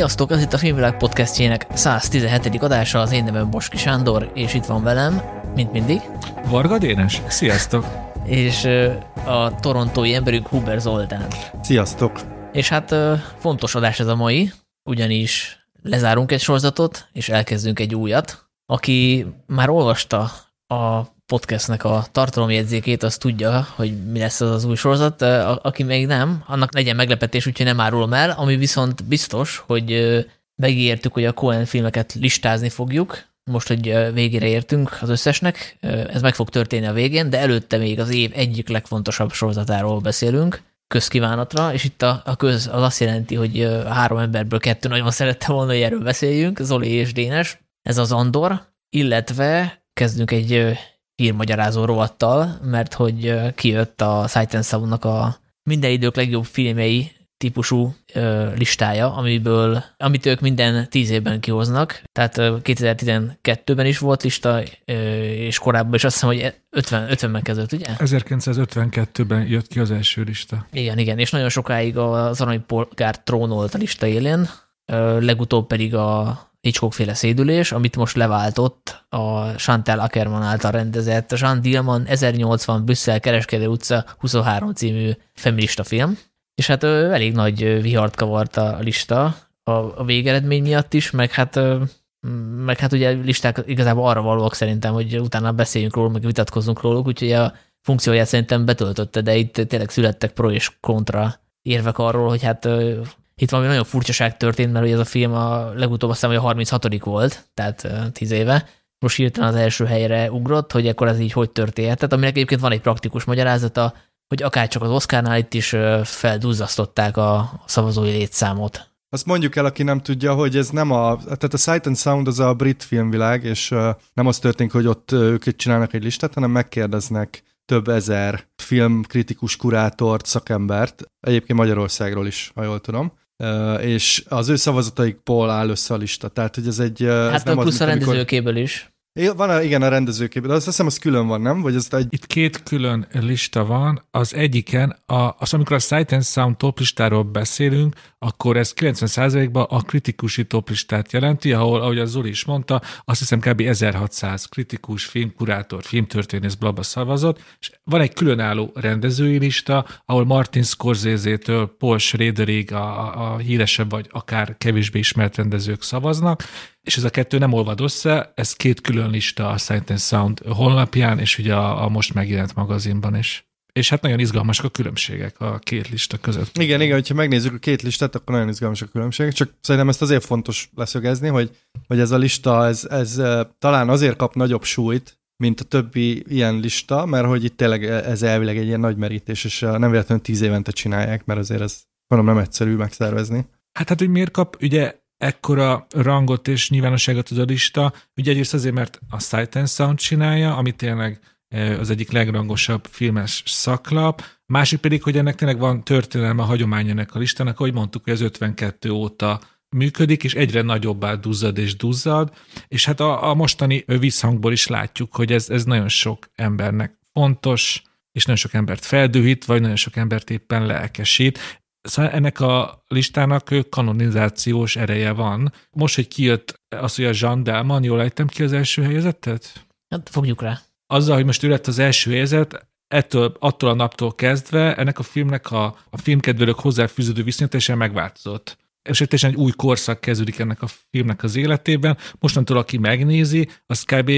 Sziasztok, ez itt a Filmvilág podcastjének 117. adása, az én nevem Boski Sándor, és itt van velem, mint mindig. Varga Dénes, sziasztok! És a torontói emberünk Huber Zoltán. Sziasztok! És hát fontos adás ez a mai, ugyanis lezárunk egy sorozatot, és elkezdünk egy újat. Aki már olvasta a podcastnek a tartalomjegyzékét, az tudja, hogy mi lesz az az új sorozat. Aki még nem, annak legyen meglepetés, úgyhogy nem árulom el. Ami viszont biztos, hogy megígértük, hogy a Cohen filmeket listázni fogjuk, most, hogy végére értünk az összesnek, ez meg fog történni a végén, de előtte még az év egyik legfontosabb sorozatáról beszélünk, közkívánatra, és itt a, a köz az azt jelenti, hogy három emberből kettő nagyon szerette volna, hogy erről beszéljünk, Zoli és Dénes, ez az Andor, illetve kezdünk egy hírmagyarázó rovattal, mert hogy kijött a Sight and Sound-nak a minden idők legjobb filmjei típusú ö, listája, amiből, amit ők minden tíz évben kihoznak. Tehát 2012-ben is volt lista, ö, és korábban is azt hiszem, hogy 50, 50 kezdett, ugye? 1952-ben jött ki az első lista. Igen, igen, és nagyon sokáig az aranypolgár trónolt a lista élén, ö, legutóbb pedig a Hitchcock féle szédülés, amit most leváltott a Chantal Ackerman által rendezett Jean Dillman 1080 Brüsszel Kereskedő utca 23 című feminista film, és hát elég nagy vihart kavart a lista a, a végeredmény miatt is, meg hát meg hát ugye listák igazából arra valóak szerintem, hogy utána beszéljünk róla, meg vitatkozzunk róluk, úgyhogy a funkcióját szerintem betöltötte, de itt tényleg születtek pro és kontra érvek arról, hogy hát itt valami nagyon furcsaság történt, mert ugye ez a film a legutóbb azt hiszem, hogy a 36 volt, tehát 10 éve. Most hirtelen az első helyre ugrott, hogy akkor ez így hogy történhetett, aminek egyébként van egy praktikus magyarázata, hogy akárcsak az Oscarnál itt is felduzzasztották a szavazói létszámot. Azt mondjuk el, aki nem tudja, hogy ez nem a, tehát a Sight and Sound az a brit filmvilág, és nem az történik, hogy ott ők csinálnak egy listát, hanem megkérdeznek több ezer filmkritikus kurátort, szakembert, egyébként Magyarországról is, ha jól tudom, és az ő szavazataikból áll össze a lista. Tehát, hogy ez egy... Hát ez nem plusz az, a rendezőkéből amikor... is. Van, a, igen, a rendezőképben, de azt hiszem, az külön van, nem? Vagy ez egy... Itt két külön lista van. Az egyiken, a, az amikor a Sight and Sound top listáról beszélünk, akkor ez 90%-ban a kritikusi top listát jelenti, ahol, ahogy a Zoli is mondta, azt hiszem kb. 1600 kritikus, filmkurátor, filmtörténész blabba szavazott, és van egy különálló rendezői lista, ahol Martin Scorsese-től Paul Schraderig a, a híresebb vagy akár kevésbé ismert rendezők szavaznak, és ez a kettő nem olvad össze, ez két külön lista a Sight and Sound honlapján, és ugye a, a most megjelent magazinban is. És hát nagyon izgalmasak a különbségek a két lista között. Igen, igen, hogyha megnézzük a két listát, akkor nagyon izgalmasak a különbségek, csak szerintem ezt azért fontos leszögezni, hogy, hogy ez a lista, ez, ez talán azért kap nagyobb súlyt, mint a többi ilyen lista, mert hogy itt tényleg ez elvileg egy ilyen nagy merítés, és nem véletlenül tíz évente csinálják, mert azért ez mondom nem egyszerű megszervezni. Hát hát, hogy miért kap, ugye ekkora rangot és nyilvánosságot az a lista. Ugye egyrészt azért, mert a Sight and Sound csinálja, ami tényleg e, az egyik legrangosabb filmes szaklap, másik pedig, hogy ennek tényleg van történelme, hagyomány ennek a listának, ahogy mondtuk, hogy ez 52 óta működik, és egyre nagyobbá duzzad és duzzad, és hát a, a mostani visszhangból is látjuk, hogy ez, ez nagyon sok embernek fontos, és nagyon sok embert feldühít, vagy nagyon sok embert éppen lelkesít. Szóval ennek a listának kanonizációs ereje van. Most, hogy kijött az, hogy a Jean Delman, jól ejtem ki az első helyezettet? Hát fogjuk rá. Azzal, hogy most ő lett az első helyezet, ettől, attól a naptól kezdve ennek a filmnek a, a filmkedvelők hozzáfűződő viszonyítása megváltozott. És egy új korszak kezdődik ennek a filmnek az életében. Mostantól, aki megnézi, az kb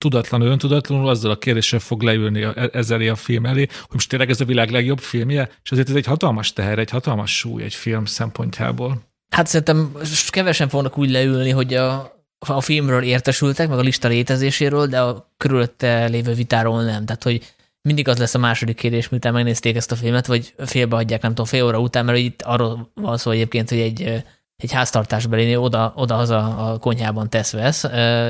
tudatlanul, öntudatlanul azzal a kérdéssel fog leülni ezzel a film elé, hogy most tényleg ez a világ legjobb filmje, és azért ez egy hatalmas teher, egy hatalmas súly egy film szempontjából. Hát szerintem kevesen fognak úgy leülni, hogy a, a filmről értesültek, meg a lista létezéséről, de a körülötte lévő vitáról nem. Tehát, hogy mindig az lesz a második kérdés, miután megnézték ezt a filmet, vagy félbehagyják, nem tudom, fél óra után, mert itt arról van szó egyébként, hogy egy egy háztartásbeli oda, oda-haza a konyhában tesz-vesz,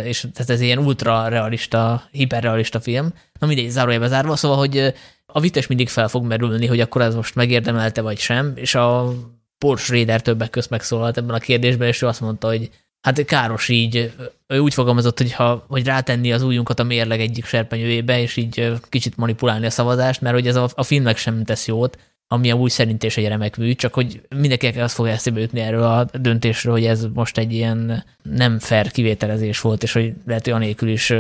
és tehát ez ilyen ultra realista, hiperrealista film. Na mindegy, zárójelbe zárva, szóval, hogy a vites mindig fel fog merülni, hogy akkor ez most megérdemelte vagy sem, és a Porsche Raider többek közt megszólalt ebben a kérdésben, és ő azt mondta, hogy hát káros így, ő úgy fogalmazott, hogy, ha, hogy rátenni az újunkat a mérleg egyik serpenyőjébe, és így kicsit manipulálni a szavazást, mert hogy ez a, a filmnek sem tesz jót, ami amúgy szerint is egy remek mű, csak hogy mindenkinek azt fog eszébe jutni erről a döntésről, hogy ez most egy ilyen nem fair kivételezés volt, és hogy lehet, hogy anélkül is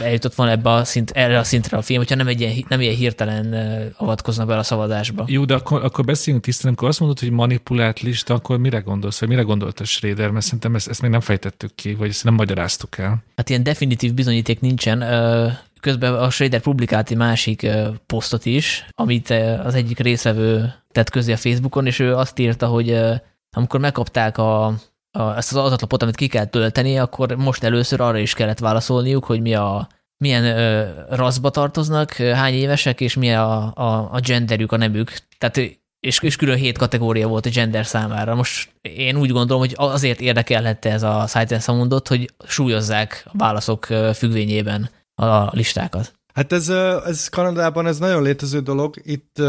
eljutott volna ebbe a szint, erre a szintre a film, hogyha nem, egy ilyen, nem ilyen hirtelen avatkoznak be a szavazásba. Jó, de akkor, akkor beszéljünk tisztán, amikor azt mondod, hogy manipulált lista, akkor mire gondolsz, vagy mire gondolt a Schrader, mert szerintem ezt, ezt még nem fejtettük ki, vagy ezt nem magyaráztuk el. Hát ilyen definitív bizonyíték nincsen. Közben a Schrader publikált egy másik posztot is, amit az egyik részevő tett közé a Facebookon, és ő azt írta, hogy amikor megkapták a a, ezt az adatlapot, amit ki kell tölteni, akkor most először arra is kellett válaszolniuk, hogy mi a, milyen ö, raszba tartoznak, hány évesek, és mi a, a, a genderük, a nemük. Tehát és, és külön hét kategória volt a gender számára. Most én úgy gondolom, hogy azért érdekelhette ez a Sight and hogy súlyozzák a válaszok függvényében a listákat. Hát ez, ez Kanadában ez nagyon létező dolog. Itt,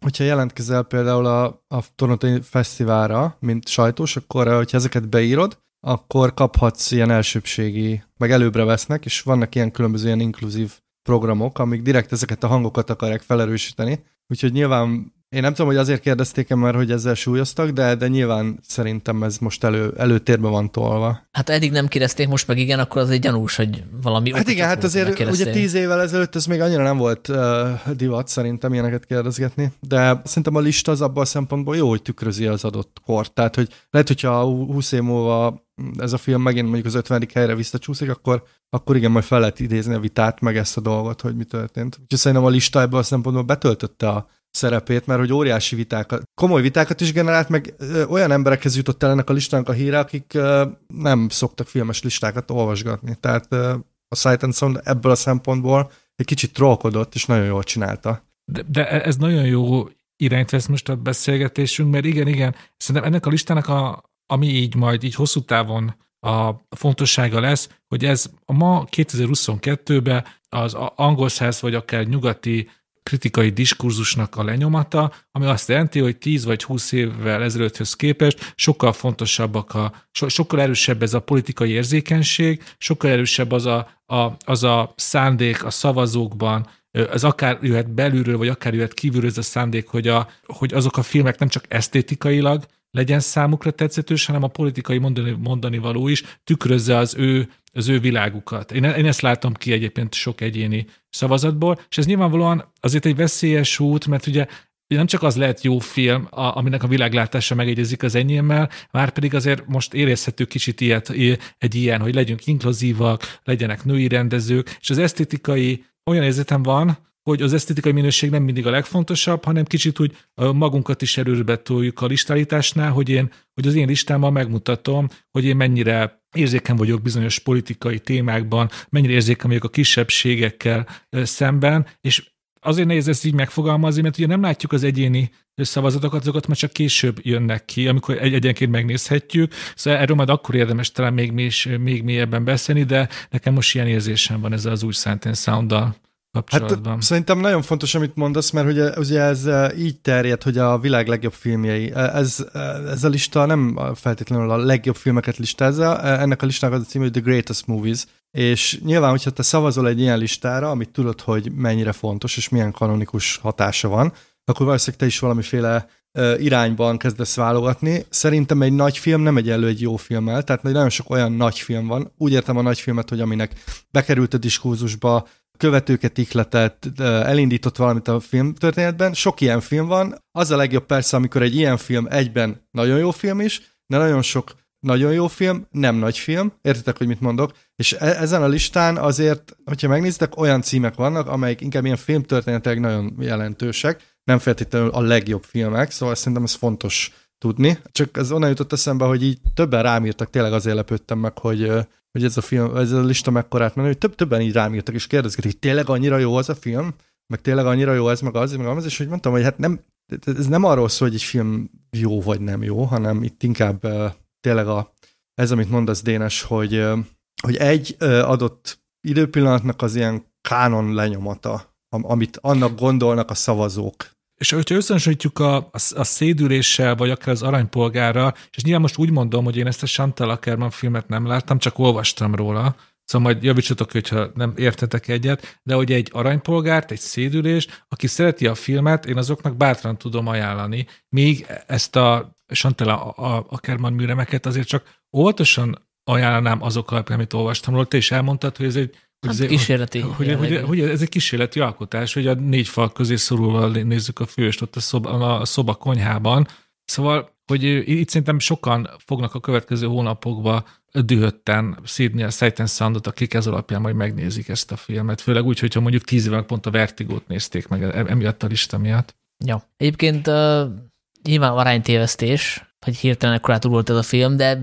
hogyha jelentkezel például a, a Toronto Fesztiválra, mint sajtós, akkor hogyha ezeket beírod, akkor kaphatsz ilyen elsőbségi, meg előbbre vesznek, és vannak ilyen különböző ilyen inkluzív programok, amik direkt ezeket a hangokat akarják felerősíteni. Úgyhogy nyilván én nem tudom, hogy azért kérdezték mert hogy ezzel súlyoztak, de, de nyilván szerintem ez most elő, előtérbe van tolva. Hát eddig nem kérdezték, most meg igen, akkor az egy gyanús, hogy valami Hát igen, hát azért ugye tíz évvel ezelőtt ez még annyira nem volt uh, divat szerintem ilyeneket kérdezgetni, de szerintem a lista az abban a szempontból jó, hogy tükrözi az adott kort. Tehát, hogy lehet, hogyha 20 év múlva ez a film megint mondjuk az 50. helyre visszacsúszik, akkor, akkor igen, majd fel lehet idézni a vitát, meg ezt a dolgot, hogy mi történt. Úgyhogy szerintem a lista ebből a szempontból betöltötte a szerepét, mert hogy óriási vitákat, komoly vitákat is generált, meg olyan emberekhez jutott el ennek a listának a híre, akik nem szoktak filmes listákat olvasgatni. Tehát a Sight and Sound ebből a szempontból egy kicsit trollkodott, és nagyon jól csinálta. De, de ez nagyon jó irányt vesz most a beszélgetésünk, mert igen, igen, szerintem ennek a listának, a, ami így majd így hosszú távon a fontossága lesz, hogy ez a ma 2022-ben az angol száz vagy akár nyugati kritikai diskurzusnak a lenyomata, ami azt jelenti, hogy 10 vagy 20 évvel ezelőtthöz képest sokkal fontosabbak a, so, sokkal erősebb ez a politikai érzékenység, sokkal erősebb az a, a, az a szándék a szavazókban, az akár jöhet belülről, vagy akár jöhet kívülről ez a szándék, hogy, a, hogy azok a filmek nem csak esztétikailag legyen számukra tetszetős, hanem a politikai mondani, mondani való is tükrözze az ő, az ő világukat. Én, én ezt látom ki egyébként sok egyéni szavazatból, és ez nyilvánvalóan azért egy veszélyes út, mert ugye nem csak az lehet jó film, a, aminek a világlátása megegyezik az enyémmel, már pedig azért most érezhető kicsit ilyet, egy ilyen, hogy legyünk inkluzívak, legyenek női rendezők, és az esztétikai olyan érzetem van, hogy az esztétikai minőség nem mindig a legfontosabb, hanem kicsit úgy magunkat is erőbe toljuk a listálításnál, hogy, én, hogy az én listámmal megmutatom, hogy én mennyire érzéken vagyok bizonyos politikai témákban, mennyire érzéken vagyok a kisebbségekkel szemben, és azért nehéz ezt így megfogalmazni, mert ugye nem látjuk az egyéni szavazatokat, azokat már csak később jönnek ki, amikor egy egyenként megnézhetjük. Szóval erről majd akkor érdemes talán még, még mélyebben beszélni, de nekem most ilyen érzésem van ezzel az új Sound Sound-dal kapcsolatban. Hát, szerintem nagyon fontos, amit mondasz, mert ugye, ugye ez eh, így terjed, hogy a világ legjobb filmjei. Eh, ez, eh, ez a lista nem feltétlenül a legjobb filmeket listázza, ennek a listának az a cím, hogy The Greatest Movies, és nyilván, hogyha te szavazol egy ilyen listára, amit tudod, hogy mennyire fontos, és milyen kanonikus hatása van, akkor valószínűleg te is valamiféle irányban kezdesz válogatni. Szerintem egy nagy film nem egy elő egy jó filmmel, tehát nagyon sok olyan nagy film van. Úgy értem a nagy filmet, hogy aminek bekerült a diskurzusba, követőket ihletett, elindított valamit a film történetben. Sok ilyen film van. Az a legjobb persze, amikor egy ilyen film egyben nagyon jó film is, de nagyon sok nagyon jó film, nem nagy film, értitek, hogy mit mondok? És e- ezen a listán azért, hogyha megnézitek, olyan címek vannak, amelyek inkább ilyen filmtörténetek nagyon jelentősek, nem feltétlenül a legjobb filmek, szóval szerintem ez fontos tudni. Csak ez onnan jutott eszembe, hogy így többen rám írtak, tényleg azért lepődtem meg, hogy, hogy ez a film, ez a lista mekkorát menő, hogy több, többen így rám írtak, és kérdezgetik, hogy tényleg annyira jó az a film, meg tényleg annyira jó ez, meg az, meg az, és hogy mondtam, hogy hát nem, ez nem arról szól, hogy egy film jó vagy nem jó, hanem itt inkább tényleg a, ez, amit mondasz, Dénes, hogy, hogy egy adott időpillanatnak az ilyen kánon lenyomata, amit annak gondolnak a szavazók. És hogyha összehasonlítjuk a, a, a szédüléssel, vagy akár az aranypolgára, és nyilván most úgy mondom, hogy én ezt a Chantal Ackerman filmet nem láttam, csak olvastam róla, Szóval majd javítsatok, hogyha nem értetek egyet, de hogy egy aranypolgárt, egy szédülés, aki szereti a filmet, én azoknak bátran tudom ajánlani, míg ezt a Santella a, a Kerman műremeket azért csak óvatosan ajánlanám azok alapján, amit olvastam róla. Te is elmondtad, hogy ez egy hogy hát ez kísérleti. Hogy, hogy, hogy, ez egy kísérleti alkotás, hogy a négy fal közé szorulva nézzük a főst ott a szoba, a szoba konyhában. Szóval, hogy itt szerintem sokan fognak a következő hónapokban dühötten szídni a Sight and Soundot, akik ez alapján majd megnézik ezt a filmet. Főleg úgy, hogyha mondjuk tíz évvel pont a Vertigót nézték meg e- emiatt a lista miatt. Ja. Egyébként uh, nyilván aránytévesztés, hogy hirtelen ekkorát volt ez a film, de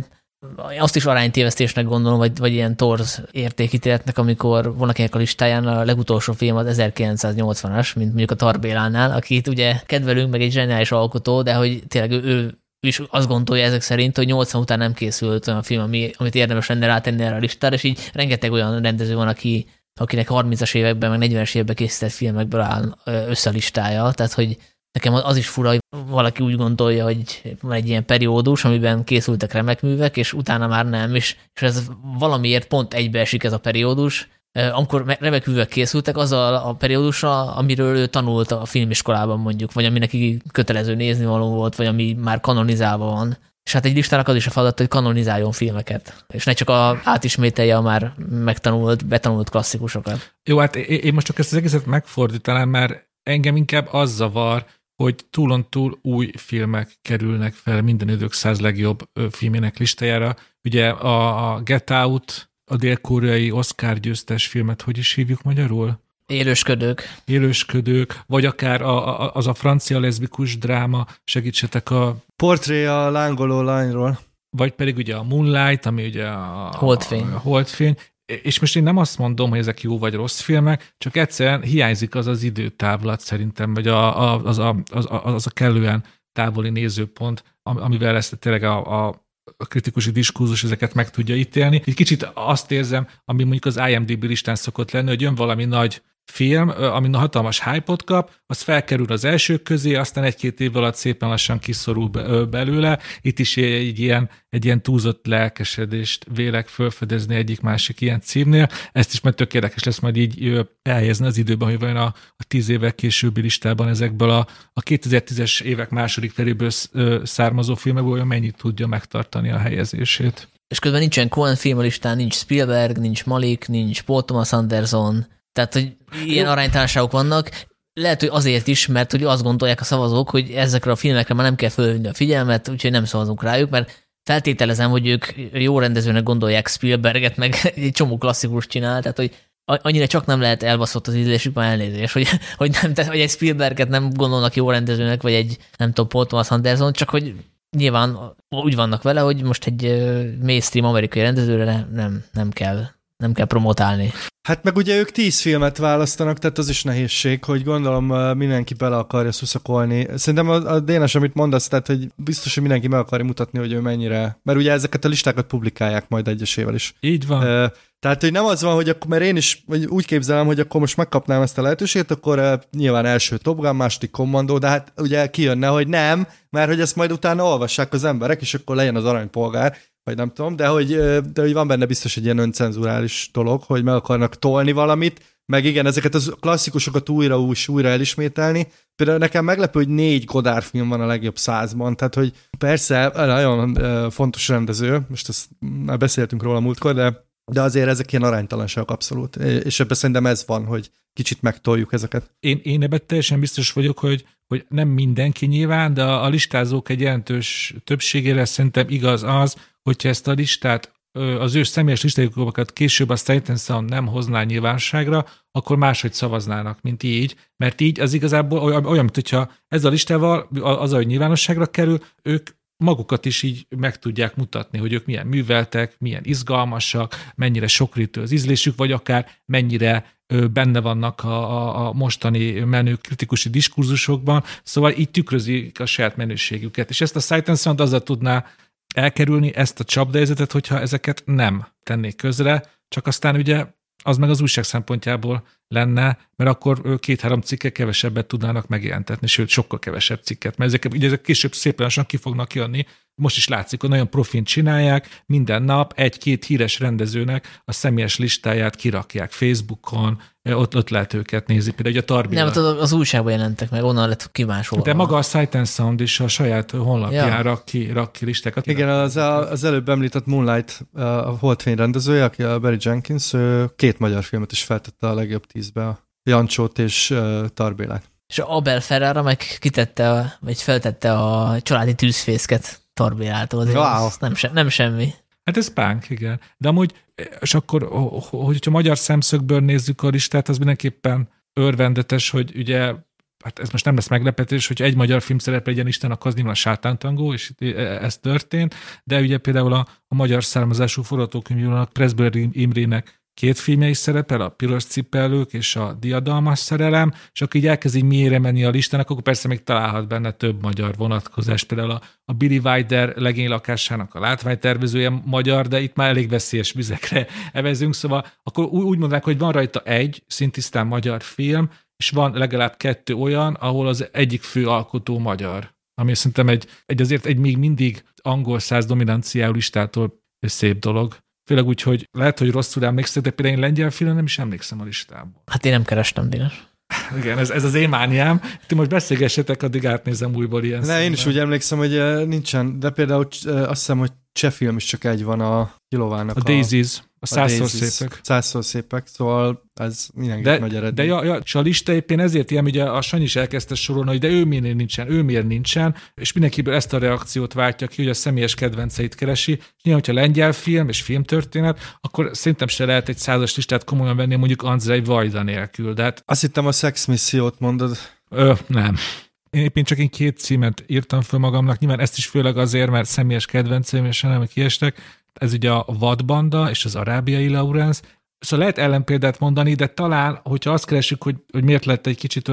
azt is aránytévesztésnek gondolom, vagy, vagy ilyen torz értékítéletnek, amikor valakinek a listáján a legutolsó film az 1980-as, mint mondjuk a Tarbélánál, akit ugye kedvelünk, meg egy zseniális alkotó, de hogy tényleg ő, ő is azt gondolja ezek szerint, hogy 80 után nem készült olyan film, ami, amit érdemes lenne rátenni erre a listára, és így rengeteg olyan rendező van, aki, akinek 30-as években, meg 40-es években készített filmekből áll össze a listája, tehát hogy Nekem az is fura, hogy valaki úgy gondolja, hogy van egy ilyen periódus, amiben készültek remek művek, és utána már nem, és, és ez valamiért pont egybeesik ez a periódus, amikor remek művek készültek, az a, a periódusra, amiről ő tanult a filmiskolában mondjuk, vagy ami neki kötelező nézni való volt, vagy ami már kanonizálva van. És hát egy listának az is a feladat, hogy kanonizáljon filmeket, és ne csak a, átismételje a már megtanult, betanult klasszikusokat. Jó, hát én most csak ezt az egészet megfordítanám, mert engem inkább az zavar, hogy túlon túl új filmek kerülnek fel minden idők száz legjobb filmének listájára. Ugye a, a Get Out, a dél-koreai Oscar győztes filmet, hogy is hívjuk magyarul? Élősködők. Élősködők, vagy akár a, a, az a francia leszbikus dráma, segítsetek a... Portré a lángoló lányról. Vagy pedig ugye a Moonlight, ami ugye a... Holdfény. A, a Holdfény és most én nem azt mondom, hogy ezek jó vagy rossz filmek, csak egyszerűen hiányzik az az időtávlat szerintem, vagy a, a, az, a, az, a, az a kellően távoli nézőpont, amivel ezt tényleg a, a, a kritikusi diskurzus ezeket meg tudja ítélni. Egy kicsit azt érzem, ami mondjuk az IMDb listán szokott lenni, hogy jön valami nagy film, ami hatalmas hype kap, az felkerül az elsők közé, aztán egy-két év alatt szépen lassan kiszorul belőle. Itt is egy ilyen, egy ilyen túlzott lelkesedést vélek felfedezni egyik-másik ilyen címnél. Ezt is majd tök érdekes lesz majd így elhelyezni az időben, hogy vajon a, a tíz évek későbbi listában ezekből a, a 2010-es évek második feléből származó filmekből olyan mennyit tudja megtartani a helyezését. És közben nincsen Cohen film a listán, nincs Spielberg, nincs Malik, nincs Paul Thomas Anderson, tehát, hogy ilyen aránytalanságok vannak. Lehet, hogy azért is, mert hogy azt gondolják a szavazók, hogy ezekre a filmekre már nem kell fölvinni a figyelmet, úgyhogy nem szavazunk rájuk, mert feltételezem, hogy ők jó rendezőnek gondolják Spielberget, meg egy csomó klasszikus csinál, tehát hogy annyira csak nem lehet elbaszott az ízlésük, már elnézés, hogy, hogy, nem, tehát, hogy egy Spielberget nem gondolnak jó rendezőnek, vagy egy, nem tudom, Paul Thomas Anderson, csak hogy nyilván úgy vannak vele, hogy most egy mainstream amerikai rendezőre nem, nem kell nem kell promotálni. Hát meg ugye ők tíz filmet választanak, tehát az is nehézség, hogy gondolom mindenki bele akarja szuszakolni. Szerintem a, a Dénes, amit mondasz, tehát hogy biztos, hogy mindenki meg akarja mutatni, hogy ő mennyire, mert ugye ezeket a listákat publikálják majd egyesével is. Így van. Uh, tehát, hogy nem az van, hogy akkor, mert én is vagy úgy képzelem, hogy akkor most megkapnám ezt a lehetőséget, akkor uh, nyilván első Top Gun, második kommandó, de hát ugye kijönne, hogy nem, mert hogy ezt majd utána olvassák az emberek, és akkor legyen az aranypolgár, vagy nem tudom, de hogy, de hogy van benne biztos egy ilyen öncenzurális dolog, hogy meg akarnak tolni valamit, meg igen, ezeket a klasszikusokat újra ús, újra elismételni. Például nekem meglepő, hogy négy Godard film van a legjobb százban, tehát hogy persze nagyon fontos rendező, most ezt már beszéltünk róla múltkor, de, de azért ezek ilyen aránytalanságok abszolút. És ebben szerintem ez van, hogy kicsit megtoljuk ezeket. Én, én ebben teljesen biztos vagyok, hogy, hogy nem mindenki nyilván, de a listázók egy jelentős többségére szerintem igaz az, hogyha ezt a listát, az ő személyes listájukat később a State Sound nem hozná nyilvánosságra, akkor máshogy szavaznának, mint így, mert így az igazából olyan mint hogyha ez a listával, az, hogy nyilvánosságra kerül, ők magukat is így meg tudják mutatni, hogy ők milyen műveltek, milyen izgalmasak, mennyire sokrítő az ízlésük, vagy akár mennyire benne vannak a, a, a mostani menő kritikusi diskurzusokban, szóval így tükrözik a saját menőségüket. És ezt a Sight and Sound azzal tudná elkerülni ezt a csapdahelyzetet, hogyha ezeket nem tennék közre, csak aztán ugye az meg az újság szempontjából lenne, mert akkor két-három cikket kevesebbet tudnának megjelentetni, sőt, sokkal kevesebb cikket, mert ezek, ugye ezek később szépen lassan ki fognak jönni, most is látszik, hogy nagyon profint csinálják, minden nap egy-két híres rendezőnek a személyes listáját kirakják Facebookon, ott, ott lehet őket nézni. Például a Tarbilla. Nem, az, az újságban jelentek meg, onnan lett kimásolva. De maga a Sight and Sound is a saját honlapján ja. rak, ki, rak ki listákat. Igen, az, a, az előbb említett Moonlight, a Holdfény rendezője, aki a Barry Jenkins, ő két magyar filmet is feltette a legjobb tízbe, a Jancsót és uh, Tarbélát. És Abel Ferrara meg kitette, vagy feltette a családi tűzfészket Tarbélától. Wow. Nem, se, nem semmi. Hát ez pánk, igen. De amúgy, és akkor, hogyha magyar szemszögből nézzük a listát, az mindenképpen örvendetes, hogy ugye hát ez most nem lesz meglepetés, hogy egy magyar film szerepel egy ilyen Isten, akkor az nyilván sátántangó, és e, ez történt, de ugye például a, a magyar származású forgatókönyvírónak Pressburg Imrének két filmje is szerepel, a Piros Cipellők és a Diadalmas szerelem, és akkor így elkezdi mélyre menni a listának, akkor persze még találhat benne több magyar vonatkozás, például a, a Billy Wilder legény lakásának a látványtervezője magyar, de itt már elég veszélyes vizekre evezünk, szóval akkor úgy mondanák, hogy van rajta egy szintisztán magyar film, és van legalább kettő olyan, ahol az egyik fő alkotó magyar. Ami szerintem egy, egy azért egy még mindig angol száz dominanciájú listától szép dolog. Főleg úgy, hogy lehet, hogy rosszul emlékszem, de például én lengyel filmre nem is emlékszem a listából. Hát én nem kerestem, Dénes. Igen, ez, ez az én mániám. Ti most beszélgessetek, addig átnézem újból ilyen Ne, én is úgy emlékszem, hogy eh, nincsen, de például eh, azt hiszem, hogy cseh film is csak egy van a Kilovának. A, a Daisies. A százszor szépek. Százszor szépek, szóval ez mindenki nagy eredmény. De ja, ja, és a lista éppen ezért ilyen, ugye a Sanyi is elkezdte sorolni, hogy de ő miért nincsen, ő miért nincsen, és mindenkiből ezt a reakciót váltja ki, hogy a személyes kedvenceit keresi. És nyilván, hogyha lengyel film és filmtörténet, akkor szerintem se lehet egy százas listát komolyan venni mondjuk Andrzej Vajda nélkül. De hát... Azt hittem a Sex Missziót mondod. Ö, nem. Én éppen csak én két címet írtam föl magamnak, nyilván ezt is főleg azért, mert személyes kedvenceim, és nem kiestek, ez ugye a vadbanda és az arábiai Laurence, Szóval lehet ellenpéldát mondani, de talán, hogyha azt keresünk, hogy, hogy miért lett egy kicsit,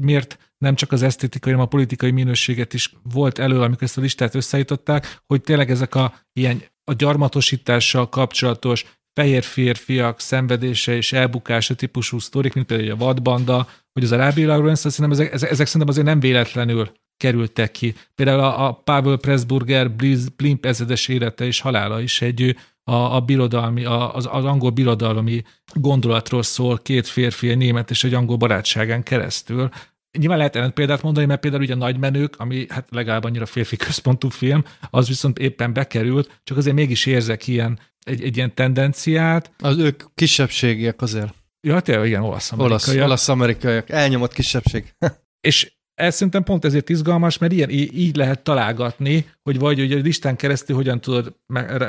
miért nem csak az esztétikai, hanem a politikai minőséget is volt elő, amikor ezt a listát összeállították, hogy tényleg ezek a ilyen a gyarmatosítással kapcsolatos fehér férfiak szenvedése és elbukása típusú sztorik, mint például a vadbanda, hogy az Arábiai Laurence, ezek, ezek, ezek szerintem azért nem véletlenül kerültek ki. Például a, a Pavel Pressburger Blimp ezedes élete és halála is egy a, a birodalmi, a, az, az angol birodalmi gondolatról szól két férfi, egy német és egy angol barátságán keresztül. Nyilván lehet ellen példát mondani, mert például ugye a Nagymenők, ami hát legalább annyira férfi központú film, az viszont éppen bekerült, csak azért mégis érzek ilyen, egy, egy ilyen tendenciát. Az ők kisebbségiek azért. Ja, tényleg, igen, olasz-amerikaiak. Olasz, olasz-amerikaiak, elnyomott kisebbség. és ez szerintem pont ezért izgalmas, mert ilyen, így lehet találgatni, hogy vagy hogy a listán keresztül hogyan tudod,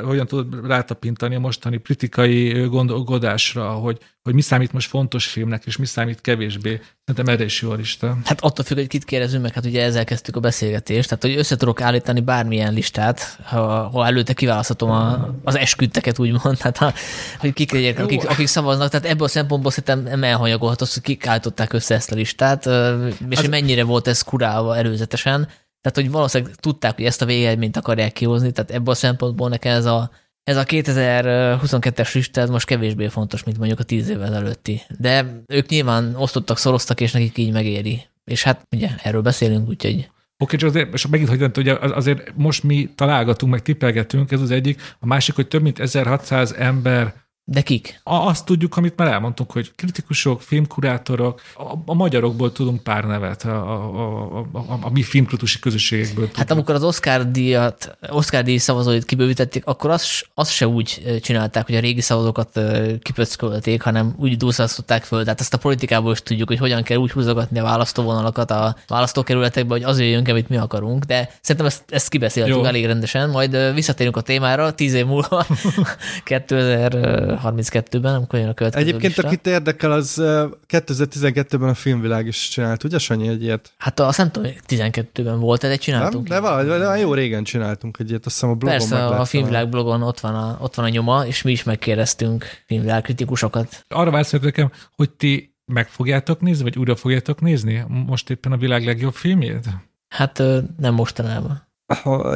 hogyan tudod rátapintani a mostani kritikai gondolkodásra, hogy, hogy mi számít most fontos filmnek, és mi számít kevésbé. Szerintem erre is jó a lista. Hát attól függ, hogy kit kérdezünk meg, hát ugye ezzel kezdtük a beszélgetést, tehát hogy össze tudok állítani bármilyen listát, ha, ha előtte kiválaszthatom a, az esküdteket, úgymond, tehát ha, hogy kik legyek, akik, akik, szavaznak, tehát ebből a szempontból szerintem nem elhanyagolhat az, hogy kik állították össze ezt a listát, és az... mennyire volt ez kurálva előzetesen. Tehát, hogy valószínűleg tudták, hogy ezt a végeredményt akarják kihozni, tehát ebből a szempontból nekem ez a, ez a 2022-es lista ez most kevésbé fontos, mint mondjuk a 10 évvel előtti. De ők nyilván osztottak, szoroztak, és nekik így megéri. És hát ugye erről beszélünk, úgyhogy... Oké, csak azért, és megint, hogy ugye azért most mi találgatunk, meg tippelgetünk, ez az egyik. A másik, hogy több mint 1600 ember de kik? Azt tudjuk, amit már elmondtunk, hogy kritikusok, filmkurátorok, a, a magyarokból tudunk pár nevet, a, a, a, a, a mi filmkritikus közösségekből. Hát tudunk. amikor az Oscar díjat, Oscar díj szavazóit kibővítették, akkor azt, azt se úgy csinálták, hogy a régi szavazókat kipöckölték, hanem úgy dúszasztották föl. Tehát ezt a politikából is tudjuk, hogy hogyan kell úgy húzogatni a választóvonalakat a választókerületekbe, hogy az jöjjön, amit mi akarunk. De szerintem ezt, ezt kibeszéltük Jó. elég rendesen. Majd visszatérünk a témára, tíz év múlva, 2000 32-ben, amikor jön a következő Egyébként, lista. akit érdekel, az 2012-ben a filmvilág is csinált, ugye Sanyi egy ilyet? Hát azt nem tudom, 12-ben volt, de csináltunk. Nem? De, valahogy, de jó régen csináltunk egy ilyet, azt hiszem a blogon Persze, a filmvilág blogon ott van, a, ott van a nyoma, és mi is megkérdeztünk filmvilág kritikusokat. Arra vársz nekem, hogy ti meg fogjátok nézni, vagy újra fogjátok nézni most éppen a világ legjobb filmjét? Hát nem mostanában.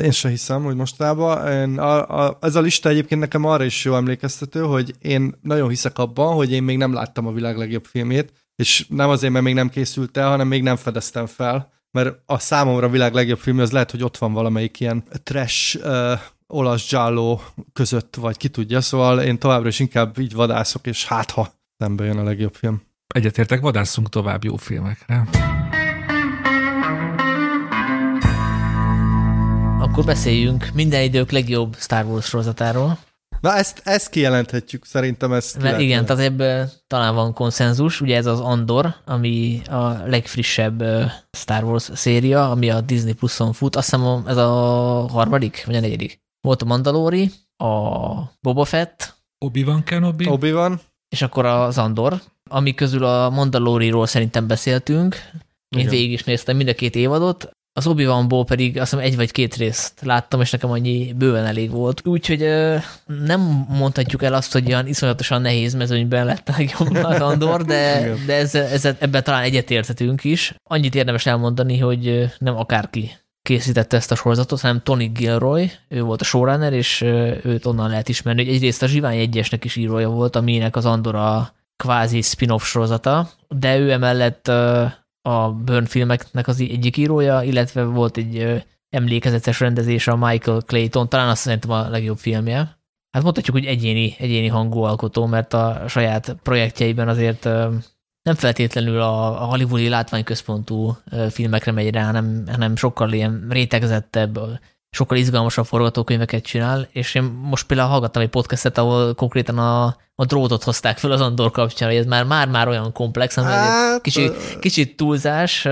Én se hiszem, hogy mostában. Én a, a, ez a lista egyébként nekem arra is jó emlékeztető, hogy én nagyon hiszek abban, hogy én még nem láttam a világ legjobb filmét, és nem azért, mert még nem készült el, hanem még nem fedeztem fel, mert a számomra a világ legjobb film az lehet, hogy ott van valamelyik ilyen trash uh, olasz giallo között, vagy ki tudja, szóval én továbbra is inkább így vadászok, és hát ha szembe jön a legjobb film. Egyetértek, vadászunk tovább jó filmekre. Akkor beszéljünk minden idők legjobb Star Wars sorozatáról. Na ezt, ezt kijelenthetjük, szerintem ezt Mert igen, tehát ebből talán van konszenzus, ugye ez az Andor, ami a legfrissebb Star Wars széria, ami a Disney Plus-on fut, azt hiszem ez a harmadik, vagy a negyedik. Volt a Mandalori, a Boba Fett, Obi-Wan Kenobi, Obi-Wan, és akkor az Andor, ami közül a Mandaloriról szerintem beszéltünk. Én Igen. végig is néztem mind a két évadot, az obi ból pedig azt hiszem egy vagy két részt láttam, és nekem annyi bőven elég volt. Úgyhogy nem mondhatjuk el azt, hogy olyan iszonyatosan nehéz mezőnyben lett a legjobb az Andor, de, de ez, ez, ebben talán egyetérthetünk is. Annyit érdemes elmondani, hogy nem akárki készítette ezt a sorozatot, hanem Tony Gilroy, ő volt a showrunner, és őt onnan lehet ismerni, hogy egyrészt a Zsivány egyesnek is írója volt, aminek az Andor a kvázi spin-off sorozata, de ő emellett a Burn filmeknek az egyik írója, illetve volt egy emlékezetes rendezés a Michael Clayton, talán azt szerintem a legjobb filmje. Hát mondhatjuk, hogy egyéni, egyéni hangú alkotó, mert a saját projektjeiben azért nem feltétlenül a hollywoodi látványközpontú filmekre megy rá, hanem, hanem sokkal ilyen rétegzettebb, sokkal izgalmasabb forgatókönyveket csinál, és én most például hallgattam egy podcastet, ahol konkrétan a, a drótot hozták fel az Andor kapcsán, hogy ez már, már, már olyan komplex, hát, kicsit, kicsit túlzás,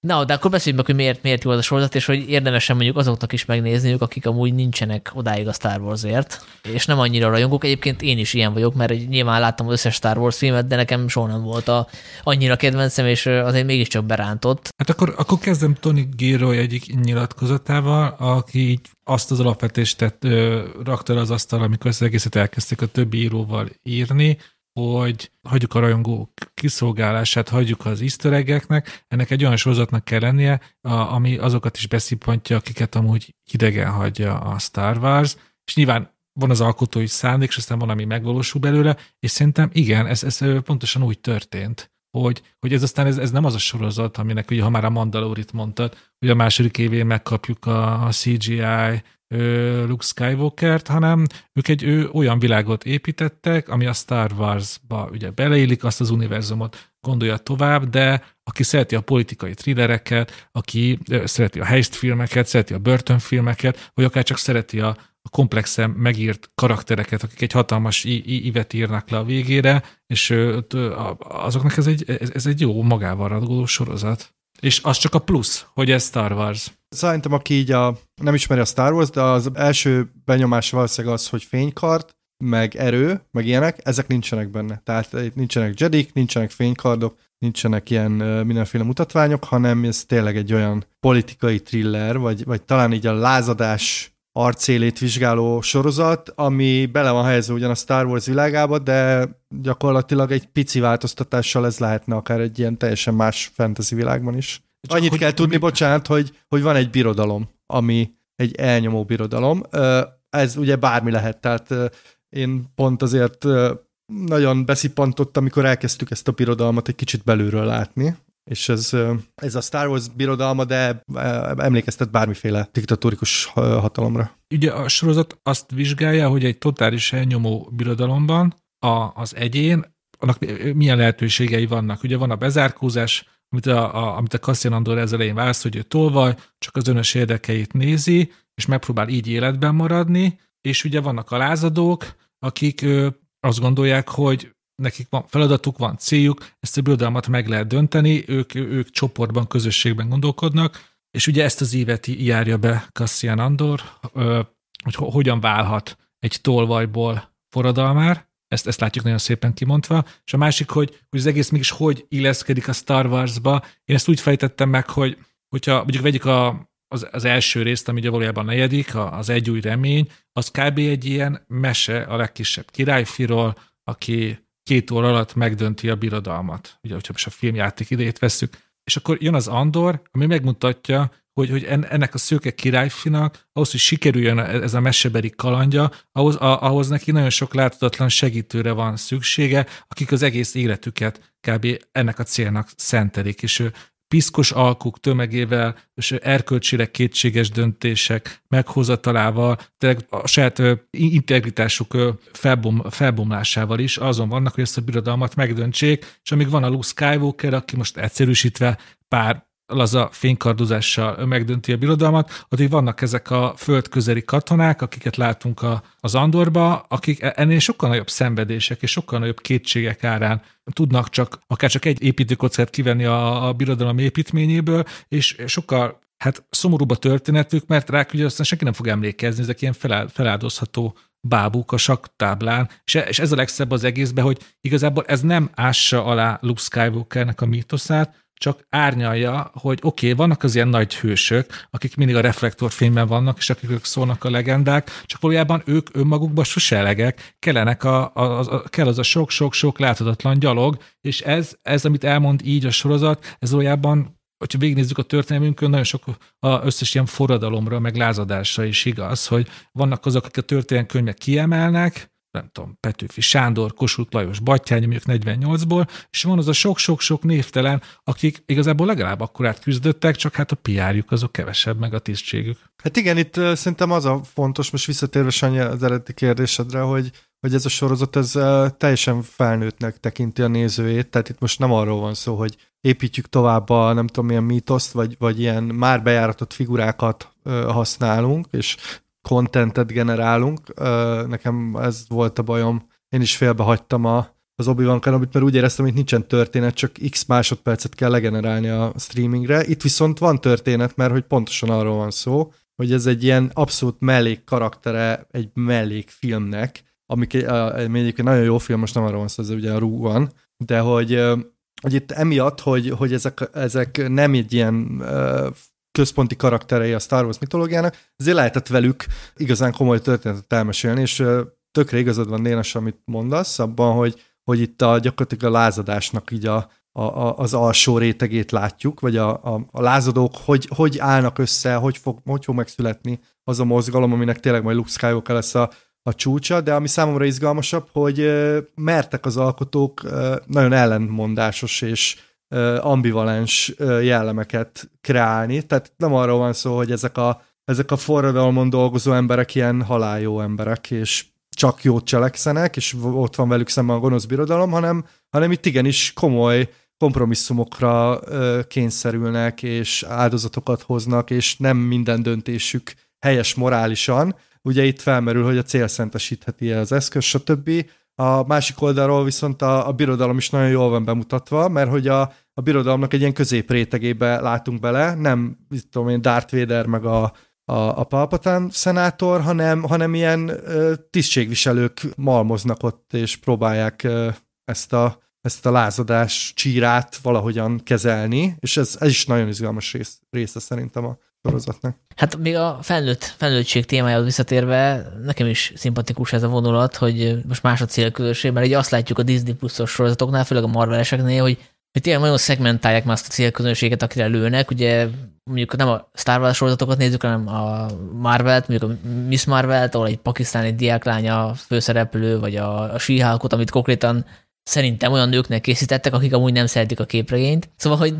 Na, de akkor beszéljünk meg, hogy miért, miért jó az a sorozat, és hogy érdemesen mondjuk azoknak is megnézniük, akik amúgy nincsenek odáig a Star Warsért, és nem annyira rajongók. Egyébként én is ilyen vagyok, mert nyilván láttam az összes Star Wars filmet, de nekem soha nem volt a, annyira kedvencem, és azért mégiscsak berántott. Hát akkor, akkor kezdem Tony Gilroy egyik nyilatkozatával, aki így azt az alapvetést tett, ö, rakta az asztal, amikor az egészet elkezdték a többi íróval írni, hogy hagyjuk a rajongó kiszolgálását, hagyjuk az easter ennek egy olyan sorozatnak kell lennie, ami azokat is beszippantja, akiket amúgy hidegen hagyja a Star Wars, és nyilván van az alkotói szándék, és aztán van, ami megvalósul belőle, és szerintem igen, ez, ez pontosan úgy történt, hogy, hogy ez aztán ez, ez nem az a sorozat, aminek ugye, ha már a Mandalorit mondtad, hogy a második évén megkapjuk a, a CGI Luke Skywalker-t, hanem ők egy ő, olyan világot építettek, ami a Star Wars-ba ugye beleillik, azt az univerzumot gondolja tovább, de aki szereti a politikai thrillereket, aki szereti a heist filmeket, szereti a Burton filmeket, vagy akár csak szereti a, komplexen megírt karaktereket, akik egy hatalmas ívet írnak le a végére, és azoknak ez egy, ez, egy jó magával radgoló sorozat. És az csak a plusz, hogy ez Star Wars. Szerintem, aki így a, nem ismeri a Star Wars, de az első benyomás valószínűleg az, hogy fénykart, meg erő, meg ilyenek, ezek nincsenek benne. Tehát itt nincsenek jedik, nincsenek fénykardok, nincsenek ilyen mindenféle mutatványok, hanem ez tényleg egy olyan politikai thriller, vagy, vagy talán így a lázadás arcélét vizsgáló sorozat, ami bele van helyezve ugyan a Star Wars világába, de gyakorlatilag egy pici változtatással ez lehetne akár egy ilyen teljesen más fantasy világban is. Csak Annyit hogy, kell tudni, mi... bocsánat, hogy, hogy van egy birodalom, ami egy elnyomó birodalom. Ez ugye bármi lehet, tehát én pont azért nagyon beszippantottam, amikor elkezdtük ezt a birodalmat egy kicsit belülről látni, és ez, ez a Star Wars birodalma, de emlékeztet bármiféle diktatórikus hatalomra. Ugye a sorozat azt vizsgálja, hogy egy totális elnyomó birodalomban a, az egyén, annak milyen lehetőségei vannak. Ugye van a bezárkózás, amit a, a, amit a Cassian Andor ez elején választ, hogy ő tolvaj, csak az önös érdekeit nézi, és megpróbál így életben maradni, és ugye vannak a lázadók, akik ö, azt gondolják, hogy nekik van feladatuk, van céljuk, ezt a birodalmat meg lehet dönteni, ők, ők csoportban, közösségben gondolkodnak, és ugye ezt az évet járja be Cassian Andor, hogy hogyan válhat egy tolvajból forradalmár, ezt, ezt látjuk nagyon szépen kimondva, és a másik, hogy, hogy az egész mégis hogy illeszkedik a Star Wars-ba. Én ezt úgy fejtettem meg, hogy hogyha mondjuk vegyük a, az, az első részt, ami ugye valójában negyedik, az egy új remény, az kb. egy ilyen mese a legkisebb királyfiról, aki két óra alatt megdönti a birodalmat. Ugye, hogyha most a filmjáték idejét vesszük. És akkor jön az Andor, ami megmutatja, hogy, hogy ennek a szőke királyfinak, ahhoz, hogy sikerüljön ez a meseberi kalandja, ahhoz, a, ahhoz neki nagyon sok láthatatlan segítőre van szüksége, akik az egész életüket kb. ennek a célnak szentelik, és ő piszkos alkuk tömegével, és erkölcsileg kétséges döntések meghozatalával, tényleg a saját integritásuk felbom, felbomlásával is. Azon vannak, hogy ezt a birodalmat megdöntsék, és amíg van a Luke Skywalker, aki most egyszerűsítve pár laza fénykardozással megdönti a birodalmat, addig vannak ezek a földközeli katonák, akiket látunk a, az Andorba, akik e- ennél sokkal nagyobb szenvedések és sokkal nagyobb kétségek árán tudnak csak akár csak egy építőkockát kivenni a, a birodalom építményéből, és sokkal hát szomorúbb a történetük, mert rá ugye aztán senki nem fog emlékezni, ezek ilyen feláldozható bábuk a saktáblán, és, és ez a legszebb az egészben, hogy igazából ez nem ássa alá Luke Skywalkernek a mítoszát, csak árnyalja, hogy oké, okay, vannak az ilyen nagy hősök, akik mindig a reflektorfényben vannak, és akik szólnak a legendák, csak valójában ők önmagukban sose elegek, kellenek a, a, a, kell az a sok-sok-sok láthatatlan gyalog, és ez, ez, amit elmond így a sorozat, ez valójában hogyha végignézzük a történelmünkön, nagyon sok a összes ilyen forradalomra, meg lázadásra is igaz, hogy vannak azok, akik a történelmi könyvek kiemelnek, nem tudom, Petőfi Sándor, Kossuth Lajos, Battyány, mondjuk 48-ból, és van az a sok-sok-sok névtelen, akik igazából legalább akkorát küzdöttek, csak hát a piárjuk azok kevesebb, meg a tisztségük. Hát igen, itt szerintem az a fontos, most visszatérve Sanyi az eredeti kérdésedre, hogy, hogy ez a sorozat ez teljesen felnőttnek tekinti a nézőjét, tehát itt most nem arról van szó, hogy építjük tovább a nem tudom milyen mítoszt, vagy, vagy ilyen már bejáratott figurákat használunk, és contentet generálunk. Nekem ez volt a bajom. Én is félbehagytam a, az Obi-Wan Kenobit, mert úgy éreztem, hogy nincsen történet, csak x másodpercet kell legenerálni a streamingre. Itt viszont van történet, mert hogy pontosan arról van szó, hogy ez egy ilyen abszolút mellék karaktere egy mellék filmnek, ami egyébként nagyon jó film, most nem arról van szó, ez ugye a Rú de hogy, hogy itt emiatt, hogy, hogy ezek, ezek nem egy ilyen központi karakterei a Star Wars mitológiának, ezért lehetett velük igazán komoly történetet elmesélni, és tökre igazad van Dénes, amit mondasz, abban, hogy, hogy itt a, gyakorlatilag a lázadásnak így a, a, a, az alsó rétegét látjuk, vagy a, a, a lázadók hogy, hogy állnak össze, hogy fog, hogy fog megszületni az a mozgalom, aminek tényleg majd Luke Skywalker lesz a, a csúcsa, de ami számomra izgalmasabb, hogy mertek az alkotók nagyon ellenmondásos és ambivalens jellemeket kreálni. Tehát nem arról van szó, hogy ezek a, ezek a forradalmon dolgozó emberek ilyen haláljó emberek, és csak jót cselekszenek, és ott van velük szemben a gonosz birodalom, hanem, hanem itt igenis komoly kompromisszumokra kényszerülnek, és áldozatokat hoznak, és nem minden döntésük helyes morálisan. Ugye itt felmerül, hogy a cél szentesítheti az eszköz, stb. A másik oldalról viszont a, a birodalom is nagyon jól van bemutatva, mert hogy a, a birodalomnak egy ilyen középrétegébe látunk bele, nem, mit tudom én, Darth Vader meg a, a, a Palpatine szenátor, hanem, hanem ilyen ö, tisztségviselők malmoznak ott, és próbálják ö, ezt a, ezt a lázadás csírát valahogyan kezelni, és ez, ez is nagyon izgalmas rész, része szerintem a sorozatnak. Hát még a felnőtt, felnőttség témájához visszatérve, nekem is szimpatikus ez a vonulat, hogy most más a célközösség, mert ugye azt látjuk a Disney Plus-os sorozatoknál, főleg a Marveleseknél, hogy hogy tényleg nagyon szegmentálják már azt a célközönséget, akire lőnek. Ugye mondjuk nem a Star Wars sorozatokat nézzük, hanem a Marvel-t, mondjuk a Miss Marvel-t, ahol egy pakisztáni diáklánya főszereplő, vagy a, a she amit konkrétan szerintem olyan nőknek készítettek, akik amúgy nem szeretik a képregényt. Szóval, hogy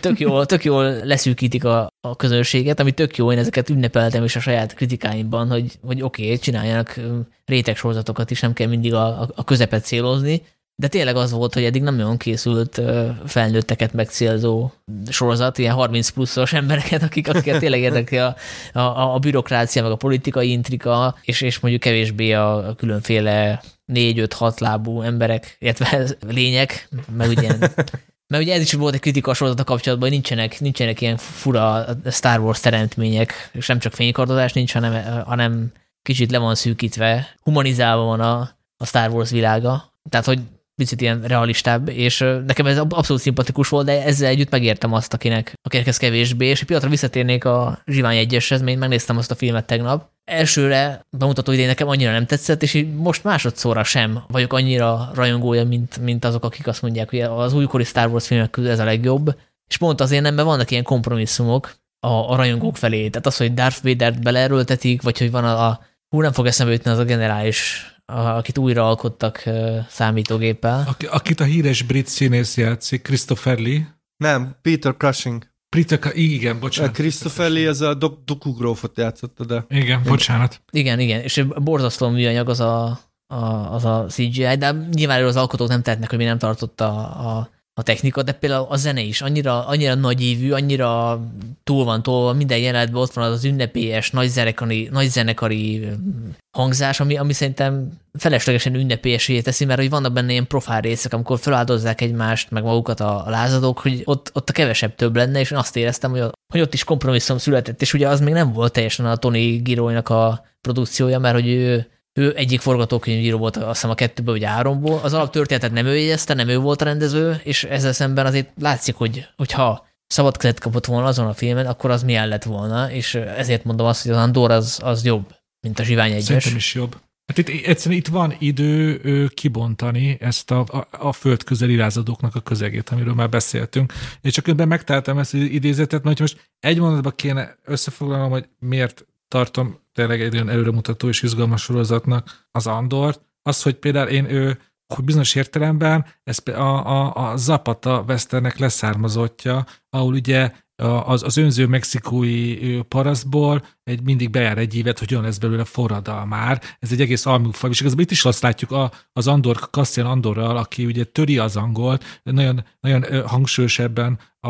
tök jól, tök jól leszűkítik a, a közönséget, ami tök jó, én ezeket ünnepeltem is a saját kritikáimban, hogy, hogy oké, okay, csináljanak réteg sorozatokat is, nem kell mindig a, a közepet célozni, de tényleg az volt, hogy eddig nem nagyon készült felnőtteket megcélzó sorozat, ilyen 30 pluszos embereket, akik, akiket tényleg érdekli a, a, a bürokrácia, meg a politikai intrika, és, és mondjuk kevésbé a különféle négy-öt-hat lábú emberek, illetve lények, meg ugye mert ugye ez is volt egy kritika a sorozata kapcsolatban, hogy nincsenek, nincsenek ilyen fura Star Wars teremtmények, és nem csak fénykardozás nincs, hanem, hanem kicsit le van szűkítve, humanizálva van a, a Star Wars világa. Tehát, hogy picit ilyen realistább, és nekem ez abszolút szimpatikus volt, de ezzel együtt megértem azt, akinek, akinek ez kevésbé, és egy pillanatra visszatérnék a Zsivány egyeshez, mert megnéztem azt a filmet tegnap. Elsőre bemutató idén nekem annyira nem tetszett, és most másodszorra sem vagyok annyira rajongója, mint, mint azok, akik azt mondják, hogy az újkori Star Wars filmek közül ez a legjobb. És pont azért nem, mert vannak ilyen kompromisszumok, a, a rajongók felé. Tehát az, hogy Darth Vader-t beleerőltetik, vagy hogy van a, a hú, nem fog eszembe jutni az a generális, akit újra alkottak számítógéppel. Aki, akit a híres brit színész játszik, Christopher Lee. Nem, Peter Cushing. Peter, igen, bocsánat. Christopher Lee az a Dok- Dukugrófot játszotta, de Igen, bocsánat. Igen, igen, és borzasztó műanyag az a, a, az a CGI, de nyilván az alkotók nem tehetnek, hogy mi nem tartotta a, a, a technika, de például a zene is annyira, annyira nagyívű, annyira túl van tolva, minden jelenetben ott van az, az ünnepélyes, nagy zenekari, nagy zenekari hangzás, ami, ami szerintem feleslegesen ünnepélyesé teszi, mert hogy vannak benne ilyen profál részek, amikor feláldozzák egymást, meg magukat a, a lázadók, hogy ott, ott a kevesebb több lenne, és én azt éreztem, hogy, hogy ott is kompromisszum született, és ugye az még nem volt teljesen a Tony Giroinak a produkciója, mert hogy ő, ő egyik forgatókönyvíró volt, azt hiszem a kettőből vagy háromból. Az alaptörténetet nem ő jegyezte, nem ő volt a rendező, és ezzel szemben azért látszik, hogy, hogyha szabad kezet kapott volna azon a filmen, akkor az milyen lett volna, és ezért mondom azt, hogy az Andor az, az jobb, mint a Zsivány egyes. Szerintem is jobb. Hát itt egyszerűen itt van idő ö, kibontani ezt a, a, a földközeli lázadóknak a közegét, amiről már beszéltünk. És csak önben megtaláltam ezt az idézetet, mert most egy mondatban kéne összefoglalnom, hogy miért tartom tényleg egy olyan előremutató és izgalmas sorozatnak az Andort. Az, hogy például én ő, hogy bizonyos értelemben ez a, a, a Zapata Westernek leszármazottja, ahol ugye az, az önző mexikói parasztból egy mindig bejár egy évet, hogy olyan lesz belőle forradal már. Ez egy egész almúfaj, és igazából itt is azt látjuk a, az Andor, Cassian Andorral, aki ugye töri az angolt, nagyon, nagyon hangsúlyos ebben a,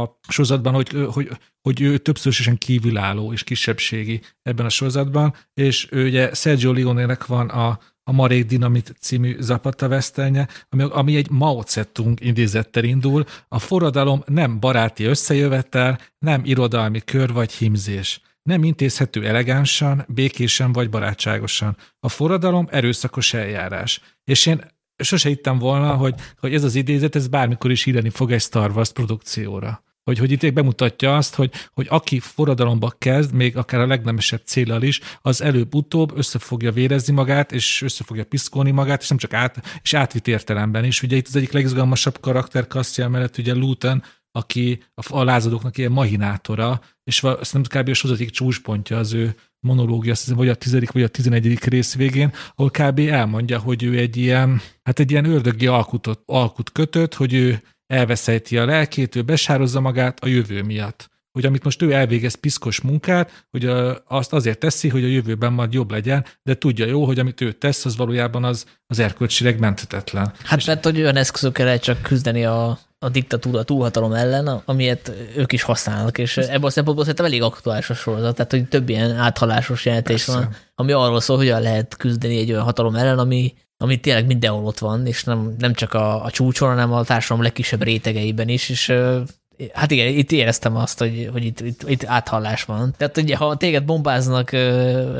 a sorozatban, hogy, hogy, hogy ő többszörösen kívülálló és kisebbségi ebben a sorozatban, és ő ugye Sergio Leone-nek van a, a Marék Dinamit című Zapata vesztelnye, ami, ami egy Mao Zedong idézettel indul. A forradalom nem baráti összejövetel, nem irodalmi kör vagy himzés. Nem intézhető elegánsan, békésen vagy barátságosan. A forradalom erőszakos eljárás. És én sose hittem volna, hogy, hogy ez az idézet, ez bármikor is írni fog egy Star Wars produkcióra hogy, hogy itt bemutatja azt, hogy, hogy aki forradalomba kezd, még akár a legnemesebb célral is, az előbb-utóbb össze fogja vérezni magát, és össze fogja piszkolni magát, és nem csak át, és átvitt értelemben is. Ugye itt az egyik legizgalmasabb karakter Cassian mellett ugye Luton, aki a, a lázadóknak ilyen mahinátora, és azt nem kb. a sorozatik csúcspontja az ő monológia, azt hiszem, vagy a tizedik, vagy a tizenegyedik rész végén, ahol kb. elmondja, hogy ő egy ilyen, hát egy ilyen ördögi alkutot, alkut kötött, hogy ő elveszejti a lelkét, ő besározza magát a jövő miatt. Hogy amit most ő elvégez piszkos munkát, hogy azt azért teszi, hogy a jövőben majd jobb legyen, de tudja jó, hogy amit ő tesz, az valójában az, az erkölcsileg menthetetlen. Hát És mert hogy olyan eszközökkel lehet csak küzdeni a, a diktatúra, a túlhatalom ellen, amilyet ők is használnak, és ebből a szempontból szerintem elég aktuális a sorozat, tehát hogy több ilyen áthalásos jelentés Persze. van, ami arról szól, hogyan lehet küzdeni egy olyan hatalom ellen, ami, ami tényleg mindenhol ott van, és nem, nem csak a, a csúcson, hanem a társadalom legkisebb rétegeiben is, és Hát igen, itt éreztem azt, hogy, hogy itt, itt, itt áthallás van. Tehát ugye, ha téged bombáznak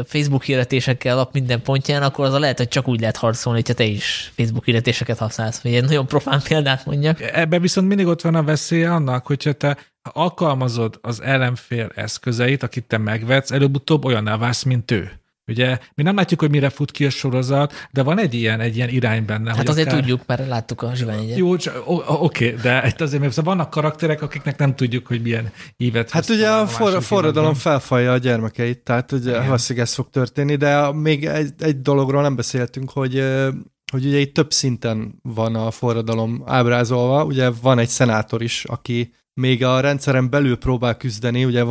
Facebook hirdetésekkel a minden pontján, akkor az a lehet, hogy csak úgy lehet harcolni, hogyha te is Facebook hirdetéseket használsz. Vagy egy nagyon profán példát mondjak. Ebben viszont mindig ott van a veszélye annak, hogyha te alkalmazod az ellenfél eszközeit, akit te megvetsz, előbb-utóbb olyan válsz, mint ő. Ugye mi nem látjuk, hogy mire fut ki a sorozat, de van egy ilyen, egy ilyen irány benne. Hát hogy azért akár... tudjuk, mert láttuk a zsiványegyet. Jó, oké, okay, de itt azért mert vannak karakterek, akiknek nem tudjuk, hogy milyen ívet Hát ugye a, for, a forradalom felfalja a gyermekeit, tehát ugye valószínűleg ez fog történni, de még egy, egy dologról nem beszéltünk, hogy hogy ugye itt több szinten van a forradalom ábrázolva, ugye van egy szenátor is, aki még a rendszeren belül próbál küzdeni, ugye,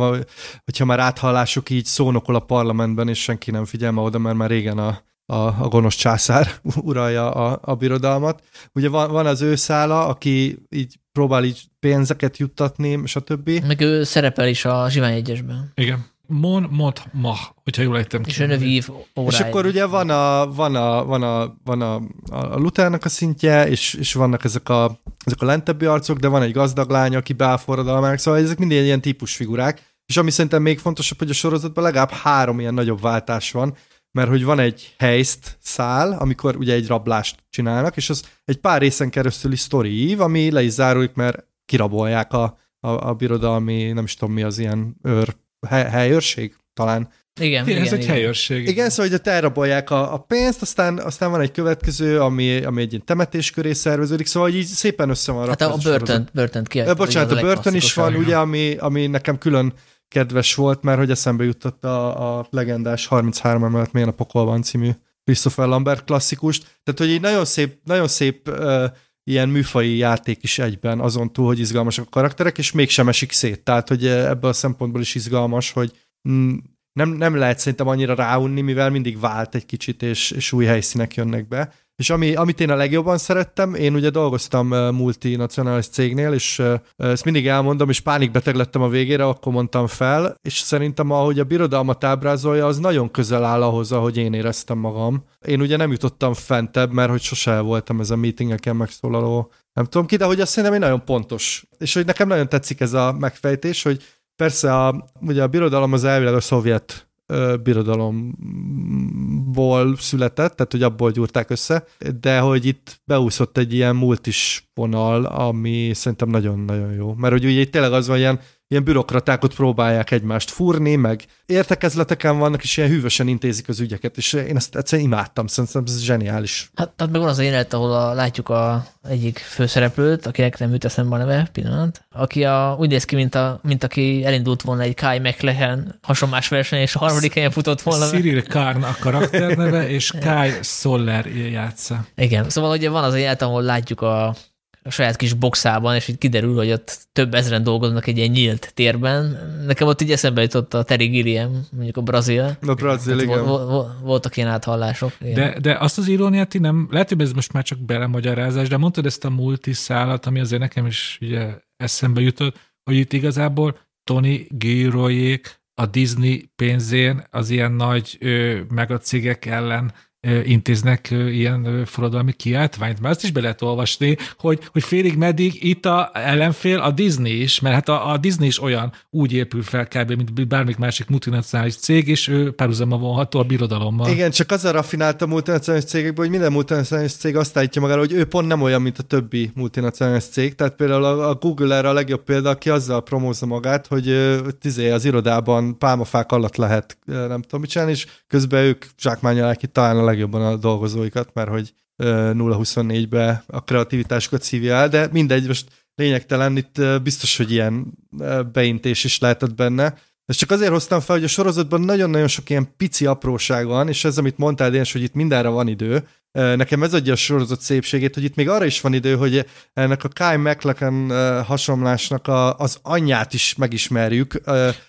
hogyha már áthallások így szónokol a parlamentben, és senki nem figyel ma oda, mert már régen a, a, a gonosz császár uralja a, a birodalmat. Ugye van, van az ő szála, aki így próbál így pénzeket juttatni, stb. Meg ő szerepel is a Zsivány egyesben. Igen. Mon, mot, ma, hogyha jól ejtem ki. És növív És akkor ugye van a, van a, van a, van a, a Luthernek a szintje, és, és vannak ezek a, ezek a lentebbi arcok, de van egy gazdag lány, aki beáll forradalmának, szóval ezek mind ilyen típusfigurák. És ami szerintem még fontosabb, hogy a sorozatban legalább három ilyen nagyobb váltás van, mert hogy van egy helyzt szál, amikor ugye egy rablást csinálnak, és az egy pár részen keresztül is sztori ív, ami le is zárulik, mert kirabolják a, a, a birodalmi, nem is tudom mi az ilyen őr hely, helyőrség talán. Igen, igen, ez igen, egy helyőrség. Igen, szóval hogy elrabolják a, a pénzt, aztán, aztán van egy következő, ami, ami egy ilyen temetés köré szerveződik, szóval hogy így szépen össze van Hát a, a börtön, börtön ki. Bocsánat, a börtön is van, ugye, ami, ami nekem külön kedves volt, mert hogy eszembe jutott a, a legendás 33 emelet Milyen a pokolban című Christopher Lambert klasszikust. Tehát, hogy egy nagyon szép, nagyon szép uh, ilyen műfai játék is egyben, azon túl, hogy izgalmasak a karakterek, és mégsem esik szét. Tehát, hogy ebből a szempontból is izgalmas, hogy mm, nem, nem lehet szerintem annyira ráunni, mivel mindig vált egy kicsit, és, és új helyszínek jönnek be. És ami, amit én a legjobban szerettem, én ugye dolgoztam multinacionális cégnél, és ezt mindig elmondom, és pánikbeteg lettem a végére, akkor mondtam fel, és szerintem ahogy a birodalmat ábrázolja, az nagyon közel áll ahhoz, ahogy én éreztem magam. Én ugye nem jutottam fentebb, mert hogy sose voltam ez a meetingeken megszólaló nem tudom ki, de hogy azt szerintem egy nagyon pontos. És hogy nekem nagyon tetszik ez a megfejtés, hogy persze a, ugye a birodalom az elvileg a szovjet birodalomból született, tehát hogy abból gyúrták össze, de hogy itt beúszott egy ilyen multis vonal, ami szerintem nagyon-nagyon jó. Mert hogy ugye tényleg az van, ilyen ilyen bürokraták ott próbálják egymást furni, meg értekezleteken vannak, és ilyen hűvösen intézik az ügyeket, és én ezt egyszerűen imádtam, szerintem ez zseniális. Hát, hát meg van az a jelenet, ahol a, látjuk a egyik főszereplőt, akinek nem jut eszembe a neve, pillanat, aki a, úgy néz ki, mint, a, mint aki elindult volna egy Kai McLehen hasonlás verseny, és a harmadik helyen futott volna. Cyril Karn a karakter neve, és Kai Soller játsza. Igen, szóval ugye van az a jelenet, ahol látjuk a, a saját kis boxában, és így kiderül, hogy ott több ezeren dolgoznak egy ilyen nyílt térben. Nekem ott így eszembe jutott a Terry Gilliam, mondjuk a Brazil. A Brazil, igen. Vol, voltak ilyen áthallások. Igen. De, de azt az iróniát nem, lehet, hogy ez most már csak belemagyarázás, de mondtad ezt a multiszállat, ami azért nekem is ugye eszembe jutott, hogy itt igazából Tony Gilroyék a Disney pénzén az ilyen nagy ö, megacégek ellen intéznek ilyen forradalmi kiáltványt, mert azt is be lehet olvasni, hogy, hogy félig meddig itt a ellenfél a Disney is, mert hát a, a Disney is olyan úgy épül fel kb. mint bármik másik multinacionális cég, és ő párhuzamba vonható a birodalommal. Igen, csak az a rafinált a multinacionális cégekből, hogy minden multinacionális cég azt állítja magára, hogy ő pont nem olyan, mint a többi multinacionális cég. Tehát például a, a Google erre a legjobb példa, aki azzal promózza magát, hogy tizé az irodában pálmafák alatt lehet nem tudom mit csinálni, és közben ők zsákmányolják itt talán a legjobban a dolgozóikat, mert hogy 0-24-be a kreativitásukat szívja el, de mindegy, most lényegtelen, itt biztos, hogy ilyen beintés is lehetett benne. Ezt csak azért hoztam fel, hogy a sorozatban nagyon-nagyon sok ilyen pici apróság van, és ez, amit mondtál, Dénes, hogy itt mindenre van idő, Nekem ez adja a sorozat szépségét, hogy itt még arra is van idő, hogy ennek a Kai McLachlan hasonlásnak a, az anyját is megismerjük,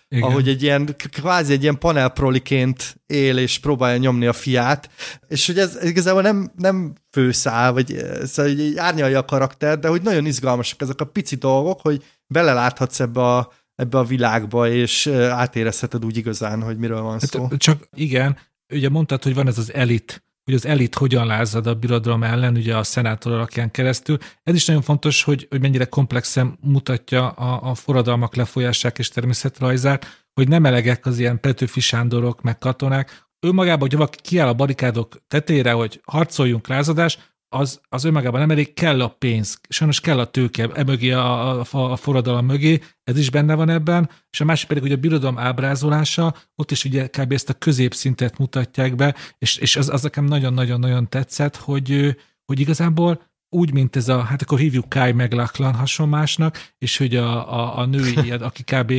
Igen. ahogy egy ilyen, kvázi egy ilyen panelproliként él és próbálja nyomni a fiát, és hogy ez igazából nem, nem főszál, vagy szóval egy árnyalja a karakter, de hogy nagyon izgalmasak ezek a pici dolgok, hogy beleláthatsz ebbe a, ebbe a világba, és átérezheted úgy igazán, hogy miről van szó. Hát, csak igen, ugye mondtad, hogy van ez az elit hogy az elit hogyan lázad a birodalom ellen, ugye a szenátor alakján keresztül. Ez is nagyon fontos, hogy, hogy mennyire komplexen mutatja a, a forradalmak lefolyását és természetrajzát, hogy nem elegek az ilyen Petőfi Sándorok, meg katonák. Ő magában, hogy valaki kiáll a barikádok tetejére, hogy harcoljunk lázadás, az, az önmagában nem elég, kell a pénz, sajnos kell a tőke emögé a, a, a forradalom mögé, ez is benne van ebben, és a másik pedig, hogy a birodalom ábrázolása, ott is ugye kb. ezt a középszintet mutatják be, és, és az, az nekem nagyon-nagyon-nagyon tetszett, hogy, hogy igazából úgy, mint ez a, hát akkor hívjuk Kai McLachlan hasonlásnak, és hogy a, a, a női, aki kb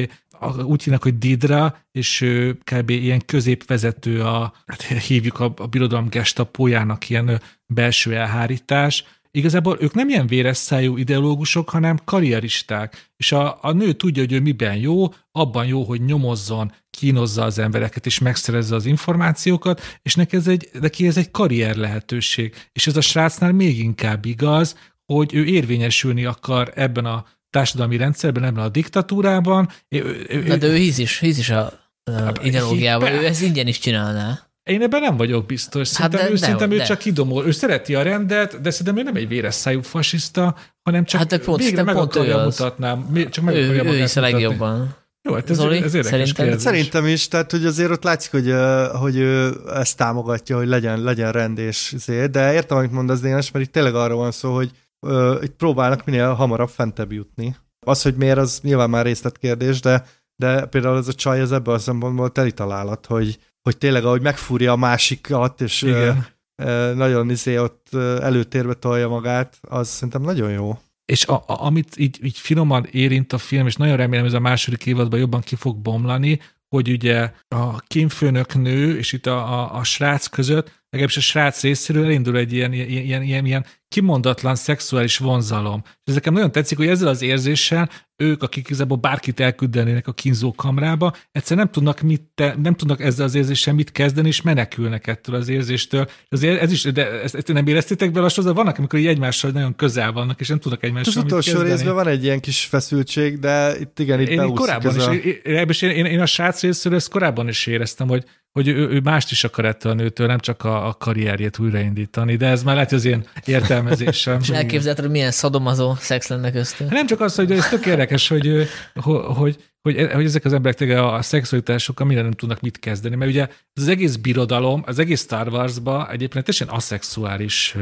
úgy hívnak, hogy Didra, és ő kb. ilyen középvezető, a, hát hívjuk a, a birodalom gestapójának ilyen belső elhárítás. Igazából ők nem ilyen véres szájú ideológusok, hanem karrieristák. És a, a nő tudja, hogy ő miben jó, abban jó, hogy nyomozzon, kínozza az embereket, és megszerezze az információkat, és neki ez egy, neki ez egy karrier lehetőség. És ez a srácnál még inkább igaz, hogy ő érvényesülni akar ebben a társadalmi rendszerben, ebben a diktatúrában. Ő, ő, Na de ő hisz is, hisz is a, a ideológiával, ő ezt ingyen is csinálná. Én ebben nem vagyok biztos. Szerintem, hát de, ő, de, szerintem de. ő csak kidomol. Ő szereti a rendet, de szerintem ő nem egy véres szájú fasiszta, hanem csak hát de pont, végre meg pont akarja mutatnám. Csak meg ő, akarja ő is a legjobban. Jó, hát ez, Zoli, ez érdekes szerintem, kérdés. szerintem is, tehát hogy azért ott látszik, hogy, hogy ő ezt támogatja, hogy legyen, legyen rend és azért, de értem, amit mondasz Dénes, mert itt tényleg arról van szó, hogy itt próbálnak minél hamarabb fentebb jutni. Az, hogy miért, az nyilván már részletkérdés, de, de például ez a csaj ez ebben a szempontból teli találat, hogy, hogy tényleg ahogy megfúrja a másikat, és Igen. nagyon izé ott előtérbe tolja magát, az szerintem nagyon jó. és a, a, amit így, így finoman érint a film, és nagyon remélem, hogy ez a második évadban jobban ki fog bomlani, hogy ugye a kémfőnök nő, és itt a, a, a srác között, legalábbis a srác részéről elindul egy ilyen, ilyen, ilyen, ilyen kimondatlan szexuális vonzalom. És ez nekem nagyon tetszik, hogy ezzel az érzéssel ők, akik igazából bárkit elküldenének a kínzó kamrába, egyszer nem tudnak, mit te, nem tudnak ezzel az érzéssel mit kezdeni, és menekülnek ettől az érzéstől. Azért ez is, de ezt, ezt nem éreztétek bele, az vannak, amikor így egymással nagyon közel vannak, és nem tudnak egymással Az utolsó részben van egy ilyen kis feszültség, de itt igen, itt én korábban is, a... én, én, én, a srác részéről ezt korábban is éreztem, hogy hogy ő, ő mást is akar ettől a nőtől, nem csak a, a karrierjét újraindítani, de ez már lehet, hogy az én értelmezésem. És elképzelheted, hogy milyen szadomazó szex lenne köztük. Nem csak az, hogy ez tök érdekes, hogy, hogy, hogy, hogy ezek az emberek tényleg a szexualitásokkal mire nem tudnak mit kezdeni, mert ugye az egész birodalom, az egész Star Wars-ba egyébként teljesen aszexuális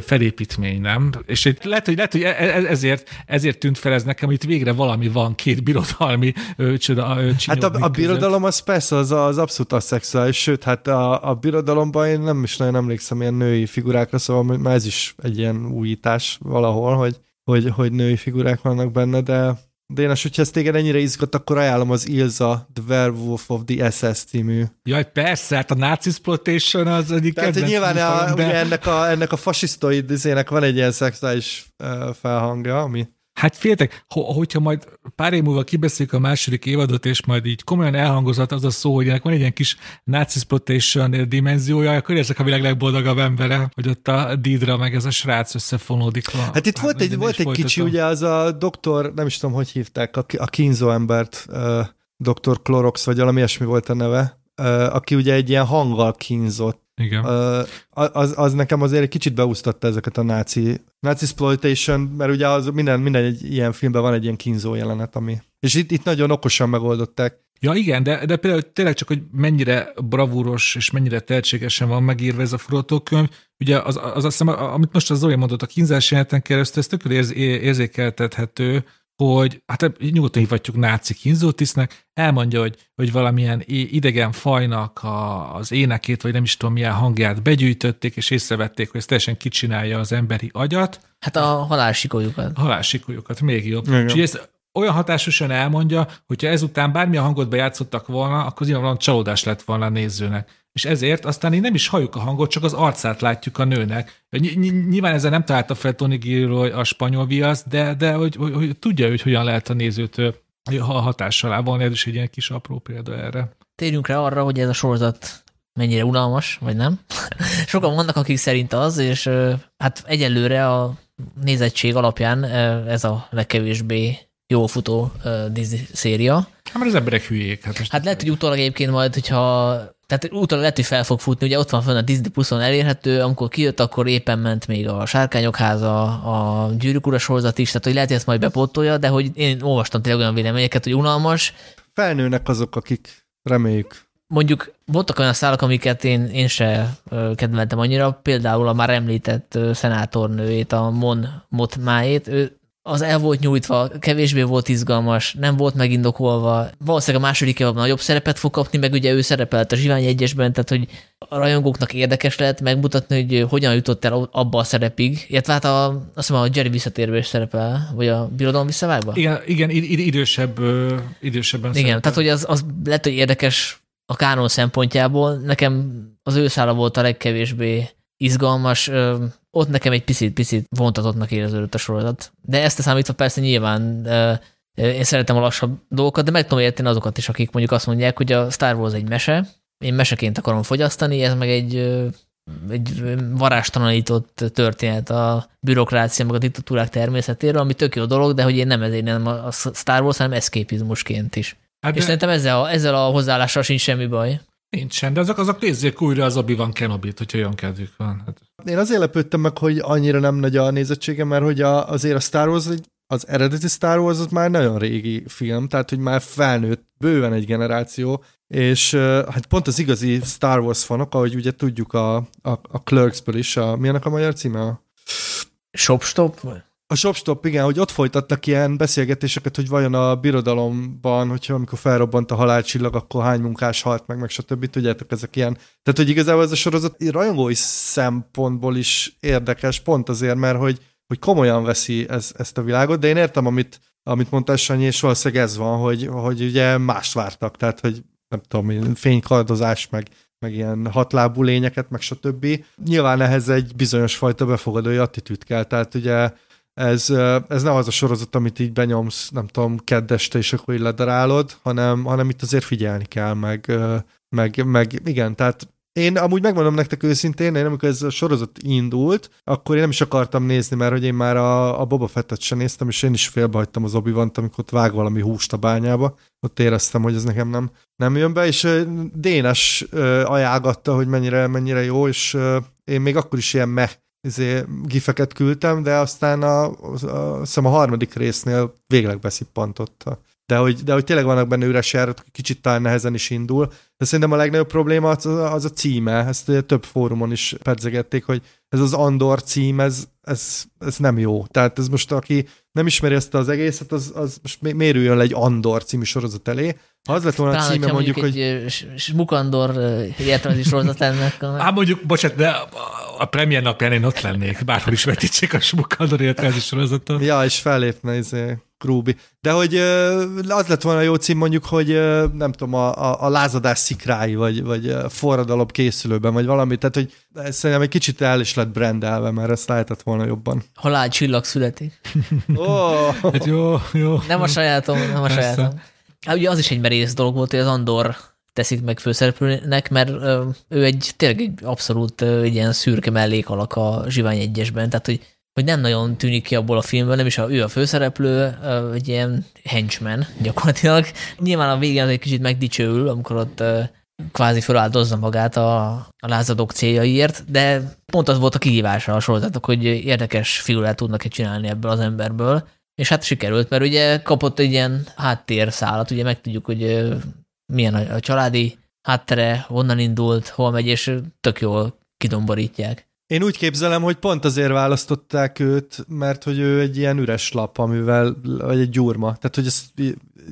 felépítmény, nem? És itt lehet, hogy, lehet, hogy e- e- ezért, ezért tűnt fel ez nekem, itt végre valami van, két birodalmi csoda. Hát a, a birodalom az persze az, az abszolút aszexuális, sőt, hát a, a birodalomban én nem is nagyon emlékszem ilyen női figurákra, szóval már ez is egy ilyen újítás valahol, hogy, hogy, hogy női figurák vannak benne, de Dénes, hogyha ez téged ennyire izgat, akkor ajánlom az Ilza, The Werewolf of the SS című. Jaj, persze, hát a Nazi Exploitation az egyik Tehát, hogy nyilván a, ugye ennek a, ennek a fasisztoid izének van egy ilyen szexuális uh, felhangja, ami Hát féltek, hogyha majd pár év múlva kibeszéljük a második évadot, és majd így komolyan elhangozott az a szó, hogy ennek van egy ilyen kis Nazi dimenziója, akkor érzek a világ legboldogabb embere, hogy ott a Didra meg ez a srác összefonódik. Hát itt hát, volt egy, volt egy kicsi, ugye az a doktor, nem is tudom, hogy hívták, a, a kínzó embert, uh, doktor Clorox, vagy valami ilyesmi volt a neve, uh, aki ugye egy ilyen hanggal kínzott, igen. Az, az nekem azért egy kicsit beúsztatta ezeket a náci, náci exploitation, mert ugye az minden, minden egy ilyen filmben van egy ilyen kínzó jelenet, ami... És itt, itt nagyon okosan megoldották. Ja igen, de, de például tényleg csak, hogy mennyire bravúros és mennyire tehetségesen van megírva ez a forgatókönyv, ugye az, az, az azt hiszem, amit most az Zoli mondott, a kínzás jeleneten keresztül, ez tökéletesen érz, érzékeltethető, hogy hát nyugodtan hívhatjuk náci kínzótisznek, elmondja, hogy, hogy valamilyen idegen fajnak a, az énekét, vagy nem is tudom milyen hangját begyűjtötték, és észrevették, hogy ez teljesen kicsinálja az emberi agyat. Hát a halálsikolyokat. Halálsikolyokat, még jobb. Igen. És ezt olyan hatásosan elmondja, hogyha ezután bármilyen hangot bejátszottak volna, akkor nyilván csalódás lett volna a nézőnek és ezért aztán így nem is halljuk a hangot, csak az arcát látjuk a nőnek. Ny- ny- nyilván ezzel nem találta fel Tony Gilroy a spanyol viaszt, de, de hogy, hogy, hogy, tudja, hogy hogyan lehet a nézőt hatással állni, ez is egy ilyen kis apró példa erre. Térjünk rá arra, hogy ez a sorozat mennyire unalmas, vagy nem. Sokan vannak, akik szerint az, és hát egyelőre a nézettség alapján ez a legkevésbé jó futó Disney széria. Hát mert az emberek hülyék. Hát, hát lehet, hogy utólag egyébként majd, hogyha tehát utána lehet, hogy fel fog futni, ugye ott van fönn a Disney Plus-on elérhető, amikor kijött, akkor éppen ment még a Sárkányok háza, a Gyűrűk ura sorozat is, tehát hogy lehet, hogy ezt majd bepótolja, de hogy én olvastam tényleg olyan véleményeket, hogy unalmas. Felnőnek azok, akik reméljük. Mondjuk voltak olyan szálak, amiket én, én se kedveltem annyira, például a már említett szenátornőjét, a Mon Motmájét, ő az el volt nyújtva, kevésbé volt izgalmas, nem volt megindokolva. Valószínűleg a második évben nagyobb szerepet fog kapni, meg ugye ő szerepelt a Zsivány egyesben, tehát hogy a rajongóknak érdekes lehet megmutatni, hogy hogyan jutott el abba a szerepig. Illetve hát a, azt hiszem, a Jerry visszatérve is szerepel, vagy a Birodalom visszavágva? Igen, igen idősebb, idősebben Igen, szerepel. tehát hogy az, az lehet, hogy érdekes a kánon szempontjából. Nekem az ő szála volt a legkevésbé izgalmas, ott nekem egy picit-picit vontatottnak éreződött a sorozat. De ezt a számítva persze nyilván én szeretem a lassabb dolgokat, de meg tudom érteni azokat is, akik mondjuk azt mondják, hogy a Star Wars egy mese, én meseként akarom fogyasztani, ez meg egy, egy varástalanított történet a bürokrácia, meg a diktatúrák természetéről, ami tök jó dolog, de hogy én nem ezért nem a Star Wars, hanem eszképizmusként is. Hát És szerintem ezzel a, ezzel a hozzáállással sincs semmi baj. Nincsen, de azok, azok nézzék újra az Obi-Wan Kenobi-t, hogy olyan kedvük van. Hát. Én azért lepődtem meg, hogy annyira nem nagy a nézettsége, mert hogy a, azért a Star Wars, az eredeti Star Wars az már nagyon régi film, tehát hogy már felnőtt bőven egy generáció, és hát pont az igazi Star Wars fanok, ahogy ugye tudjuk a, a, a Clerksből is, a, mi a magyar címe? Shopstop? A Shopstop, igen, hogy ott folytattak ilyen beszélgetéseket, hogy vajon a birodalomban, hogyha amikor felrobbant a halálcsillag, akkor hány munkás halt meg, meg stb. Tudjátok, ezek ilyen. Tehát, hogy igazából ez a sorozat rajongói szempontból is érdekes, pont azért, mert hogy, hogy komolyan veszi ez, ezt a világot, de én értem, amit, amit mondtál Sanyi, és valószínűleg ez van, hogy, hogy ugye mást vártak, tehát hogy nem tudom, fénykardozás, meg, meg ilyen hatlábú lényeket, meg stb. Nyilván ehhez egy bizonyos fajta befogadói attitűd kell, tehát ugye ez, ez nem az a sorozat, amit így benyomsz, nem tudom, keddeste, és akkor így ledarálod, hanem, hanem itt azért figyelni kell, meg, meg, meg igen, tehát én amúgy megmondom nektek őszintén, én amikor ez a sorozat indult, akkor én nem is akartam nézni, mert hogy én már a, a Boba Fettet sem néztem, és én is félbehagytam az obi amikor ott vág valami húst a bányába. Ott éreztem, hogy ez nekem nem, nem jön be, és Dénes ajánlgatta, hogy mennyire, mennyire jó, és én még akkor is ilyen meh izé, gifeket küldtem, de aztán a, a, a, a harmadik résznél végleg beszippantott de hogy, de hogy tényleg vannak benne üres járatok, kicsit talán nehezen is indul. De szerintem a legnagyobb probléma az, az a címe, ezt több fórumon is pedzegették, hogy ez az Andor cím, ez, ez, ez nem jó. Tehát ez most, aki nem ismeri ezt az egészet, az, az most mérüljön le egy Andor című sorozat elé. Ha az lett volna Talán, a címe, mondjuk, mondjuk hogy... Smukandor értelmezés sorozat lenne. Á, mondjuk, bocsánat, de a premier napján én ott lennék, bárhol is vetítsék a Smukandor értelmezés sorozatot. Ja, és fellépne, izé, Krúbi. De hogy az lett volna jó cím mondjuk, hogy nem tudom, a, a, a lázadás szikrái, vagy, vagy forradalom készülőben, vagy valami, tehát hogy szerintem egy kicsit el is lett brandelve, mert ezt lehetett volna jobban. Halál csillag születik. oh. hát jó, jó. Nem a sajátom, nem a Persze. sajátom. Hát ugye az is egy merész dolog volt, hogy az Andor teszik meg főszereplőnek, mert ő egy tényleg egy abszolút egy ilyen szürke mellékalak a Zsivány egyesben, tehát hogy hogy nem nagyon tűnik ki abból a filmből, nem is a, ő a főszereplő, egy ilyen henchman gyakorlatilag. Nyilván a végén az egy kicsit megdicsőül, amikor ott kvázi feláldozza magát a, a lázadók céljaiért, de pont az volt a kihívása a sorozatok, hogy érdekes figurát tudnak-e csinálni ebből az emberből, és hát sikerült, mert ugye kapott egy ilyen háttérszálat, ugye megtudjuk, hogy milyen a, a családi háttere, honnan indult, hol megy, és tök jól kidomborítják. Én úgy képzelem, hogy pont azért választották őt, mert hogy ő egy ilyen üres lap, amivel, vagy egy gyurma. Tehát, hogy ez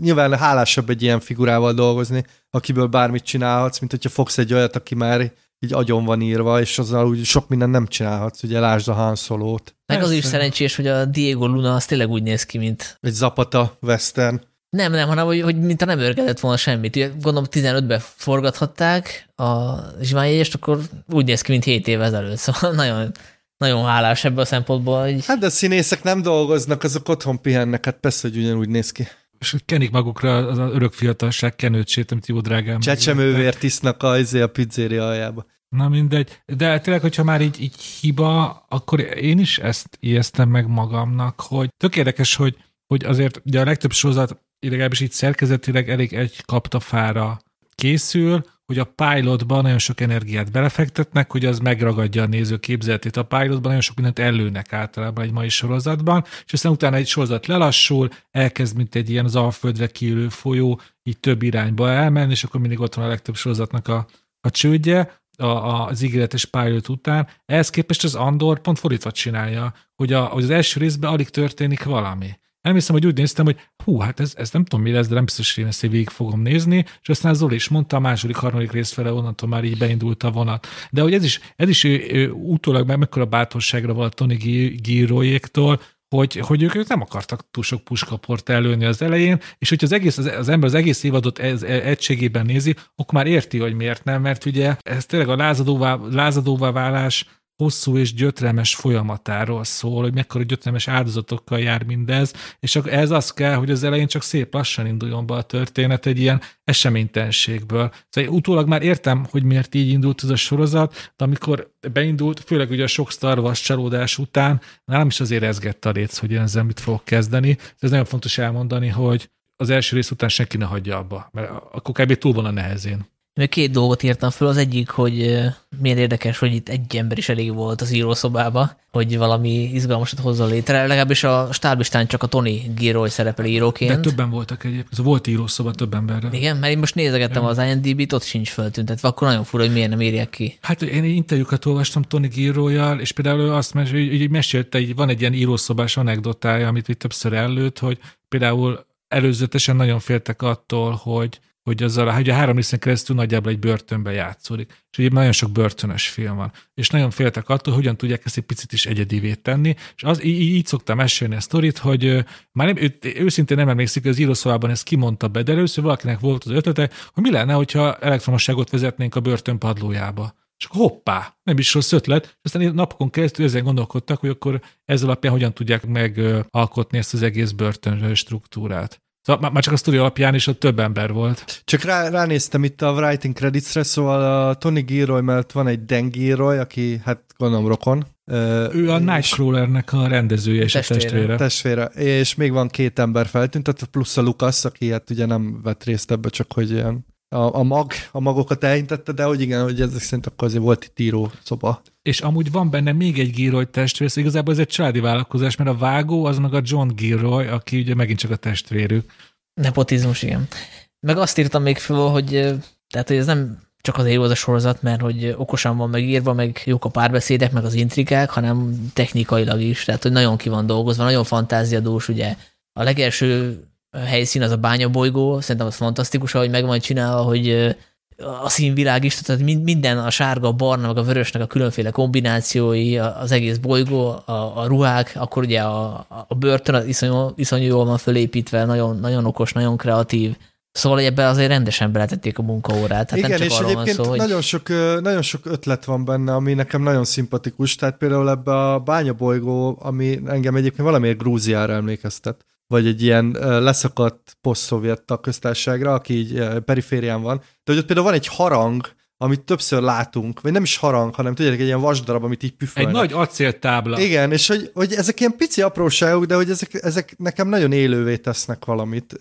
nyilván hálásabb egy ilyen figurával dolgozni, akiből bármit csinálhatsz, mint hogyha fogsz egy olyat, aki már így agyon van írva, és azzal úgy sok minden nem csinálhatsz, ugye lásd a Han Solo-t. Meg az is szerencsés, hogy a Diego Luna az tényleg úgy néz ki, mint... Egy Zapata western. Nem, nem, hanem hogy, hogy mint a nem örgedett volna semmit. Gondolom 15-ben forgathatták a zsiványjegyest, akkor úgy néz ki, mint 7 év ezelőtt. Szóval nagyon, nagyon hálás ebből a szempontból. Hogy... Hát de a színészek nem dolgoznak, azok otthon pihennek, hát persze, hogy ugyanúgy néz ki. És kenik magukra az örök fiatalság kenőcsét, amit jó drágám. Csecsemővért isznak a, izé a pizzéria aljába. Na mindegy. De tényleg, hogyha már így, így hiba, akkor én is ezt ijesztem meg magamnak, hogy tök érdekes, hogy, hogy azért ugye a legtöbb sorozat legalábbis így szerkezetileg elég egy kaptafára készül, hogy a pilotban nagyon sok energiát belefektetnek, hogy az megragadja a néző képzeletét. A pilotban nagyon sok mindent előnek általában egy mai sorozatban, és aztán utána egy sorozat lelassul, elkezd, mint egy ilyen az alföldre kiülő folyó, így több irányba elmenni, és akkor mindig ott van a legtöbb sorozatnak a, a csődje, a, a, az ígéretes pilot után. Ehhez képest az Andor pont fordítva csinálja, hogy, a, hogy az első részben alig történik valami Elmészem, hogy úgy néztem, hogy hú, hát ez, ez nem tudom mi lesz, de nem biztos, hogy én ezt végig fogom nézni, és aztán Zoli is mondta, a második, harmadik rész fele onnantól már így beindult a vonat. De hogy ez is, ez is ő, ő, utólag meg mekkora bátorságra volt Tony Gírójéktól, hogy, hogy ők, ők nem akartak túl sok puskaport előni az elején, és hogyha az, egész, az, az ember az egész évadot ez, ez, egységében nézi, akkor már érti, hogy miért nem, mert ugye ez tényleg a lázadóvá, lázadóvá válás hosszú és gyötremes folyamatáról szól, hogy mekkora gyötremes áldozatokkal jár mindez, és ez az kell, hogy az elején csak szép lassan induljon be a történet egy ilyen eseménytenségből. Szóval utólag már értem, hogy miért így indult ez a sorozat, de amikor beindult, főleg ugye a sok Star Wars csalódás után, nálam is azért ezgett a léc, hogy én ezzel mit fogok kezdeni. Ez nagyon fontos elmondani, hogy az első rész után senki ne hagyja abba, mert akkor kb. túl van a nehezén. Még két dolgot írtam föl. Az egyik, hogy milyen érdekes, hogy itt egy ember is elég volt az írószobába, hogy valami izgalmasat hozzon létre. Legalábbis a stáblistán csak a Tony Giroy szerepel íróként. De többen voltak egyébként. Volt írószoba több emberre. Igen, mert én most nézegettem az IMDb-t, ott sincs föltüntetve. Akkor nagyon fura, hogy miért nem írják ki. Hát én interjúkat olvastam Tony Giroyjal, és például ő azt mes- hogy mesélte, hogy van egy ilyen írószobás anekdotája, amit itt többször előtt, hogy például előzetesen nagyon féltek attól, hogy hogy azzal, hogy a három részen keresztül nagyjából egy börtönbe játszódik. És ugye nagyon sok börtönös film van. És nagyon féltek attól, hogyan tudják ezt egy picit is egyedivé tenni. És az, így, így szoktam mesélni a sztorit, hogy már nem, ő, őszintén nem emlékszik, hogy az írószobában ezt kimondta be, de először valakinek volt az ötlete, hogy mi lenne, hogyha elektromosságot vezetnénk a börtön padlójába. És akkor hoppá, nem is rossz ötlet. Aztán napokon keresztül ezen gondolkodtak, hogy akkor ez alapján hogyan tudják megalkotni ezt az egész börtön struktúrát. Szóval már csak a sztori alapján is ott több ember volt. Csak rá, ránéztem itt a writing creditsre, szóval a Tony Gilroy mellett van egy Dan Gilroy, aki hát gondolom rokon. Ő a Nightcrawlernek a rendezője és testvére. a testvére. Testvére. És még van két ember feltűnt, plusz a Lucas, aki hát ugye nem vett részt ebbe, csak hogy ilyen a, a, mag, a magokat elintette, de hogy igen, hogy ezek szerint akkor azért volt itt író szoba. És amúgy van benne még egy Gilroy testvér, szóval igazából ez egy családi vállalkozás, mert a vágó az meg a John Gilroy, aki ugye megint csak a testvérük. Nepotizmus, igen. Meg azt írtam még föl, hogy tehát, hogy ez nem csak azért jó az a sorozat, mert hogy okosan van megírva, meg jók a párbeszédek, meg az intrikák, hanem technikailag is, tehát hogy nagyon ki van dolgozva, nagyon fantáziadós, ugye a legelső helyszín az a bányabolygó, szerintem az fantasztikus, ahogy meg van csinálva, hogy a színvilág is, tehát minden a sárga, a barna, meg a vörösnek a különféle kombinációi, az egész bolygó, a, a ruhák, akkor ugye a, a börtön az iszonyú, iszonyú jól van fölépítve, nagyon, nagyon okos, nagyon kreatív. Szóval ebben azért rendesen beletették a munkaórát. Hát Igen, nem csak és egyébként szó, hogy... nagyon, sok, nagyon sok ötlet van benne, ami nekem nagyon szimpatikus. Tehát például ebbe a bányabolygó, ami engem egyébként valamiért Grúziára emlékeztet vagy egy ilyen leszakadt poszt-szovjet köztársaságra, aki így periférián van. De hogy ott például van egy harang, amit többször látunk, vagy nem is harang, hanem tudjátok, egy ilyen vasdarab, amit így püfölnek. Egy nagy acéltábla. Igen, és hogy, hogy ezek ilyen pici apróságok, de hogy ezek, ezek nekem nagyon élővé tesznek valamit,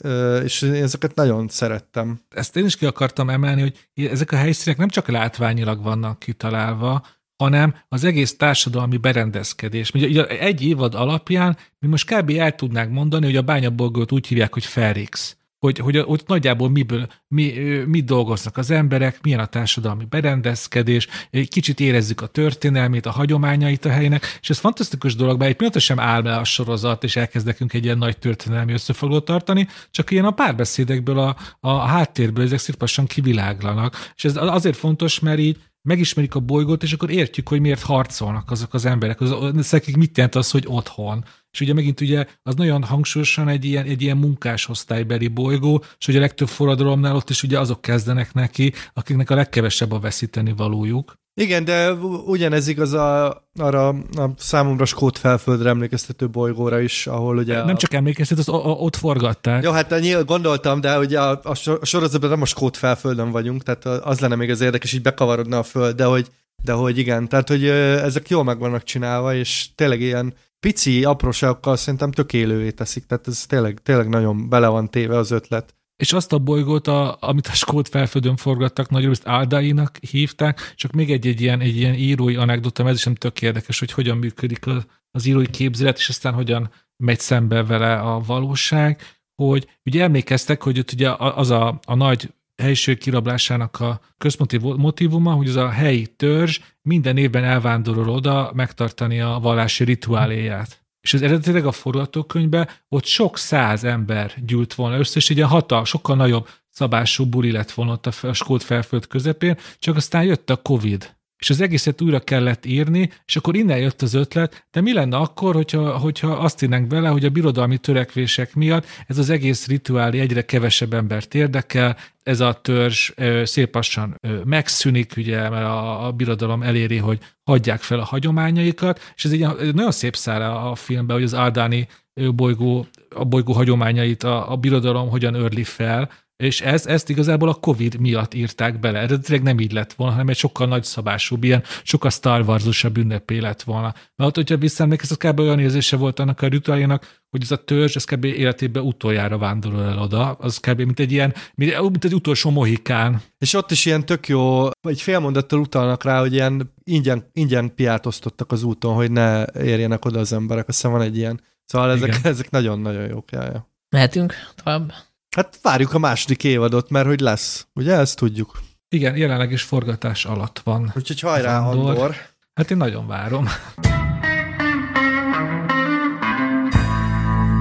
és én ezeket nagyon szerettem. Ezt én is ki akartam emelni, hogy ezek a helyszínek nem csak látványilag vannak kitalálva, hanem az egész társadalmi berendezkedés. Ugye egy évad alapján mi most kb. el tudnánk mondani, hogy a bányabolgót úgy hívják, hogy Ferix. Hogy, hogy ott nagyjából miből, mi, mit dolgoznak az emberek, milyen a társadalmi berendezkedés, kicsit érezzük a történelmét, a hagyományait a helynek, és ez fantasztikus dolog, mert egy pillanatra sem áll be a sorozat, és elkezd egy ilyen nagy történelmi összefoglalót tartani, csak ilyen a párbeszédekből, a, a háttérből ezek szirpasan kiviláglanak. És ez azért fontos, mert így megismerik a bolygót, és akkor értjük, hogy miért harcolnak azok az emberek. Az, nekik mit jelent az, hogy otthon. És ugye megint ugye az nagyon hangsúlyosan egy ilyen, egy ilyen munkásosztálybeli bolygó, és ugye a legtöbb forradalomnál ott is ugye azok kezdenek neki, akiknek a legkevesebb a veszíteni valójuk. Igen, de ugyanez igaz a, arra a számomra Skót felföldre emlékeztető bolygóra is, ahol ugye... Nem a... csak emlékeztet, az ott forgatták. Jó, hát nyilván gondoltam, de ugye a, a sorozatban nem a Skót felföldön vagyunk, tehát az lenne még az érdekes, így bekavarodna a föld, de hogy, de hogy igen, tehát hogy ezek jól meg vannak csinálva, és tényleg ilyen pici apróságokkal szerintem tök élővé teszik, tehát ez tényleg, tényleg nagyon bele van téve az ötlet és azt a bolygót, a, amit a Skót felföldön forgattak, nagyobb ezt Aldainak hívták, csak még egy, egy, ilyen, egy ilyen írói anekdota, ez is nem tök érdekes, hogy hogyan működik az, az írói képzelet, és aztán hogyan megy szembe vele a valóság, hogy ugye emlékeztek, hogy ott ugye az a, a nagy helyiség kirablásának a központi motivuma, hogy az a helyi törzs minden évben elvándorol oda megtartani a vallási rituáléját. És az eredetileg a forgatókönyvben ott sok száz ember gyűlt volna össze, és egy hatal, sokkal nagyobb szabású buli lett volna ott a Skót felföld közepén, csak aztán jött a Covid és az egészet újra kellett írni, és akkor innen jött az ötlet, de mi lenne akkor, hogyha, hogyha azt írnánk bele, hogy a birodalmi törekvések miatt ez az egész rituálé egyre kevesebb embert érdekel, ez a törzs szép lassan megszűnik, ugye, mert a, a birodalom eléri, hogy hagyják fel a hagyományaikat, és ez egy nagyon szép szára a filmben, hogy az Aldáni bolygó, a bolygó hagyományait a, a birodalom hogyan örli fel, és ez, ezt igazából a Covid miatt írták bele. Eredetileg nem így lett volna, hanem egy sokkal nagyszabású, ilyen sokkal Star Wars-osabb ünnepé lett volna. Mert hogyha visszaemlékezz, az kb. olyan érzése volt annak a rituáljának, hogy ez a törzs, ez kb. életében utoljára vándorol el oda. Az kb. mint egy ilyen, mint egy utolsó mohikán. És ott is ilyen tök jó, egy fél mondattal utalnak rá, hogy ilyen ingyen, ingyen piát osztottak az úton, hogy ne érjenek oda az emberek. Azt hiszem van egy ilyen. Szóval ezek, ezek nagyon-nagyon jók. Jája. Mehetünk tovább? Hát várjuk a második évadot, mert hogy lesz. Ugye ezt tudjuk. Igen, jelenleg is forgatás alatt van. Úgyhogy hajrá, Andor. Andor. Hát én nagyon várom.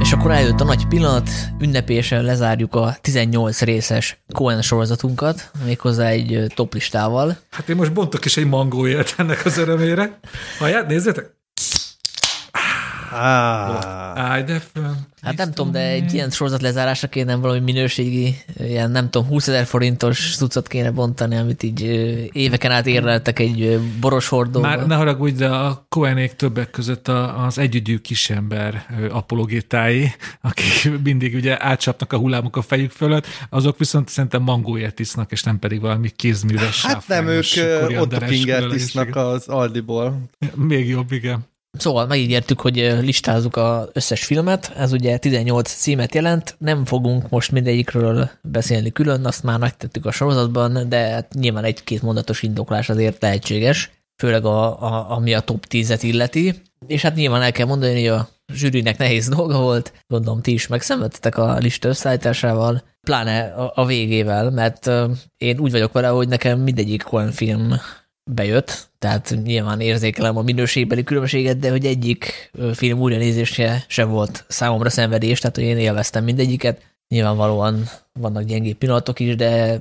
És akkor eljött a nagy pillanat, ünnepésen lezárjuk a 18 részes Cohen sorozatunkat, méghozzá egy toplistával. Hát én most bontok is egy mangóért ennek az örömére. Hallják, nézzétek! Ah. Állj, de. Hát nem tudom, de egy ilyen sorozat lezárásra kéne valami minőségi, ilyen nem tudom, 20 ezer forintos cuccot kéne bontani, amit így éveken át érleltek egy boros hordóba. Már ne haragudj, de a Cohenék többek között az együgyű kisember apologétái, akik mindig ugye átcsapnak a hullámok a fejük fölött, azok viszont szerintem mangóért isznak, és nem pedig valami kézműves Hát nem, ők Otto Kingert isznak az Aldiból. Még jobb, igen. Szóval megígértük, hogy listázzuk az összes filmet, ez ugye 18 címet jelent, nem fogunk most mindegyikről beszélni külön, azt már megtettük a sorozatban, de hát nyilván egy-két mondatos indoklás azért lehetséges, főleg a, a, ami a top 10-et illeti, és hát nyilván el kell mondani, hogy a zsűrinek nehéz dolga volt, gondolom ti is megszenvedtetek a lista összeállításával, pláne a, a végével, mert én úgy vagyok vele, hogy nekem mindegyik olyan film bejött, tehát nyilván érzékelem a minőségbeli különbséget, de hogy egyik film újranézése sem volt számomra szenvedés, tehát hogy én élveztem mindegyiket. Nyilvánvalóan vannak gyengébb pillanatok is, de,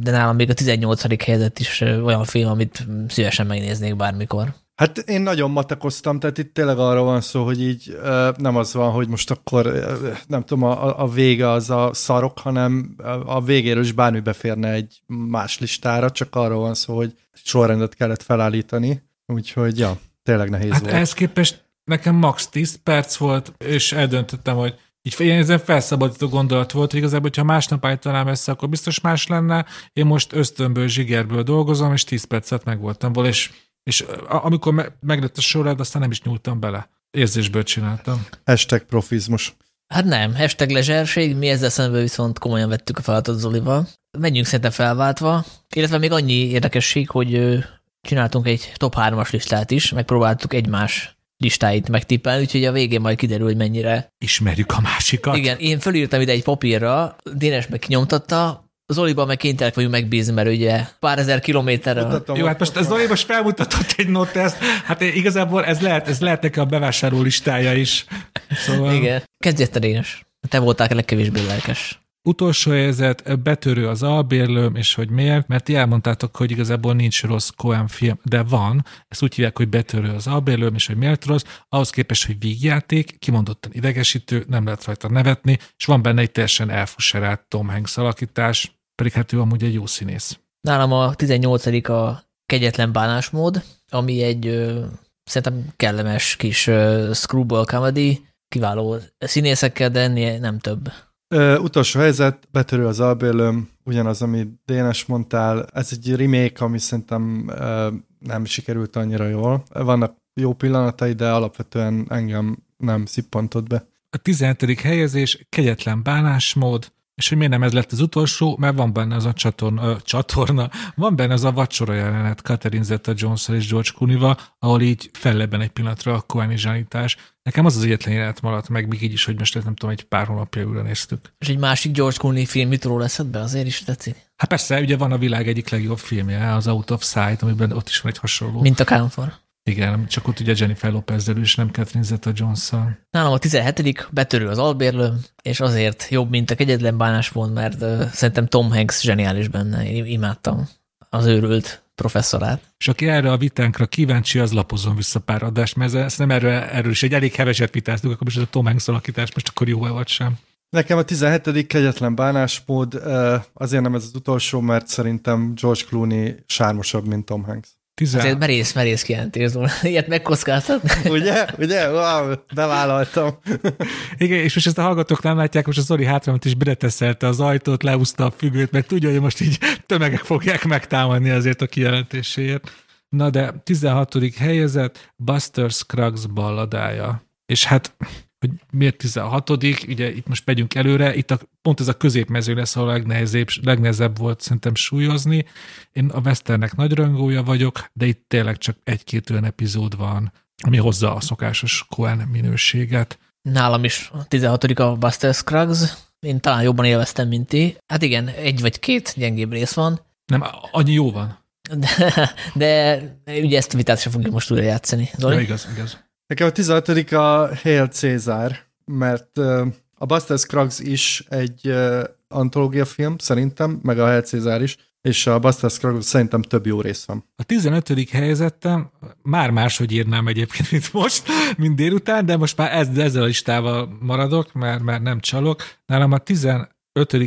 de nálam még a 18. helyzet is olyan film, amit szívesen megnéznék bármikor. Hát én nagyon matekoztam, tehát itt tényleg arra van szó, hogy így nem az van, hogy most akkor nem tudom, a, a vége az a szarok, hanem a végéről is bármi beférne egy más listára, csak arról van szó, hogy sorrendet kellett felállítani, úgyhogy ja, tényleg nehéz hát volt. ehhez képest nekem max 10 perc volt, és eldöntöttem, hogy így ilyen ezen felszabadító gondolat volt, hogy igazából, hogyha másnap állítanám össze, akkor biztos más lenne. Én most ösztönből, zsigerből dolgozom, és 10 percet meg voltam volna, és és amikor me- meglett a sorrend, aztán nem is nyúltam bele. Érzésből csináltam. Hashtag profizmus. Hát nem, hashtag lezserség, mi ezzel szemben viszont komolyan vettük a feladatot Zolival. Menjünk szerintem felváltva, illetve még annyi érdekesség, hogy csináltunk egy top 3-as listát is, megpróbáltuk egymás listáit megtippelni, úgyhogy a végén majd kiderül, hogy mennyire. Ismerjük a másikat. Igen, én fölírtam ide egy papírra, Dénes meg kinyomtatta, Zoliban meg kénytelenek vagyunk megbízni, mert ugye pár ezer kilométerre. Jó, hát most ez Zoli most felmutatott egy notest, hát igazából ez lehet, ez lehet neki a bevásárló listája is. Szóval... Igen. Kezdj te Dénes. Te voltál a legkevésbé lelkes. Utolsó helyzet, betörő az albérlőm, és hogy miért? Mert ti elmondtátok, hogy igazából nincs rossz Coen film, de van. Ezt úgy hívják, hogy betörő az albérlőm, és hogy miért rossz. Ahhoz képest, hogy vígjáték, kimondottan idegesítő, nem lehet rajta nevetni, és van benne egy teljesen elfuserált Tom Hanks alakítás, pedig hát ő amúgy egy jó színész. Nálam a 18 a kegyetlen bánásmód, ami egy ö, szerintem kellemes kis ö, screwball comedy, kiváló színészekkel, de ennél nem több. Ö, utolsó helyzet, betörő az albérlőm, ugyanaz, amit Dénes mondtál. Ez egy remake, ami szerintem ö, nem sikerült annyira jól. Vannak jó pillanatai, de alapvetően engem nem szippantott be. A 17. helyezés, kegyetlen bánásmód, és hogy miért nem ez lett az utolsó, mert van benne az a csatorna, ö, csatorna van benne az a vacsora jelenet Catherine zeta jones és George clooney ahol így fellebben egy pillanatra a Cohen zsanítás. Nekem az az egyetlen jelenet maradt meg, még így is, hogy most nem tudom, egy pár hónapja újra néztük. És egy másik George Clooney film mit róla be, azért is tetszik? Hát persze, ugye van a világ egyik legjobb filmje, az Out of Sight, amiben ott is van egy hasonló. Mint a Kámfor. Igen, csak ott ugye Jennifer lopez és nem Catherine Zeta-Jones-szal. Nálam a 17 betörő az albérlő, és azért jobb, mint a kegyetlen bánásmód, mert uh, szerintem Tom Hanks zseniális benne. Én imádtam az őrült professzorát. És aki erre a vitánkra kíváncsi, az lapozom vissza pár adást, mert ezt nem erről, erről is egy elég heveset vitáztunk, akkor most a Tom Hanks alakítás most akkor jó-e vagy sem. Nekem a 17. kegyetlen bánásmód azért nem ez az utolsó, mert szerintem George Clooney sármosabb, mint Tom Hanks. Tizen... Azért merész, merész kijelentés. Ilyet megkockáztat. Ugye? Ugye? Wow, bevállaltam. Igen, és most ezt a hallgatók nem látják, most a Zoli hátramat is beteszelte az ajtót, leúszta a függőt, mert tudja, hogy most így tömegek fogják megtámadni azért a kijelentéséért. Na de 16. helyezett Buster Scruggs balladája. És hát hogy miért 16 ugye itt most megyünk előre, itt a, pont ez a középmező lesz, ahol a legnehezebb, legnehezebb volt szerintem súlyozni. Én a Westernek nagy röngója vagyok, de itt tényleg csak egy-két olyan epizód van, ami hozza a szokásos Cohen minőséget. Nálam is a 16 a Buster Scruggs, én talán jobban élveztem, mint ti. Hát igen, egy vagy két gyengébb rész van. Nem, annyi jó van. De, de ugye ezt a vitát sem fogjuk most újra játszani. Zoli? Ja, igaz, igaz. Nekem a 16 a Hail Cézár, mert a Buster Scruggs is egy antológia film, szerintem, meg a Hell Cézár is, és a Buster Scruggs szerintem több jó rész van. A 15. helyezettem már máshogy írnám egyébként, mint most, mint délután, de most már ez, ezzel a listával maradok, mert, mert nem csalok. Nálam a 15.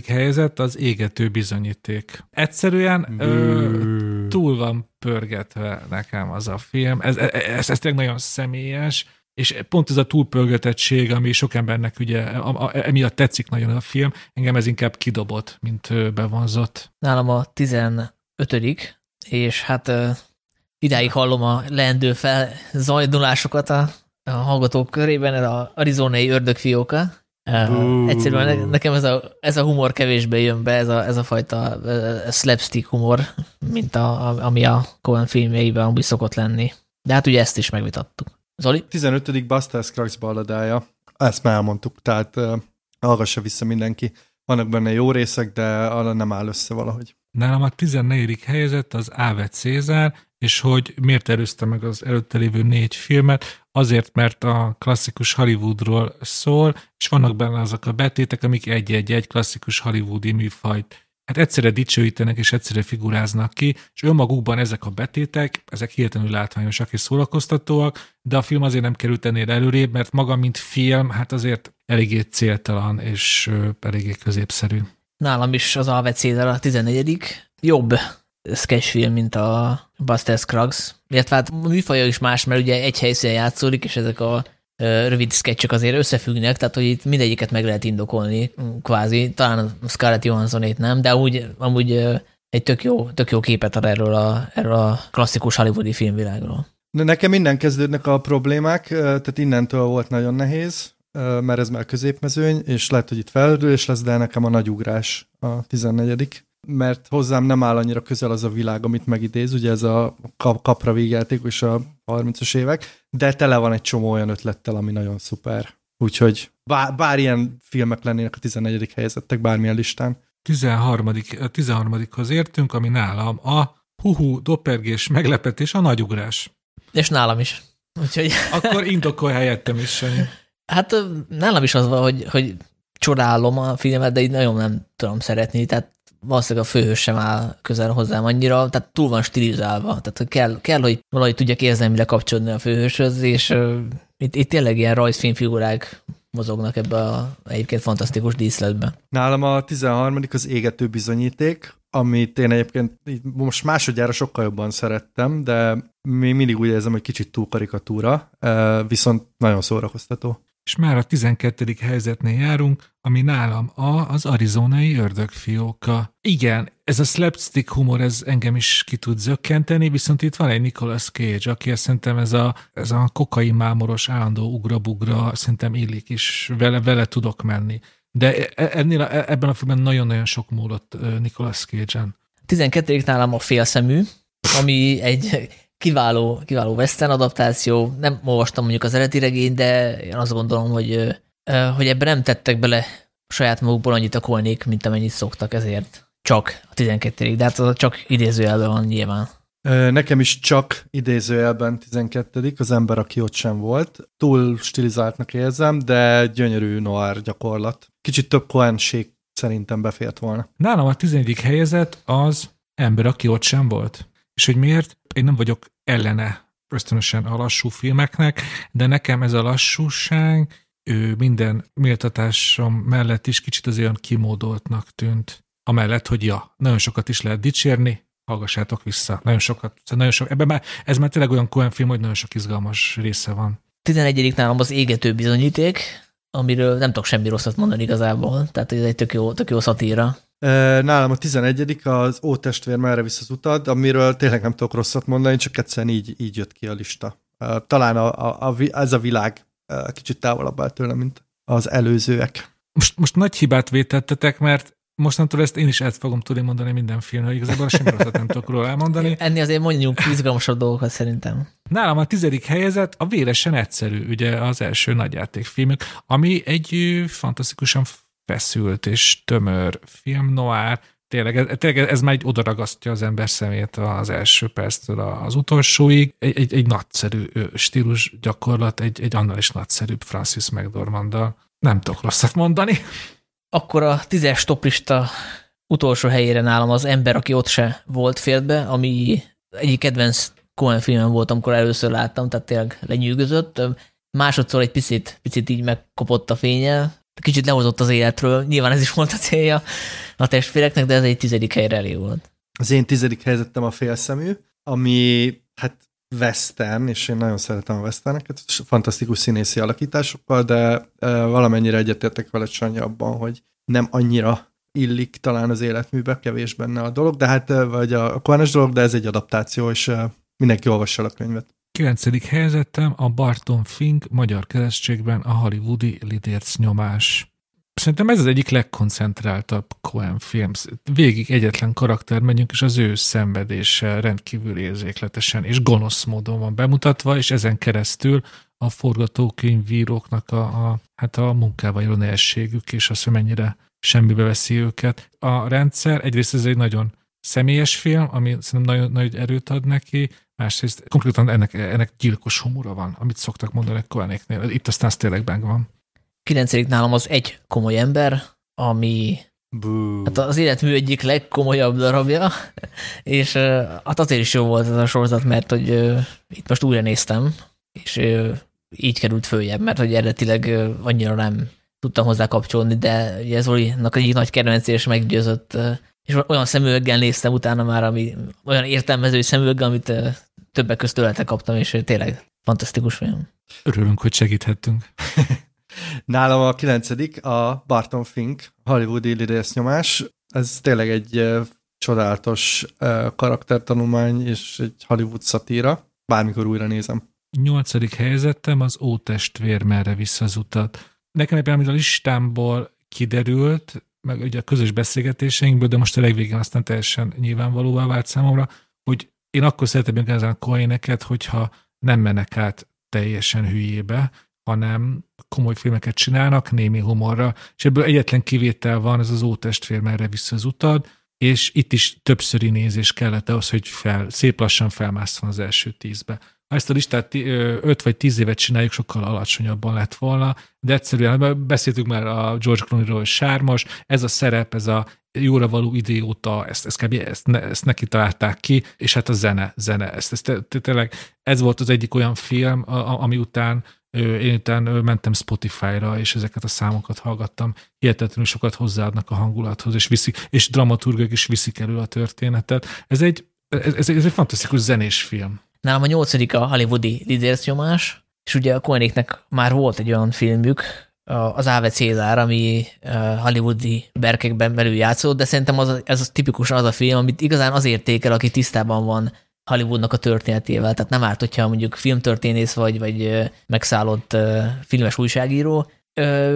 helyezett az égető bizonyíték. Egyszerűen ö, túl van pörgetve nekem az a film. Ez, ez, ez, ez tényleg nagyon személyes, és pont ez a túlpörgetettség, ami sok embernek ugye a, a, emiatt tetszik nagyon a film, engem ez inkább kidobott, mint bevonzott. Nálam a 15 és hát idáig hallom a leendő fel zajdulásokat a, a hallgatók körében, ez az arizonai ördögfióka. Uh, egyszerűen nekem ez a, ez a humor kevésbé jön be, ez a, ez a fajta uh, slapstick humor, mint a, ami a Coen filmjeiben amúgy szokott lenni. De hát ugye ezt is megvitattuk. Zoli? 15. Buster Scruggs balladája. Ezt már elmondtuk, tehát uh, hallgassa vissza mindenki. Vannak benne jó részek, de arra nem áll össze valahogy. Nálam a 14. helyezett az Áve Cézár, és hogy miért erőzte meg az előtte lévő négy filmet, azért, mert a klasszikus Hollywoodról szól, és vannak benne azok a betétek, amik egy-egy-egy klasszikus hollywoodi műfajt hát egyszerre dicsőítenek és egyszerre figuráznak ki, és önmagukban ezek a betétek, ezek hihetetlenül látványosak és szórakoztatóak, de a film azért nem került ennél előrébb, mert maga, mint film, hát azért eléggé céltalan és eléggé középszerű. Nálam is az Alve Cézar a 14 jobb sketchfilm, mint a Buster Scruggs, illetve hát műfaja is más, mert ugye egy helyszínen játszódik, és ezek a rövid sketchek azért összefüggnek, tehát hogy itt mindegyiket meg lehet indokolni, kvázi, talán a Scarlett Johanssonét nem, de úgy, amúgy egy tök jó, tök jó képet ad erről a, erről a klasszikus hollywoodi filmvilágról. Nekem minden kezdődnek a problémák, tehát innentől volt nagyon nehéz, mert ez már középmezőny, és lehet, hogy itt felrülés lesz, de nekem a nagy ugrás a 14 mert hozzám nem áll annyira közel az a világ, amit megidéz, ugye ez a kapra végjáték és a 30-as évek, de tele van egy csomó olyan ötlettel, ami nagyon szuper. Úgyhogy bár, bár ilyen filmek lennének a 14. helyezettek bármilyen listán. 13. 13-hoz értünk, ami nálam a huhu, dopergés, meglepetés, a nagyugrás. És nálam is. Úgyhogy... Akkor indokolj helyettem is, Sanyi. Hát nálam is az van, hogy, hogy csodálom a filmet, de így nagyon nem tudom szeretni, tehát valószínűleg a főhős sem áll közel hozzám annyira, tehát túl van stilizálva, tehát kell, kell hogy valahogy tudjak érzelmileg kapcsolódni a főhőshöz, és uh, itt, itt tényleg ilyen rajzfilmfigurák mozognak ebbe a egyébként fantasztikus díszletbe. Nálam a 13. az égető bizonyíték, amit én egyébként most másodjára sokkal jobban szerettem, de még mindig úgy érzem, hogy kicsit túl karikatúra, viszont nagyon szórakoztató és már a 12. helyzetnél járunk, ami nálam a, az arizonai ördögfióka. Igen, ez a slapstick humor, ez engem is ki tud zökkenteni, viszont itt van egy Nicolas Cage, aki szerintem ez a, ez a kokai mámoros állandó ugra-bugra, szerintem illik is, vele, vele tudok menni. De e, e, ennél, e, ebben a filmben nagyon-nagyon sok múlott Nicolas Cage-en. 12. nálam a félszemű, ami egy kiváló, kiváló western adaptáció. Nem olvastam mondjuk az eredeti regényt, de én azt gondolom, hogy, hogy ebben nem tettek bele saját magukból annyit a kolnék, mint amennyit szoktak, ezért csak a 12 de hát az csak idézőjelben van nyilván. Nekem is csak idézőjelben 12 az ember, aki ott sem volt. Túl stilizáltnak érzem, de gyönyörű noir gyakorlat. Kicsit több koenség szerintem befért volna. Nálam a 11. helyezett az ember, aki ott sem volt. És hogy miért? Én nem vagyok ellene ösztönösen a lassú filmeknek, de nekem ez a lassúság ő minden méltatásom mellett is kicsit az olyan kimódoltnak tűnt. Amellett, hogy ja, nagyon sokat is lehet dicsérni, hallgassátok vissza. Nagyon sokat, szóval nagyon sok, ebben már, ez már tényleg olyan Coen film, hogy nagyon sok izgalmas része van. 11. nálam az égető bizonyíték, amiről nem tudok semmi rosszat mondani igazából, tehát ez egy tök jó, tök jó szatíra. Nálam a 11 az Ó testvér, merre visz az utad, amiről tényleg nem tudok rosszat mondani, csak egyszerűen így, így jött ki a lista. Talán a, a, a, ez a világ kicsit távolabb áll tőle, mint az előzőek. Most, most nagy hibát vétettetek, mert mostantól ezt én is ezt fogom tudni mondani minden filmről, igazából semmi rosszat nem tudok róla elmondani. Ennél azért mondjunk izgalmasabb dolgokat szerintem. Nálam a tizedik helyezett a véresen egyszerű, ugye az első nagyjátékfilmük, ami egy fantasztikusan feszült és tömör film noir, tényleg, ez, tényleg ez már egy odaragasztja az ember szemét az első perctől az utolsóig. Egy, egy, egy nagyszerű stílus gyakorlat, egy, egy annál is nagyszerűbb Francis McDormanddal. Nem tudok rosszat mondani. Akkor a tízes toplista utolsó helyére nálam az ember, aki ott se volt félbe, ami egyik kedvenc Cohen filmem volt, amikor először láttam, tehát tényleg lenyűgözött. Másodszor egy picit, picit így megkopott a fénye, kicsit lehozott az életről, nyilván ez is volt a célja a testvéreknek, de ez egy tizedik helyre elég volt. Az én tizedik helyzetem a félszemű, ami hát western, és én nagyon szeretem a westerneket, fantasztikus színészi alakításokkal, de valamennyire egyetértek veled Sanyi abban, hogy nem annyira illik talán az életműbe, kevés benne a dolog, de hát, vagy a koánes dolog, de ez egy adaptáció, és mindenki olvassa a könyvet. Kilencedik helyzetem a Barton Fink magyar keresztségben a hollywoodi lidérc nyomás. Szerintem ez az egyik legkoncentráltabb Coen film. Végig egyetlen karakter megyünk, és az ő szenvedése rendkívül érzékletesen és gonosz módon van bemutatva, és ezen keresztül a forgatókönyvíróknak a, a, hát a munkával jön nehézségük, és az, hogy mennyire semmibe veszi őket. A rendszer egyrészt ez egy nagyon személyes film, ami szerintem nagyon nagy erőt ad neki, másrészt konkrétan ennek, ennek gyilkos humora van, amit szoktak mondani a Koenéknél. Itt aztán az tényleg bang van. Kilencedik nálam az egy komoly ember, ami Bú. hát az életmű egyik legkomolyabb darabja, és hát azért is jó volt ez a sorozat, mert hogy itt most újra néztem, és így került följebb, mert hogy eredetileg annyira nem tudtam hozzá kapcsolni, de ugye Zolinak egyik nagy kedvenc és meggyőzött, és olyan szemüveggel néztem utána már, ami olyan értelmező szemüveggel, amit többek közt tőletek kaptam, és tényleg fantasztikus film. Örülünk, hogy segíthettünk. Nálam a kilencedik a Barton Fink, Hollywoodi lidész nyomás. Ez tényleg egy csodálatos karaktertanulmány és egy Hollywood szatíra. Bármikor újra nézem. Nyolcadik helyzetem az Ótestvér merre vissza az utat. Nekem ebben, a listámból kiderült, meg ugye a közös beszélgetéseinkből, de most a legvégén aztán teljesen nyilvánvalóvá vált számomra, hogy én akkor szeretem ezen a koineket, hogyha nem mennek át teljesen hülyébe, hanem komoly filmeket csinálnak, némi humorra, és ebből egyetlen kivétel van, ez az ótestvér merre vissza az utad, és itt is többszöri nézés kellett ahhoz, hogy fel, szép lassan felmászson az első tízbe. Ha ezt a listát 5 vagy 10 évet csináljuk, sokkal alacsonyabban lett volna, de egyszerűen beszéltük már a George Clooney-ról, hogy sármos, ez a szerep, ez a jóra való idióta, ezt, ezt, kb, ezt, ne, ezt neki találták ki, és hát a zene, zene, ezt, ezt tényleg ez volt az egyik olyan film, ami után én után mentem Spotify-ra, és ezeket a számokat hallgattam. Hihetetlenül sokat hozzáadnak a hangulathoz, és, viszik, és dramaturgok is viszik elő a történetet. Ez egy, ez, ez, egy fantasztikus zenés film. Nálam a nyolcadik a hollywoodi Leaders nyomás, és ugye a Koenignek már volt egy olyan filmük, az Áve Cézár, ami hollywoodi berkekben belül játszott, de szerintem az, ez az tipikusan az a film, amit igazán az értékel, aki tisztában van Hollywoodnak a történetével. Tehát nem árt, hogyha mondjuk filmtörténész vagy, vagy megszállott filmes újságíró.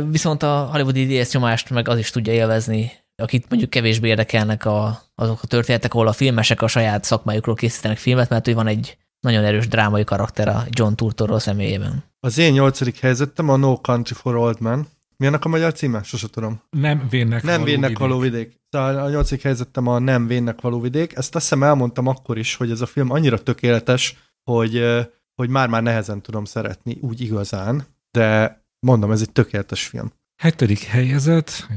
Viszont a hollywoodi DSZ nyomást meg az is tudja élvezni, akit mondjuk kevésbé érdekelnek a, azok a történetek, ahol a filmesek a saját szakmájukról készítenek filmet, mert hogy van egy nagyon erős drámai karakter a John Turturro személyében. Az én nyolcadik helyzetem a No Country for Old Men. Mi annak a magyar címe? Sose tudom. Nem vénnek Nem való vénnek vidék. való vidék. Szóval a nyolcadik helyzetem a Nem vénnek való vidék. Ezt azt hiszem elmondtam akkor is, hogy ez a film annyira tökéletes, hogy, hogy már-már nehezen tudom szeretni úgy igazán, de mondom, ez egy tökéletes film. Hetedik helyezett,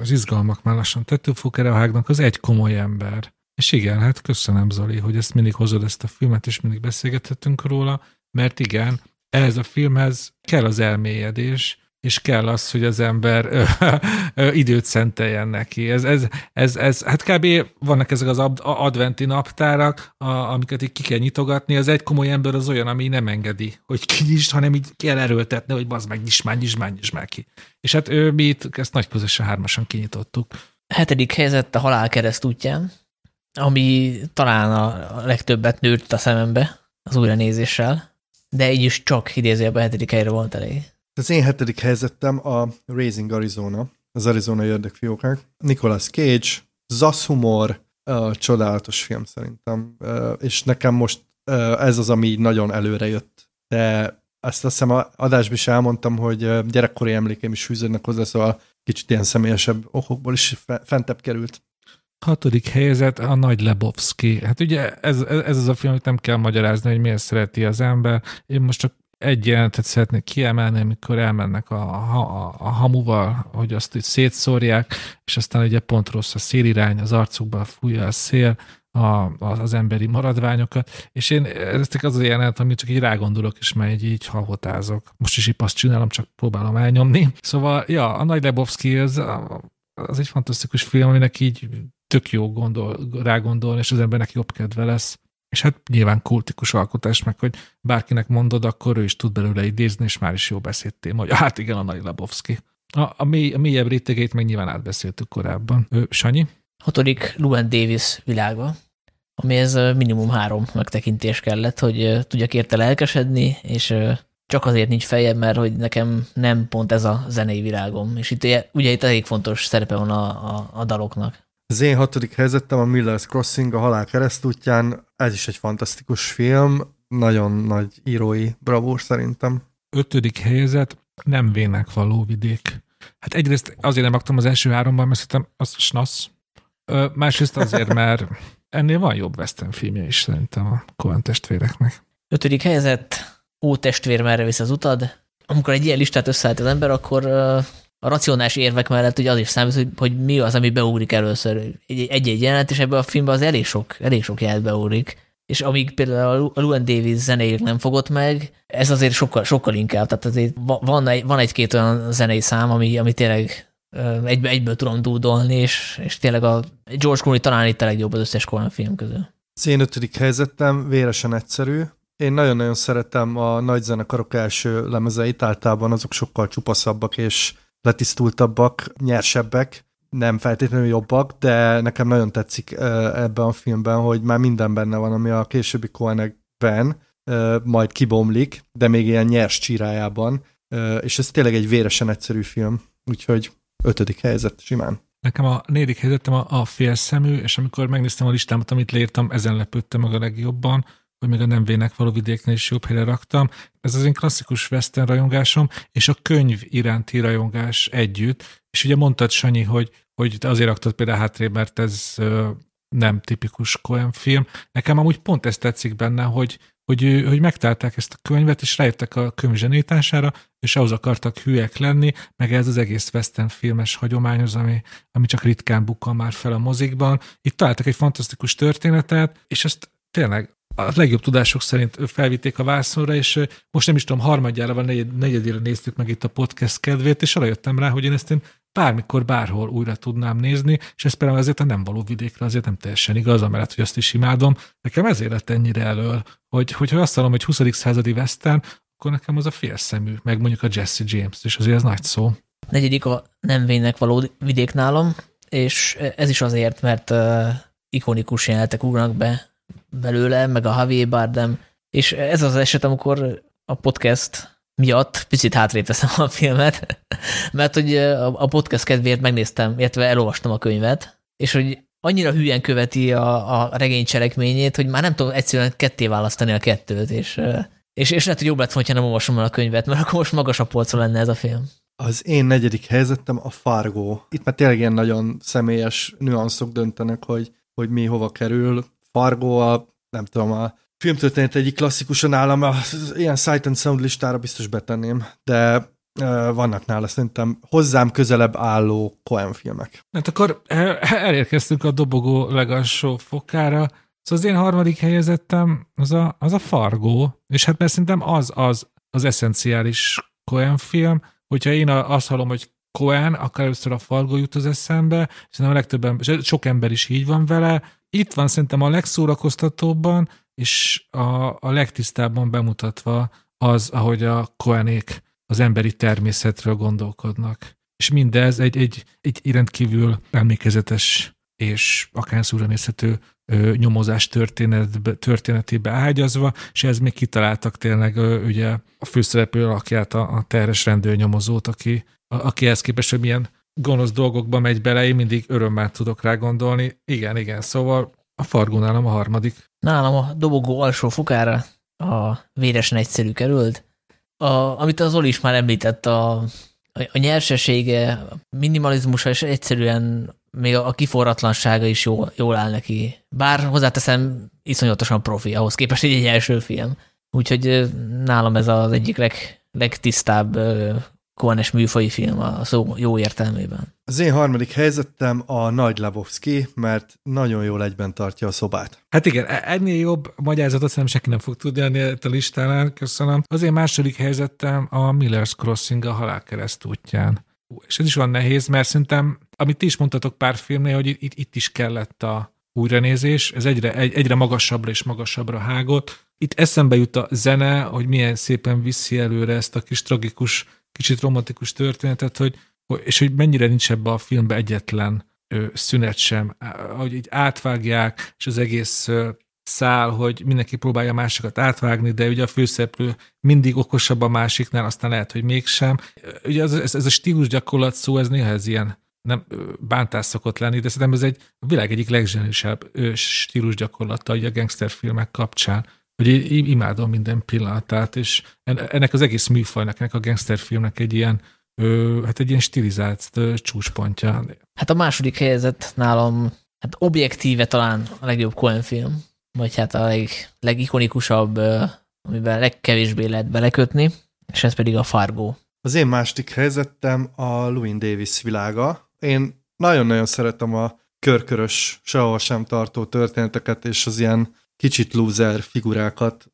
az izgalmak már lassan tetőfokerehágnak az egy komoly ember. És igen, hát köszönöm Zoli, hogy ezt mindig hozod ezt a filmet, és mindig beszélgethetünk róla, mert igen, ehhez a filmhez kell az elmélyedés, és kell az, hogy az ember ö, ö, időt szenteljen neki. Ez, ez, ez, ez, hát kb. vannak ezek az adventi naptárak, a, amiket így ki kell nyitogatni, az egy komoly ember az olyan, ami nem engedi, hogy kinyisd, hanem így kell erőltetni, hogy bazd meg, nyisd már, nyisd már, nyisd már ki. És hát ő, mi itt ezt nagy közösen hármasan kinyitottuk. Hetedik helyzet a halál kereszt útján, ami talán a legtöbbet nőtt a szemembe az újranézéssel, de így is csak idézőjebb a hetedik helyre volt elég. Az én hetedik helyzetem a Raising Arizona, az Arizona ördögfiókák. Nicolas Cage, zasz humor, uh, csodálatos film szerintem, és nekem most ez az, ami nagyon előre jött. De ezt azt hiszem adásban is elmondtam, hogy gyerekkori emlékeim is fűződnek hozzá, szóval kicsit ilyen személyesebb okokból is fentebb került. Hatodik helyezett a Nagy Lebowski. Hát ugye ez, ez az a film, amit nem kell magyarázni, hogy miért szereti az ember. Én most csak egy jelentet szeretnék kiemelni, amikor elmennek a, a, a hamuval, hogy azt így szétszórják, és aztán ugye pont rossz a szélirány, az arcukba fújja a szél, a, az emberi maradványokat, és én ez az a jelenet, amit csak így rágondolok, és már így, így halhotázok. Most is épp azt csinálom, csak próbálom elnyomni. Szóval, ja, a Nagy Lebowski az, az egy fantasztikus film, aminek így tök jó gondol, rágondolni, és az embernek jobb kedve lesz. És hát nyilván kultikus alkotás, meg hogy bárkinek mondod, akkor ő is tud belőle idézni, és már is jó beszéltél, hogy hát igen, a Nagy Lebowski. A, a, mély, a mélyebb rétegét meg nyilván átbeszéltük korábban. Ő, Sanyi? Hatodik Luan Davis világa, ami ez minimum három megtekintés kellett, hogy tudjak érte lelkesedni, és csak azért nincs fejem, mert hogy nekem nem pont ez a zenei világom. És itt ugye itt elég fontos szerepe van a, a, a daloknak. Az én hatodik helyzetem a Miller's Crossing, a halál keresztútján. Ez is egy fantasztikus film, nagyon nagy írói bravúr szerintem. Ötödik helyzet, nem vének való vidék. Hát egyrészt azért nem raktam az első háromban, mert szerintem az snasz. Másrészt azért, mert ennél van jobb western filmje is szerintem a Coen testvéreknek. Ötödik helyzet, Ó testvér, merre visz az utad. Amikor egy ilyen listát összeállt az ember, akkor a racionális érvek mellett ugye az is számít, hogy, hogy mi az, ami beugrik először egy-egy jelenet, és ebben a filmben az elég sok, elég sok jelent beugrik. És amíg például a Llewyn Davis zenéjét nem fogott meg, ez azért sokkal, sokkal inkább. Tehát azért van, egy, van egy-két olyan zenei szám, ami, ami tényleg egybe, egyből tudom dúdolni, és, és tényleg a George Clooney talán itt a legjobb az összes Coen film közül. Az én ötödik helyzetem véresen egyszerű. Én nagyon-nagyon szeretem a nagy zenekarok első lemezeit, általában azok sokkal csupaszabbak és letisztultabbak, nyersebbek, nem feltétlenül jobbak, de nekem nagyon tetszik ebben a filmben, hogy már minden benne van, ami a későbbi Coenekben majd kibomlik, de még ilyen nyers csírájában, és ez tényleg egy véresen egyszerű film, úgyhogy ötödik helyzet simán. Nekem a negyedik helyzetem a, a félszemű, és amikor megnéztem a listámat, amit leírtam, ezen lepődtem meg a legjobban, hogy még a nem vének való vidéknél is jobb helyre raktam. Ez az én klasszikus western rajongásom, és a könyv iránti rajongás együtt. És ugye mondtad, Sanyi, hogy, hogy azért raktad például hátrébb, mert ez nem tipikus Coen film. Nekem amúgy pont ezt tetszik benne, hogy, hogy, hogy megtalálták ezt a könyvet, és rájöttek a könyv zsenítására, és ahhoz akartak hülyek lenni, meg ez az egész western filmes hagyományhoz, ami, ami csak ritkán bukkan már fel a mozikban. Itt találtak egy fantasztikus történetet, és ezt tényleg a legjobb tudások szerint felvitték a vászonra, és most nem is tudom, harmadjára vagy negyed, negyedére néztük meg itt a podcast kedvét, és arra jöttem rá, hogy én ezt én bármikor, bárhol újra tudnám nézni, és ez például azért a nem való vidékre azért nem teljesen igaz, amellett, hogy azt is imádom. Nekem ezért lett ennyire elől, hogy, hogyha azt hallom, hogy 20. századi western, akkor nekem az a félszemű, meg mondjuk a Jesse James, és azért ez nagy szó. Negyedik a nem vénynek való vidék nálam, és ez is azért, mert uh, ikonikus jelenetek ugranak be belőle, meg a Javier Bardem, és ez az eset, amikor a podcast miatt picit hátrébb teszem a filmet, mert hogy a podcast kedvéért megnéztem, illetve elolvastam a könyvet, és hogy annyira hülyen követi a, a regény cselekményét, hogy már nem tudom egyszerűen ketté választani a kettőt, és, és, és lehet, hogy jobb lett, hogyha nem olvasom el a könyvet, mert akkor most magasabb polcon lenne ez a film. Az én negyedik helyzetem a Fargo. Itt már tényleg ilyen nagyon személyes nüanszok döntenek, hogy, hogy mi hova kerül. Fargo a, nem tudom, a filmtörténet egyik klasszikusan állam, a, ilyen Sight and Sound listára biztos betenném, de vannak nála szerintem hozzám közelebb álló Coen filmek. Hát akkor elérkeztünk a dobogó legalsó fokára. Szóval az én harmadik helyezettem az a, az a Fargo, és hát mert szerintem az az, az eszenciális Coen film, hogyha én azt hallom, hogy Coen, akkor először a Fargo jut az eszembe, szerintem a legtöbben, sok ember is így van vele, itt van szerintem a legszórakoztatóbban, és a, a legtisztábban bemutatva az, ahogy a koenék az emberi természetről gondolkodnak. És mindez egy, egy, egy rendkívül emlékezetes és akár nézhető ö, nyomozás történet, történetébe ágyazva, és ez még kitaláltak tényleg ö, ugye a főszereplő alakját, a, a terhes rendőrnyomozót, aki, a, aki ehhez képest, hogy milyen gonosz dolgokba megy bele, én mindig örömmel tudok rá gondolni. Igen, igen, szóval a Fargo nálam a harmadik. Nálam a dobogó alsó fokára a véresen egyszerű került. A, amit az Oli is már említett, a, a nyersessége, minimalizmusa és egyszerűen még a kiforratlansága is jól, jól áll neki. Bár hozzáteszem, iszonyatosan profi ahhoz képest, egy első film. Úgyhogy nálam ez az egyik leg, legtisztább Koenes műfai film a szó jó értelmében. Az én harmadik helyzetem a Nagy Lebowski, mert nagyon jól egyben tartja a szobát. Hát igen, e- ennél jobb magyarázatot szerintem senki nem fog tudni ennél a listánál, köszönöm. Az én második helyzetem a Miller's Crossing a halálkereszt útján. És ez is van nehéz, mert szerintem, amit ti is mondtatok pár filmnél, hogy itt, itt is kellett a újranézés, ez egyre, egy, egyre magasabbra és magasabbra hágott. Itt eszembe jut a zene, hogy milyen szépen viszi előre ezt a kis tragikus kicsit romantikus történetet, hogy, és hogy mennyire nincs ebbe a filmbe egyetlen szünet sem, hogy így átvágják, és az egész szál, hogy mindenki próbálja másikat átvágni, de ugye a főszereplő mindig okosabb a másiknál, aztán lehet, hogy mégsem. Ugye ez, ez, ez a stílus gyakorlat szó, ez néha ez ilyen nem bántás szokott lenni, de szerintem ez egy világ egyik legzsenősebb stílus gyakorlata a gangsterfilmek kapcsán hogy én imádom minden pillanatát, és ennek az egész műfajnak, ennek a gangsterfilmnek egy ilyen, ö, hát egy ilyen stilizált ö, csúcspontja. Hát a második helyzet nálam, hát objektíve talán a legjobb Coen film, vagy hát a leg, legikonikusabb, ö, amiben legkevésbé lehet belekötni, és ez pedig a Fargo. Az én második helyzetem a Louis Davis világa. Én nagyon-nagyon szeretem a körkörös, sehol sem tartó történeteket, és az ilyen kicsit loser figurákat,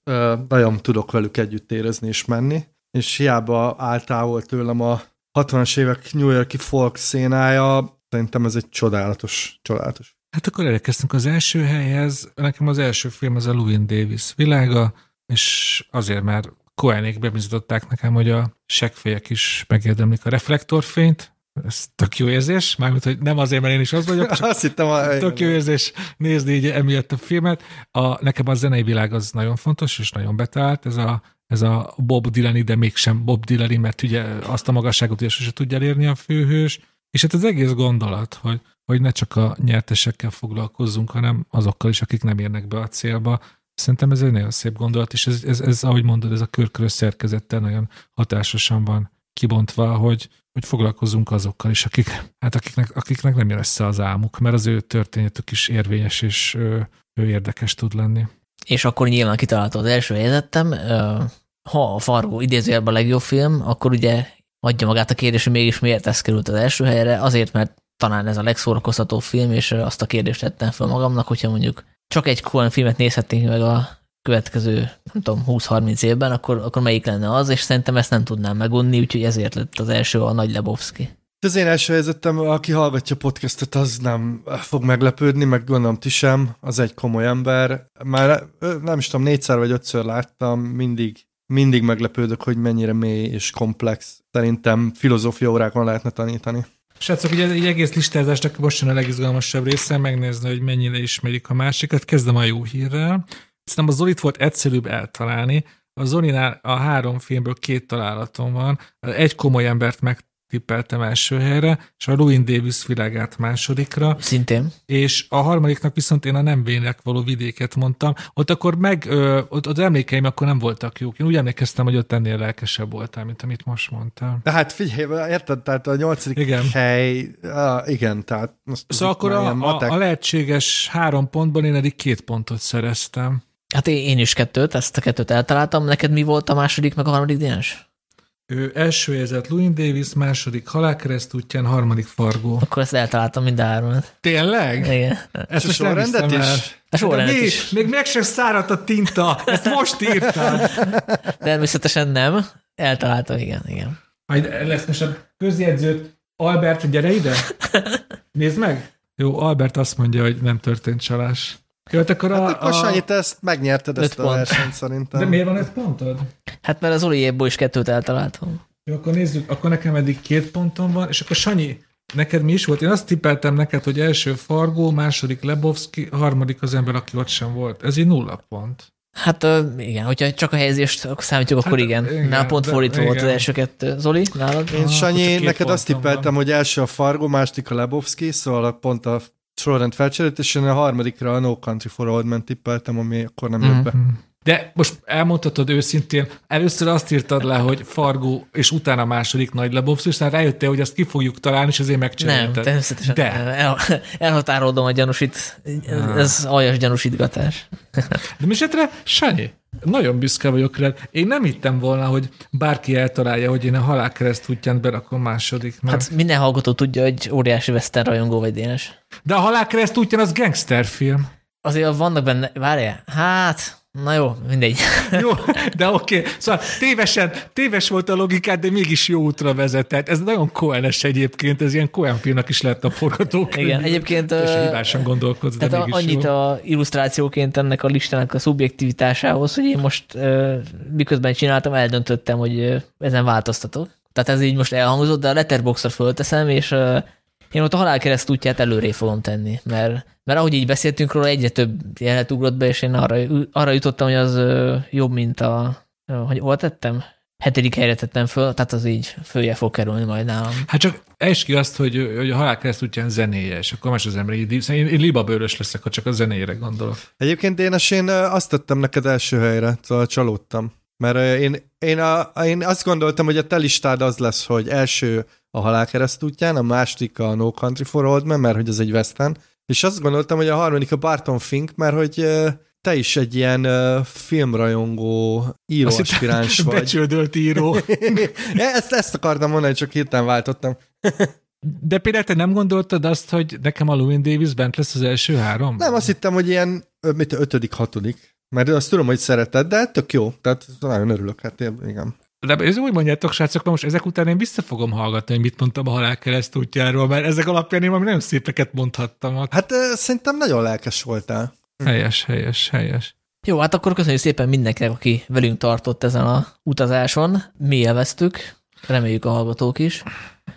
nagyon tudok velük együtt érezni és menni, és hiába áll távol tőlem a 60-as évek New Yorki folk szénája, szerintem ez egy csodálatos, csodálatos. Hát akkor elkezdtünk az első helyhez. Nekem az első film az a Louis Davis világa, és azért már Cohenék bebizonyították nekem, hogy a seggfejek is megérdemlik a reflektorfényt, ez tök jó érzés, mármint, hogy nem azért, mert én is az vagyok, csak Azt hittem, a... tök jó érzés nézni így emiatt a filmet. A, nekem a zenei világ az nagyon fontos, és nagyon betalált. Ez a, ez a Bob Dylan, de mégsem Bob Dylan, mert ugye azt a magasságot ugye sose tudja elérni a főhős. És hát az egész gondolat, hogy, hogy ne csak a nyertesekkel foglalkozzunk, hanem azokkal is, akik nem érnek be a célba. Szerintem ez egy nagyon szép gondolat, és ez, ez, ez ahogy mondod, ez a körkörös szerkezettel nagyon hatásosan van kibontva, hogy, hogy foglalkozunk azokkal is, akik, hát akiknek, akiknek nem jön össze az álmuk, mert az ő történetük is érvényes és ő, ő érdekes tud lenni. És akkor nyilván kitalálta az első helyzetem, ha a Fargo idézőjelben a legjobb film, akkor ugye adja magát a kérdés, hogy mégis miért ez került az első helyre, azért, mert talán ez a legszórakoztatóbb film, és azt a kérdést tettem fel magamnak, hogyha mondjuk csak egy Coen filmet nézhetnénk meg a következő, nem tudom, 20-30 évben, akkor, akkor melyik lenne az, és szerintem ezt nem tudnám megunni, úgyhogy ezért lett az első a Nagy Lebowski. Az én első helyzetem, aki hallgatja podcastot, az nem fog meglepődni, meg gondolom ti sem, az egy komoly ember. Már nem is tudom, négyszer vagy ötször láttam, mindig, mindig meglepődök, hogy mennyire mély és komplex. Szerintem filozófia órákon lehetne tanítani. Srácok, ugye egy egész listázásnak most jön a legizgalmasabb része, megnézni, hogy mennyire ismerik a másikat. Kezdem a jó hírrel. Szerintem a Zolit volt egyszerűbb eltalálni. A Zolinál a három filmből két találatom van. Egy komoly embert megtippeltem első helyre, és a Louis Davis világát másodikra. Szintén. És a harmadiknak viszont én a nem vének való vidéket mondtam. Ott akkor meg, ö, ott, ott emlékeim akkor nem voltak jók. Én úgy emlékeztem, hogy ott ennél lelkesebb voltál, mint amit most mondtam. De hát figyelj, érted, tehát a nyolcadik igen. hely, uh, igen, tehát... Szóval akkor a, a, a lehetséges három pontban én eddig két pontot szereztem. Hát én is kettőt, ezt a kettőt eltaláltam. Neked mi volt a második, meg a harmadik diás? Ő első érzett Louis Davis, második halálkereszt útján, harmadik Fargó. Akkor ezt eltaláltam mind a hármat. Tényleg? Igen. Ezt most nem is. El. A sorrendet még, is. Még meg sem száradt a tinta. Ezt most írtam. Természetesen nem. Eltaláltam, igen, igen. Majd lesz most a közjegyzőt. Albert, gyere ide! Nézd meg! Jó, Albert azt mondja, hogy nem történt csalás. Jó, hát akkor, a, hát akkor a... Sanyi, te ezt megnyerted ezt pont. a versenyt szerintem. De miért van ez pontod? Hát mert az Oliéból is kettőt eltaláltam. Jó, akkor nézzük, akkor nekem eddig két pontom van, és akkor Sanyi, neked mi is volt? Én azt tippeltem neked, hogy első Fargó, második Lebowski, harmadik az ember, aki ott sem volt. Ez így nulla pont. Hát igen, hogyha csak a helyezést számítjuk, akkor hát, igen. igen. Nál pont fordítva volt az első kettő. Zoli, nálad? Én, Sanyi, neked azt tippeltem, van. hogy első a Fargo, második a Lebowski, szóval pont a sorrend felcserélt, és én a harmadikra a No Country for Old Men tippeltem, ami akkor nem jött be. Mm-hmm. De most elmondhatod őszintén, először azt írtad le, hogy Fargo, és utána a második nagy lebobsz, és aztán rájöttél, hogy azt ki fogjuk találni, és ezért megcsináltad. Nem, természetesen. De. El, elhatárolom a gyanúsít, Ah. ez aljas gyanúsítgatás. De misetre, Sanyi, nagyon büszke vagyok rád. Én nem hittem volna, hogy bárki eltalálja, hogy én a halálkereszt útján berakom második. Mert... Hát minden hallgató tudja, hogy óriási western rajongó vagy Dénes. De a halálkereszt útján az gangsterfilm. Azért vannak benne, várjál, hát, na jó, mindegy. Jó, de oké. Okay. Szóval tévesen, téves volt a logikád, de mégis jó útra vezetett. Ez nagyon koenes egyébként, ez ilyen Coen filmnek is lett a forgatókönyv. Igen, egyébként... És hibásan gondolkodsz, de Tehát mégis annyit jó. a illusztrációként ennek a listának a szubjektivitásához, hogy én most miközben csináltam, eldöntöttem, hogy ezen változtatok. Tehát ez így most elhangzott, de a letterboxra fölteszem, és én ott a halálkereszt útját előré fogom tenni, mert, mert ahogy így beszéltünk róla, egyre több jelet ugrott be, és én arra, arra jutottam, hogy az jobb, mint a, hogy hol tettem? Hetedik helyre tettem föl, tehát az így följe fog kerülni majd nálam. Hát csak ejtsd ki azt, hogy, hogy a halálkereszt útján zenéje, és akkor más az ember így, én, én libabőrös leszek, ha csak a zenéjére gondolok. Egyébként Dénes, én ö, azt tettem neked első helyre, szóval csalódtam. Mert én, én, a, én azt gondoltam, hogy a te listád az lesz, hogy első a halálkereszt útján, a második a No Country for Old Men, mert hogy ez egy western, és azt gondoltam, hogy a harmadik a Barton Fink, mert hogy te is egy ilyen filmrajongó íróaspiráns vagy. Becsődölt író. Ja, ezt, ezt akartam mondani, csak hirtelen váltottam. De például te nem gondoltad azt, hogy nekem a Louis Davis bent lesz az első három? Nem, azt hittem, hogy ilyen mit, ötödik, hatodik. Mert azt tudom, hogy szereted, de tök jó. Tehát nagyon örülök, hát igen. De ez úgy mondjátok, srácok, na most ezek után én vissza fogom hallgatni, hogy mit mondtam a halálkereszt útjáról, mert ezek alapján én valami nagyon szépeket mondhattam. Hát szerintem nagyon lelkes voltál. Helyes, helyes, helyes. Jó, hát akkor köszönjük szépen mindenkinek, aki velünk tartott ezen a utazáson. Mi élveztük, reméljük a hallgatók is.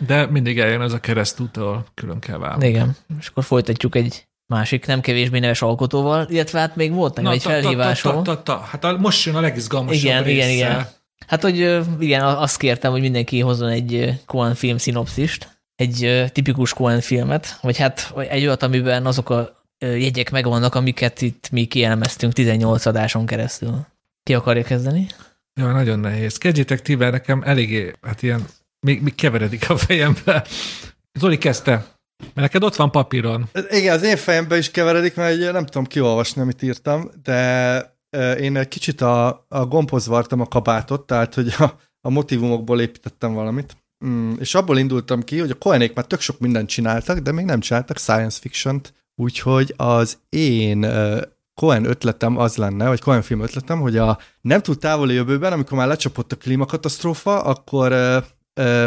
De mindig eljön az a keresztút, ahol külön kell válni. Igen, és akkor folytatjuk egy másik, nem kevésbé neves alkotóval, illetve hát még volt nekem egy felhívásom. Hát most jön a legizgalmasabb Igen, igen, része. igen. Hát, hogy igen, azt kértem, hogy mindenki hozzon egy Coen film szinopszist, egy tipikus Coen filmet, vagy hát egy olyat, amiben azok a jegyek megvannak, amiket itt mi kielemeztünk 18 adáson keresztül. Ki akarja kezdeni? Ja, nagyon nehéz. Kezdjétek ti, nekem eléggé, hát ilyen, még, még keveredik a fejembe. Zoli kezdte. Mert neked ott van papíron. Igen, az én fejembe is keveredik, mert nem tudom kiolvasni, amit írtam, de én egy kicsit a, a gombhoz vartam a kabátot, tehát hogy a, a motivumokból építettem valamit. Mm, és abból indultam ki, hogy a Coenék már tök sok mindent csináltak, de még nem csináltak science fiction-t, úgyhogy az én ö, Cohen ötletem az lenne, vagy Cohen film ötletem, hogy a nem túl távoli jövőben, amikor már lecsapott a klímakatasztrófa, akkor ö,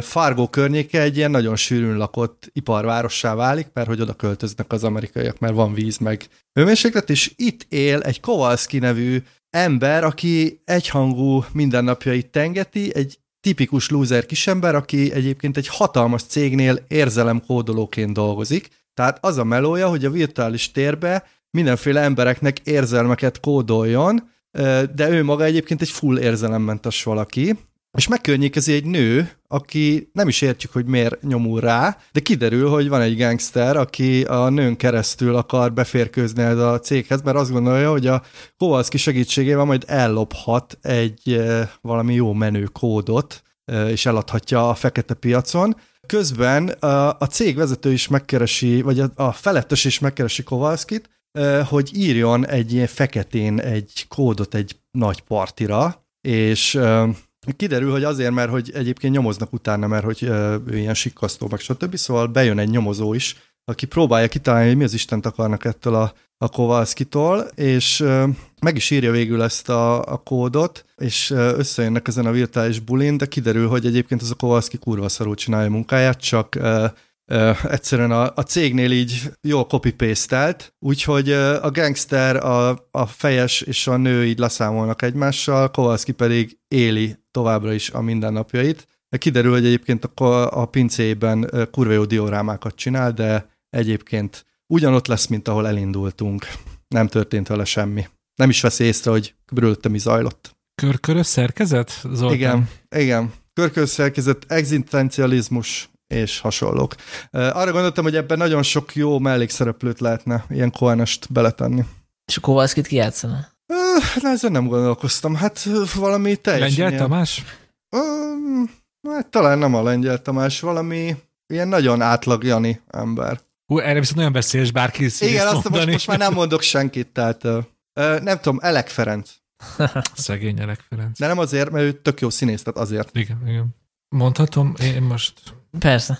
Fargo környéke egy ilyen nagyon sűrűn lakott iparvárossá válik, mert hogy oda költöznek az amerikaiak, mert van víz meg hőmérséklet, és itt él egy Kowalski nevű ember, aki egyhangú mindennapjait tengeti, egy tipikus loser kisember, aki egyébként egy hatalmas cégnél érzelemkódolóként dolgozik. Tehát az a melója, hogy a virtuális térbe mindenféle embereknek érzelmeket kódoljon, de ő maga egyébként egy full érzelemmentes valaki, és megkörnyékezi egy nő, aki nem is értjük, hogy miért nyomul rá, de kiderül, hogy van egy gangster, aki a nőn keresztül akar beférkőzni ez a céghez, mert azt gondolja, hogy a Kowalski segítségével majd ellophat egy eh, valami jó menő kódot, eh, és eladhatja a fekete piacon. Közben a, a cég vezető is megkeresi, vagy a, felettes is megkeresi Kowalskit, eh, hogy írjon egy ilyen feketén egy kódot egy nagy partira, és eh, Kiderül, hogy azért, mert hogy egyébként nyomoznak utána, mert hogy ö, ilyen sikkasztó, meg stb. Szóval bejön egy nyomozó is, aki próbálja kitalálni, hogy mi az Istent akarnak ettől a, a Kowalskitól, és ö, meg is írja végül ezt a, a kódot, és ö, összejönnek ezen a virtuális bulin, de kiderül, hogy egyébként az a Kowalski kurva szarul csinálja a munkáját, csak ö, ö, egyszerűen a, a cégnél így jól copy úgyhogy ö, a gangster, a, a fejes és a nő így leszámolnak egymással, Kowalski pedig éli továbbra is a mindennapjait. Kiderül, hogy egyébként a, a pincében kurva jó diorámákat csinál, de egyébként ugyanott lesz, mint ahol elindultunk. Nem történt vele semmi. Nem is veszi észre, hogy körülötte mi zajlott. Körkörös szerkezet, Zoltán? Igen, igen. Körkörszerkezet, existencializmus és hasonlók. Arra gondoltam, hogy ebben nagyon sok jó mellékszereplőt lehetne ilyen koenest beletenni. És a Kowalskit ki játszana? Ö, Na, ezen nem gondolkoztam. Hát valami teljesen Lengyel ilyen... Tamás? Ö, hát talán nem a Lengyel Tamás, valami ilyen nagyon átlag Jani ember. Hú, erre viszont nagyon beszélyes bárki Igen, azt most, most már nem mondok senkit, tehát ö, nem tudom, Elek Ferenc. Szegény Elek Ferenc. De nem azért, mert ő tök jó színész, tehát azért. Igen, igen. Mondhatom én most? Persze.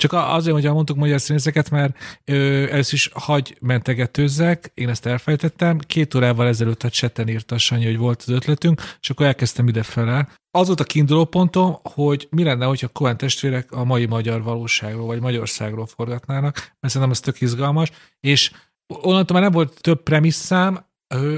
Csak azért, hogy mondtuk magyar színészeket, mert ö, is hagy mentegetőzzek, én ezt elfejtettem. Két órával ezelőtt a cseten írta Sanyi, hogy volt az ötletünk, és akkor elkezdtem idefele. Az volt a kiinduló pontom, hogy mi lenne, hogyha Cohen testvérek a mai magyar valóságról, vagy Magyarországról forgatnának, mert szerintem ez tök izgalmas, és onnantól már nem volt több premisszám,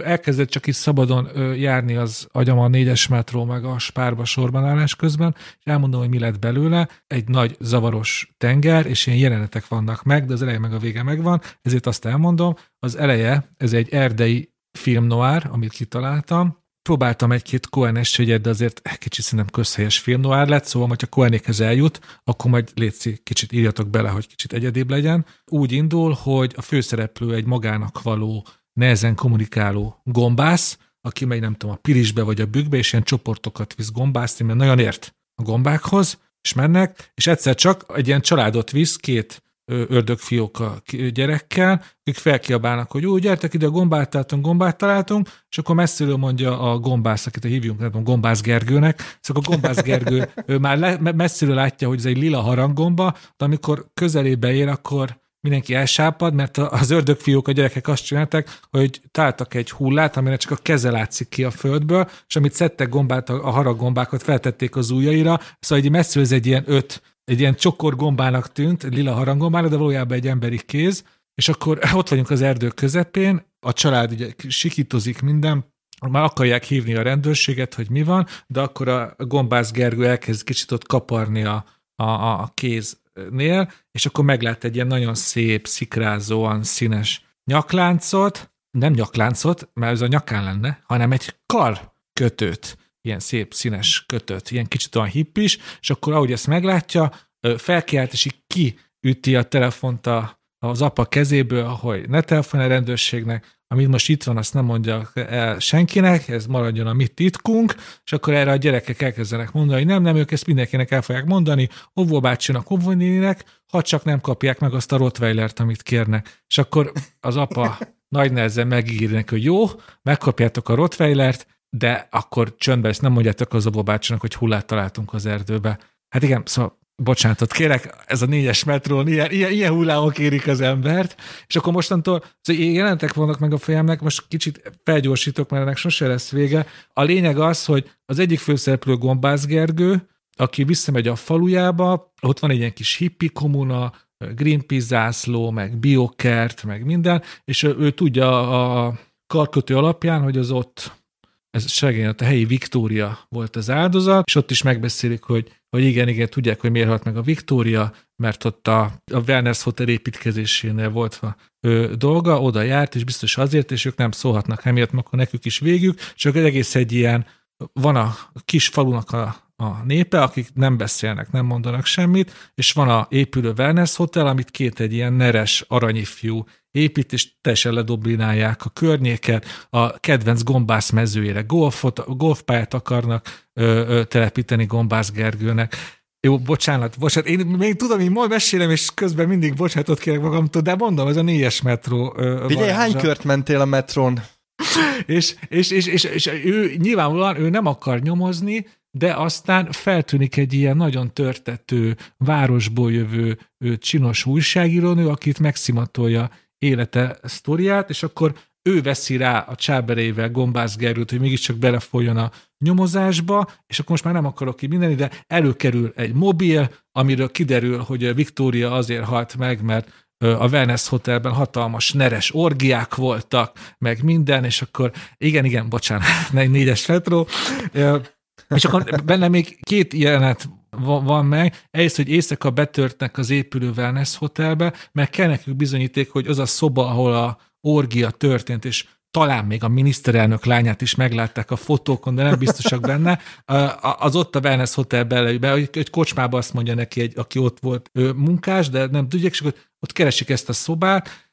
elkezdett csak is szabadon járni az agyam a négyes metró meg a spárba sorban állás közben, és elmondom, hogy mi lett belőle. Egy nagy zavaros tenger, és ilyen jelenetek vannak meg, de az eleje meg a vége megvan, ezért azt elmondom. Az eleje, ez egy erdei film noir, amit kitaláltam, próbáltam egy-két Cohen-es de azért kicsit szerintem közhelyes film noir lett, szóval, hogyha Cohenékhez eljut, akkor majd létszik, kicsit írjatok bele, hogy kicsit egyedébb legyen. Úgy indul, hogy a főszereplő egy magának való nehezen kommunikáló gombász, aki megy nem tudom, a pirisbe vagy a bükkbe, és ilyen csoportokat visz gombászni, mert nagyon ért a gombákhoz, és mennek, és egyszer csak egy ilyen családot visz két ördögfióka gyerekkel, ők felkiabálnak, hogy jó, gyertek ide, gombát találtunk, gombát találtunk, és akkor messziről mondja a gombász, akit a hívjunk, nem tudom, Gombász Gergőnek, szóval a Gombász Gergő ő már le, messziről látja, hogy ez egy lila harangomba, de amikor közelébe ér, akkor mindenki elsápad, mert az ördögfiók, a gyerekek azt csinálták, hogy találtak egy hullát, amire csak a keze látszik ki a földből, és amit szedtek gombát, a haraggombákat feltették az ujjaira, szóval egy messziről ez egy ilyen öt, egy ilyen csokor gombának tűnt, lila harangombának, de valójában egy emberi kéz, és akkor ott vagyunk az erdő közepén, a család ugye sikítozik minden, már akarják hívni a rendőrséget, hogy mi van, de akkor a gombász Gergő elkezd kicsit ott kaparni a, a, a kéz nél, és akkor meglát egy ilyen nagyon szép, szikrázóan színes nyakláncot, nem nyakláncot, mert ez a nyakán lenne, hanem egy kar kötőt, ilyen szép színes kötőt, ilyen kicsit olyan hippis, és akkor ahogy ezt meglátja, felkiált, és így kiüti a telefont a, az apa kezéből, hogy ne telefonál rendőrségnek, amit most itt van, azt nem mondja el senkinek, ez maradjon a mi titkunk, és akkor erre a gyerekek elkezdenek mondani, hogy nem, nem, ők ezt mindenkinek el fogják mondani, óvóbácsinak, óvónének, ha csak nem kapják meg azt a Rottweilert, amit kérnek. És akkor az apa nagy nehezen megígéri hogy jó, megkapjátok a Rottweilert, de akkor csöndben ezt nem mondjátok az óvóbácsinak, hogy hullát találtunk az erdőbe. Hát igen, szóval bocsánatot kérek, ez a négyes metrón, ilyen, ilyen, ilyen hullámok érik az embert, és akkor mostantól, szóval jelentek vannak meg a fejemnek, most kicsit felgyorsítok, mert ennek sose lesz vége. A lényeg az, hogy az egyik főszereplő Gombász Gergő, aki visszamegy a falujába, ott van egy ilyen kis hippi kommuna, Greenpeace zászló, meg biokert, meg minden, és ő, ő tudja a karkötő alapján, hogy az ott ez segény, a helyi Viktória volt az áldozat, és ott is megbeszélik, hogy, hogy igen, igen, tudják, hogy miért halt meg a Viktória, mert ott a, a Wellness Hotel építkezésénél volt a ő, dolga, oda járt, és biztos azért, és ők nem szólhatnak emiatt, akkor nekük is végük, csak egész egy ilyen, van a kis falunak a, a népe, akik nem beszélnek, nem mondanak semmit, és van a épülő Wellness Hotel, amit két egy ilyen neres aranyifjú épít, és teljesen ledoblinálják a környéket, a kedvenc gombász mezőjére golfot, golfpályát akarnak ö, ö, telepíteni Gombász Gergőnek. Jó, bocsánat, bocsánat, én még tudom, hogy majd mesélem, és közben mindig bocsánatot kérek magamtól, de mondom, ez a négyes metró. Figyelj, hány kört mentél a metrón? és, és, és, és, és ő nyilvánvalóan ő nem akar nyomozni, de aztán feltűnik egy ilyen nagyon törtető, városból jövő csinos újságírónő, akit megszimatolja élete sztoriát, és akkor ő veszi rá a csáberével Gombász Gerült, hogy mégiscsak belefolyjon a nyomozásba, és akkor most már nem akarok ki mindenni, de előkerül egy mobil, amiről kiderül, hogy Viktória azért halt meg, mert a Venice Hotelben hatalmas neres orgiák voltak, meg minden, és akkor igen, igen, bocsánat, négyes fetró, és akkor benne még két jelenet van meg. Egyrészt, hogy éjszaka betörtnek az épülő wellness hotelbe, mert kell nekük bizonyíték, hogy az a szoba, ahol a orgia történt, és talán még a miniszterelnök lányát is meglátták a fotókon, de nem biztosak benne, az ott a Wellness Hotel belőle, egy kocsmába azt mondja neki, egy, aki ott volt munkás, de nem tudják, és akkor ott keresik ezt a szobát,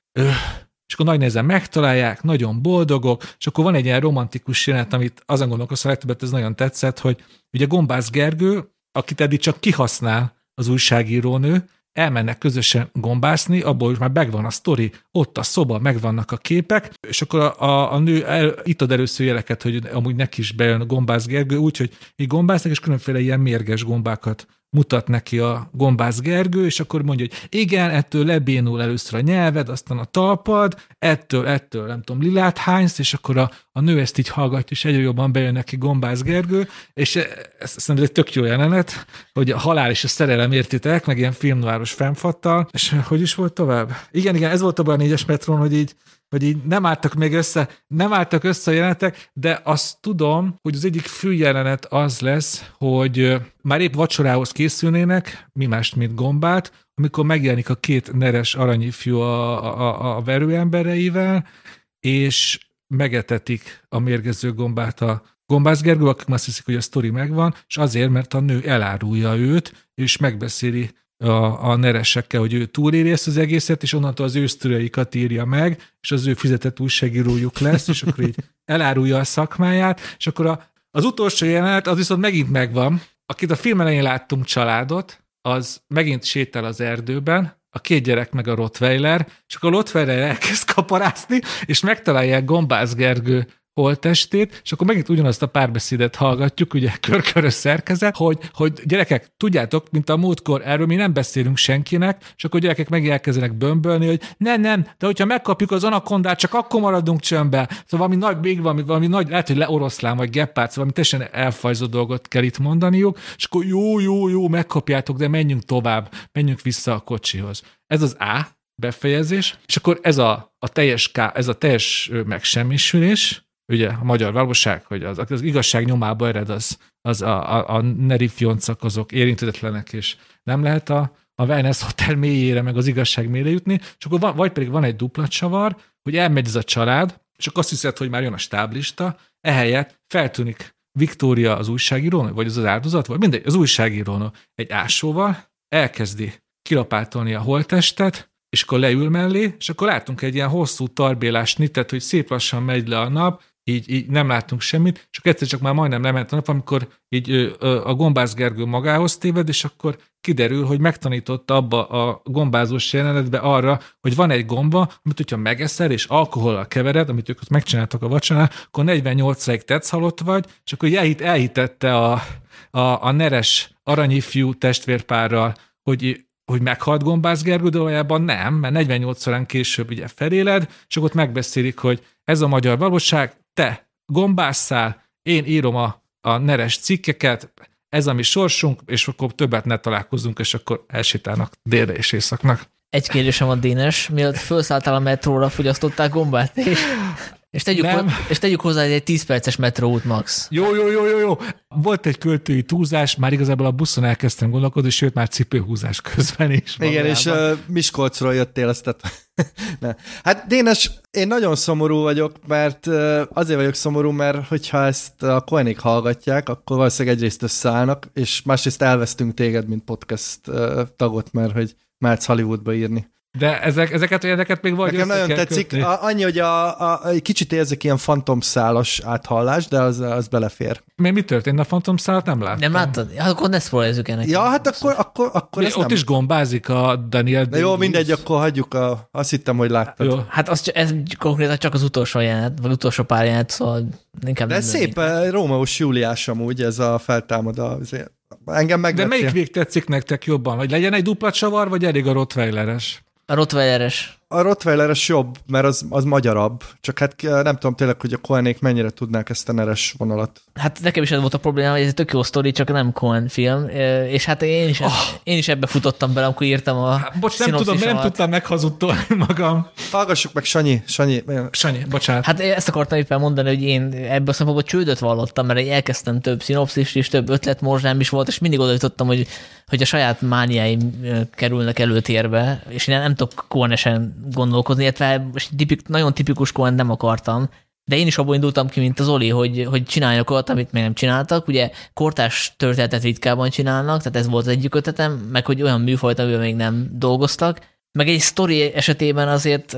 és akkor nagy nehezen megtalálják, nagyon boldogok, és akkor van egy ilyen romantikus jelenet, amit azon gondolkoztam legtöbbet, ez nagyon tetszett, hogy ugye Gombász Gergő, akit eddig csak kihasznál az újságírónő, elmennek közösen gombászni, abból már megvan a sztori, ott a szoba, megvannak a képek, és akkor a, a, a nő el, itt ad először jeleket, hogy amúgy neki is bejön a gombász Gergő, úgyhogy így gombásznak, és különféle ilyen mérges gombákat mutat neki a gombász Gergő, és akkor mondja, hogy igen, ettől lebénul először a nyelved, aztán a talpad, ettől, ettől, nem tudom, lilát hánysz, és akkor a, a nő ezt így hallgatja, és egyre jobban bejön neki gombász Gergő, és ez, ez szerintem egy tök jó jelenet, hogy a halál és a szerelem értitek, meg ilyen filmváros fennfattal, és hogy is volt tovább? Igen, igen, ez volt abban a négyes metron, hogy így hogy így nem álltak még össze, nem álltak össze a jelenetek, de azt tudom, hogy az egyik fő jelenet az lesz, hogy már épp vacsorához készülnének, mi mást, mint gombát, amikor megjelenik a két neres aranyifjú a, a, a verőembereivel, és megetetik a mérgező gombát a Gombász Gergő, akik azt hiszik, hogy a sztori megvan, és azért, mert a nő elárulja őt, és megbeszéli a, a neresekkel, hogy ő túléri ezt az egészet, és onnantól az ősztüleikat írja meg, és az ő fizetett újságírójuk lesz, és akkor így elárulja a szakmáját, és akkor a, az utolsó jelenet, az viszont megint megvan, akit a film elején láttunk családot, az megint sétál az erdőben, a két gyerek meg a Rottweiler, akkor a Rottweiler elkezd kaparászni, és megtalálják Gombász Gergő holttestét, és akkor megint ugyanazt a párbeszédet hallgatjuk, ugye körkörös szerkezet, hogy, hogy gyerekek, tudjátok, mint a múltkor, erről mi nem beszélünk senkinek, és akkor gyerekek meg elkezdenek bömbölni, hogy nem, nem, de hogyha megkapjuk az anakondát, csak akkor maradunk csömbbe. Szóval valami nagy, még valami, valami nagy, lehet, hogy leoroszlán vagy geppát, szóval teljesen elfajzó dolgot kell itt mondaniuk, és akkor jó, jó, jó, megkapjátok, de menjünk tovább, menjünk vissza a kocsihoz. Ez az A befejezés, és akkor ez a, a teljes, ká, ez a teljes megsemmisülés, ugye a magyar valóság, hogy az, az igazság nyomába ered, az, az a, a, a nerifjoncak azok érintetlenek, és nem lehet a, a Wellness Hotel mélyére, meg az igazság mélyére jutni, és akkor van, vagy pedig van egy dupla csavar, hogy elmegy ez a család, és akkor azt hiszed, hogy már jön a stáblista, ehelyett feltűnik Viktória az újságíró, vagy az az áldozat, vagy mindegy, az újságíró egy ásóval elkezdi kilapátolni a holtestet, és akkor leül mellé, és akkor látunk egy ilyen hosszú tarbélás nitet, hogy szép lassan megy le a nap, így, így nem láttunk semmit, akkor egyszer csak már majdnem lement a nap, amikor így a gombász Gergő magához téved, és akkor kiderül, hogy megtanította abba a gombázós jelenetbe arra, hogy van egy gomba, amit hogyha megeszel, és alkohollal kevered, amit ők ott megcsináltak a vacsorán, akkor 48-ig tetsz halott vagy, és akkor elhit, elhitette a, a, a neres aranyifjú testvérpárral, hogy hogy meghalt Gombász Gergő, de valójában nem, mert 48 órán később ugye feléled, és akkor ott megbeszélik, hogy ez a magyar valóság, te gombásszál, én írom a, a neres cikkeket, ez a mi sorsunk, és akkor többet ne találkozunk, és akkor elsétálnak délre és északnak. Egy kérdésem a Dénes, mielőtt felszálltál a metróra, fogyasztottál gombát, és és tegyük, nem. és tegyük hozzá egy 10 perces metróút max. Jó, jó, jó, jó, jó. Volt egy költői túlzás, már igazából a buszon elkezdtem gondolkodni, sőt már cipőhúzás közben is. Igen, és uh, Miskolcról jöttél, ezt ne. Hát Dénes, én nagyon szomorú vagyok, mert uh, azért vagyok szomorú, mert hogyha ezt a koenék hallgatják, akkor valószínűleg egyrészt összeállnak, és másrészt elvesztünk téged, mint podcast uh, tagot, mert hogy mehetsz Hollywoodba írni. De ezek, ezeket a érdeket még vagy Nekem nagyon tetszik. A, annyi, hogy a, a, a, kicsit érzek ilyen fantomszálas áthallás, de az, az belefér. Mi, mi történt? A fantomszálat nem láttam. Nem láttad? Hát akkor ne spoilezzük ennek. Ja, hát akkor, akkor, akkor mi, Ott nem. is gombázik a Daniel De jó, mindegy, akkor hagyjuk. A, azt hittem, hogy láttad. Jó. Hát az, ez konkrétan csak az utolsó jelenet, vagy utolsó pár jelenet, szóval inkább De szép, eh, Rómeus Júliás amúgy ez a feltámad. Engem De melyik vég tetszik nektek jobban? Hogy legyen egy dupla csavar, vagy elég a Rottweileres? Rottweileres. A Rottweileres jobb, mert az, az magyarabb. Csak hát nem tudom tényleg, hogy a Cohenék mennyire tudnák ezt a neres vonalat. Hát nekem is ez volt a probléma, hogy ez egy tök jó sztori, csak nem Cohen film, és hát én is, oh. én is ebbe futottam bele, amikor írtam a hát, Bocs, nem tudom, nem tudtam meghazudtolni magam. Hallgassuk meg Sanyi, Sanyi. Sanyi, bocsánat. Hát ezt akartam éppen mondani, hogy én ebből a szempontból csődöt vallottam, mert elkezdtem több szinopszist és több ötletmorzsám is volt, és mindig oda jutottam, hogy, hogy a saját mániáim kerülnek előtérbe, és én nem tudok Cohen-esen gondolkozni, illetve most tipik, nagyon tipikus Cohen nem akartam, de én is abból indultam ki, mint az Oli, hogy, hogy csináljanak olyat, amit még nem csináltak. Ugye kortás történetet ritkában csinálnak, tehát ez volt az egyik ötletem, meg hogy olyan műfajt, amivel még nem dolgoztak. Meg egy sztori esetében azért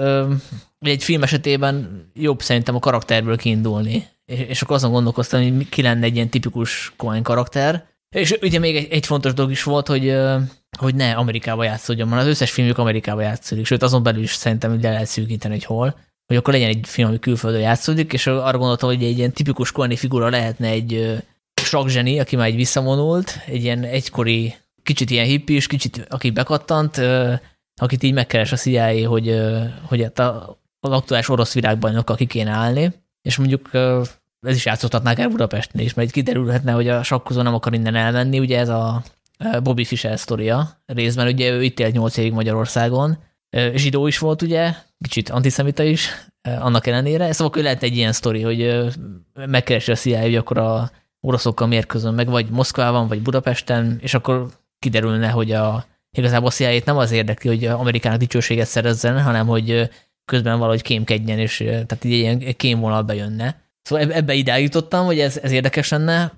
egy film esetében jobb szerintem a karakterből kiindulni. És, és akkor azon gondolkoztam, hogy ki lenne egy ilyen tipikus Cohen karakter. És ugye még egy, egy fontos dolog is volt, hogy, hogy ne Amerikába játszódjon, mert az összes filmjük Amerikába játszódik, sőt azon belül is szerintem le lehet szűkíteni, hogy hol. Hogy akkor legyen egy film, ami külföldön játszódik, és arra gondoltam, hogy egy ilyen tipikus Cohen figura lehetne egy zseni, aki már egy visszavonult, egy ilyen egykori, kicsit ilyen hippis, kicsit aki bekattant, akit így megkeres a CIA, hogy, hogy hát az aktuális orosz virágbajnokkal ki kéne állni, és mondjuk ez is játszottatnák el Budapesten is, mert kiderülhetne, hogy a sakkozó nem akar innen elmenni, ugye ez a Bobby Fischer sztoria részben, ugye ő itt élt 8 évig Magyarországon, zsidó is volt ugye, kicsit antiszemita is, annak ellenére, szóval akkor lehet egy ilyen sztori, hogy megkeresi a CIA, hogy akkor a oroszokkal mérkőzön meg, vagy Moszkvában, vagy Budapesten, és akkor kiderülne, hogy a, igazából a cia nem az érdekli, hogy Amerikának dicsőséget szerezzen, hanem hogy közben valahogy kémkedjen, és tehát így ilyen kémvonal bejönne. Szóval ebbe idáig jutottam, hogy ez, ez érdekes lenne,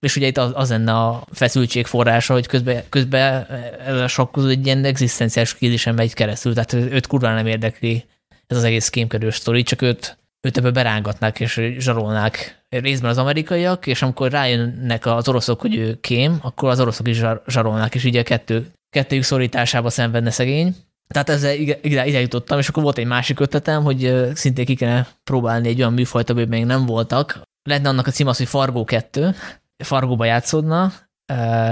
és ugye itt az, az lenne a feszültség forrása, hogy közben, közben ez a sokkozó egy ilyen egzisztenciális krízisen megy keresztül, tehát őt kurva nem érdekli ez az egész kémkedős sztori, csak őt, őt ebbe berángatnák és zsarolnák részben az amerikaiak, és amikor rájönnek az oroszok, hogy ő kém, akkor az oroszok is zsarolnák, és így a kettő, kettőjük szorításába szenvedne szegény. Tehát ezzel ide, ide jutottam, és akkor volt egy másik ötletem, hogy szintén ki kellene próbálni egy olyan műfajt, amiben még nem voltak. Lenne annak a cím az, hogy Fargó 2, Fargóba játszódna,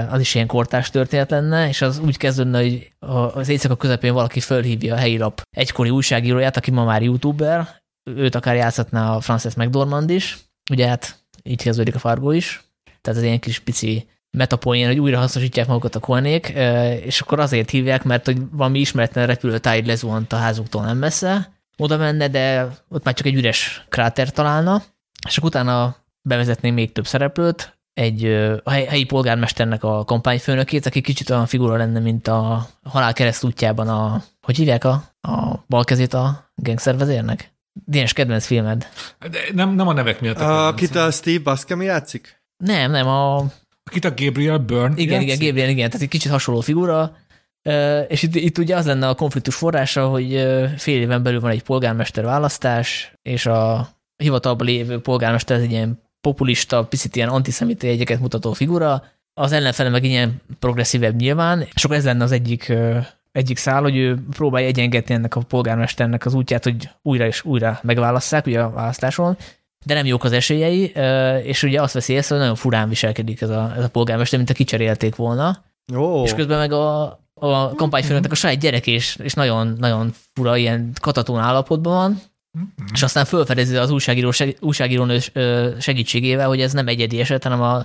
az is ilyen kortás történet lenne, és az úgy kezdődne, hogy az éjszaka közepén valaki fölhívja a helyi lap egykori újságíróját, aki ma már youtuber, őt akár játszhatná a Frances McDormand is, ugye hát így kezdődik a Fargo is, tehát ez ilyen kis pici metapoén, hogy újra hasznosítják magukat a kolnék, és akkor azért hívják, mert hogy valami ismeretlen repülőtáj lezuhant a házuktól nem messze, oda menne, de ott már csak egy üres kráter találna, és akkor utána bevezetném még több szereplőt, egy a helyi polgármesternek a kampányfőnökét, aki kicsit olyan figura lenne, mint a halál útjában a, hogy hívják a, a balkezét a gangszervezérnek? Dénes kedvenc filmed. De nem, nem a nevek miatt. A, akit a Steve Buscemi játszik? Nem, nem, a... Akit a Gabriel Byrne Igen, játszik? igen, Gabriel, igen, tehát egy kicsit hasonló figura, és itt, itt ugye az lenne a konfliktus forrása, hogy fél éven belül van egy polgármester választás, és a hivatalban lévő polgármester egy ilyen populista, picit ilyen antiszemita jegyeket mutató figura, az ellenfele meg ilyen progresszívebb nyilván, és akkor ez lenne az egyik, egyik szál, hogy ő próbálja egyengetni ennek a polgármesternek az útját, hogy újra és újra megválasszák ugye a választáson, de nem jók az esélyei, és ugye azt veszi észre, hogy nagyon furán viselkedik ez a, ez a polgármester, mint a kicserélték volna. Oh. És közben meg a, a kampányfőnöknek a saját gyerek és, és nagyon, nagyon fura, ilyen katatón állapotban van, Mm-hmm. És aztán felfedezi az újságíró, seg, újságírónő segítségével, hogy ez nem egyedi eset, hanem a,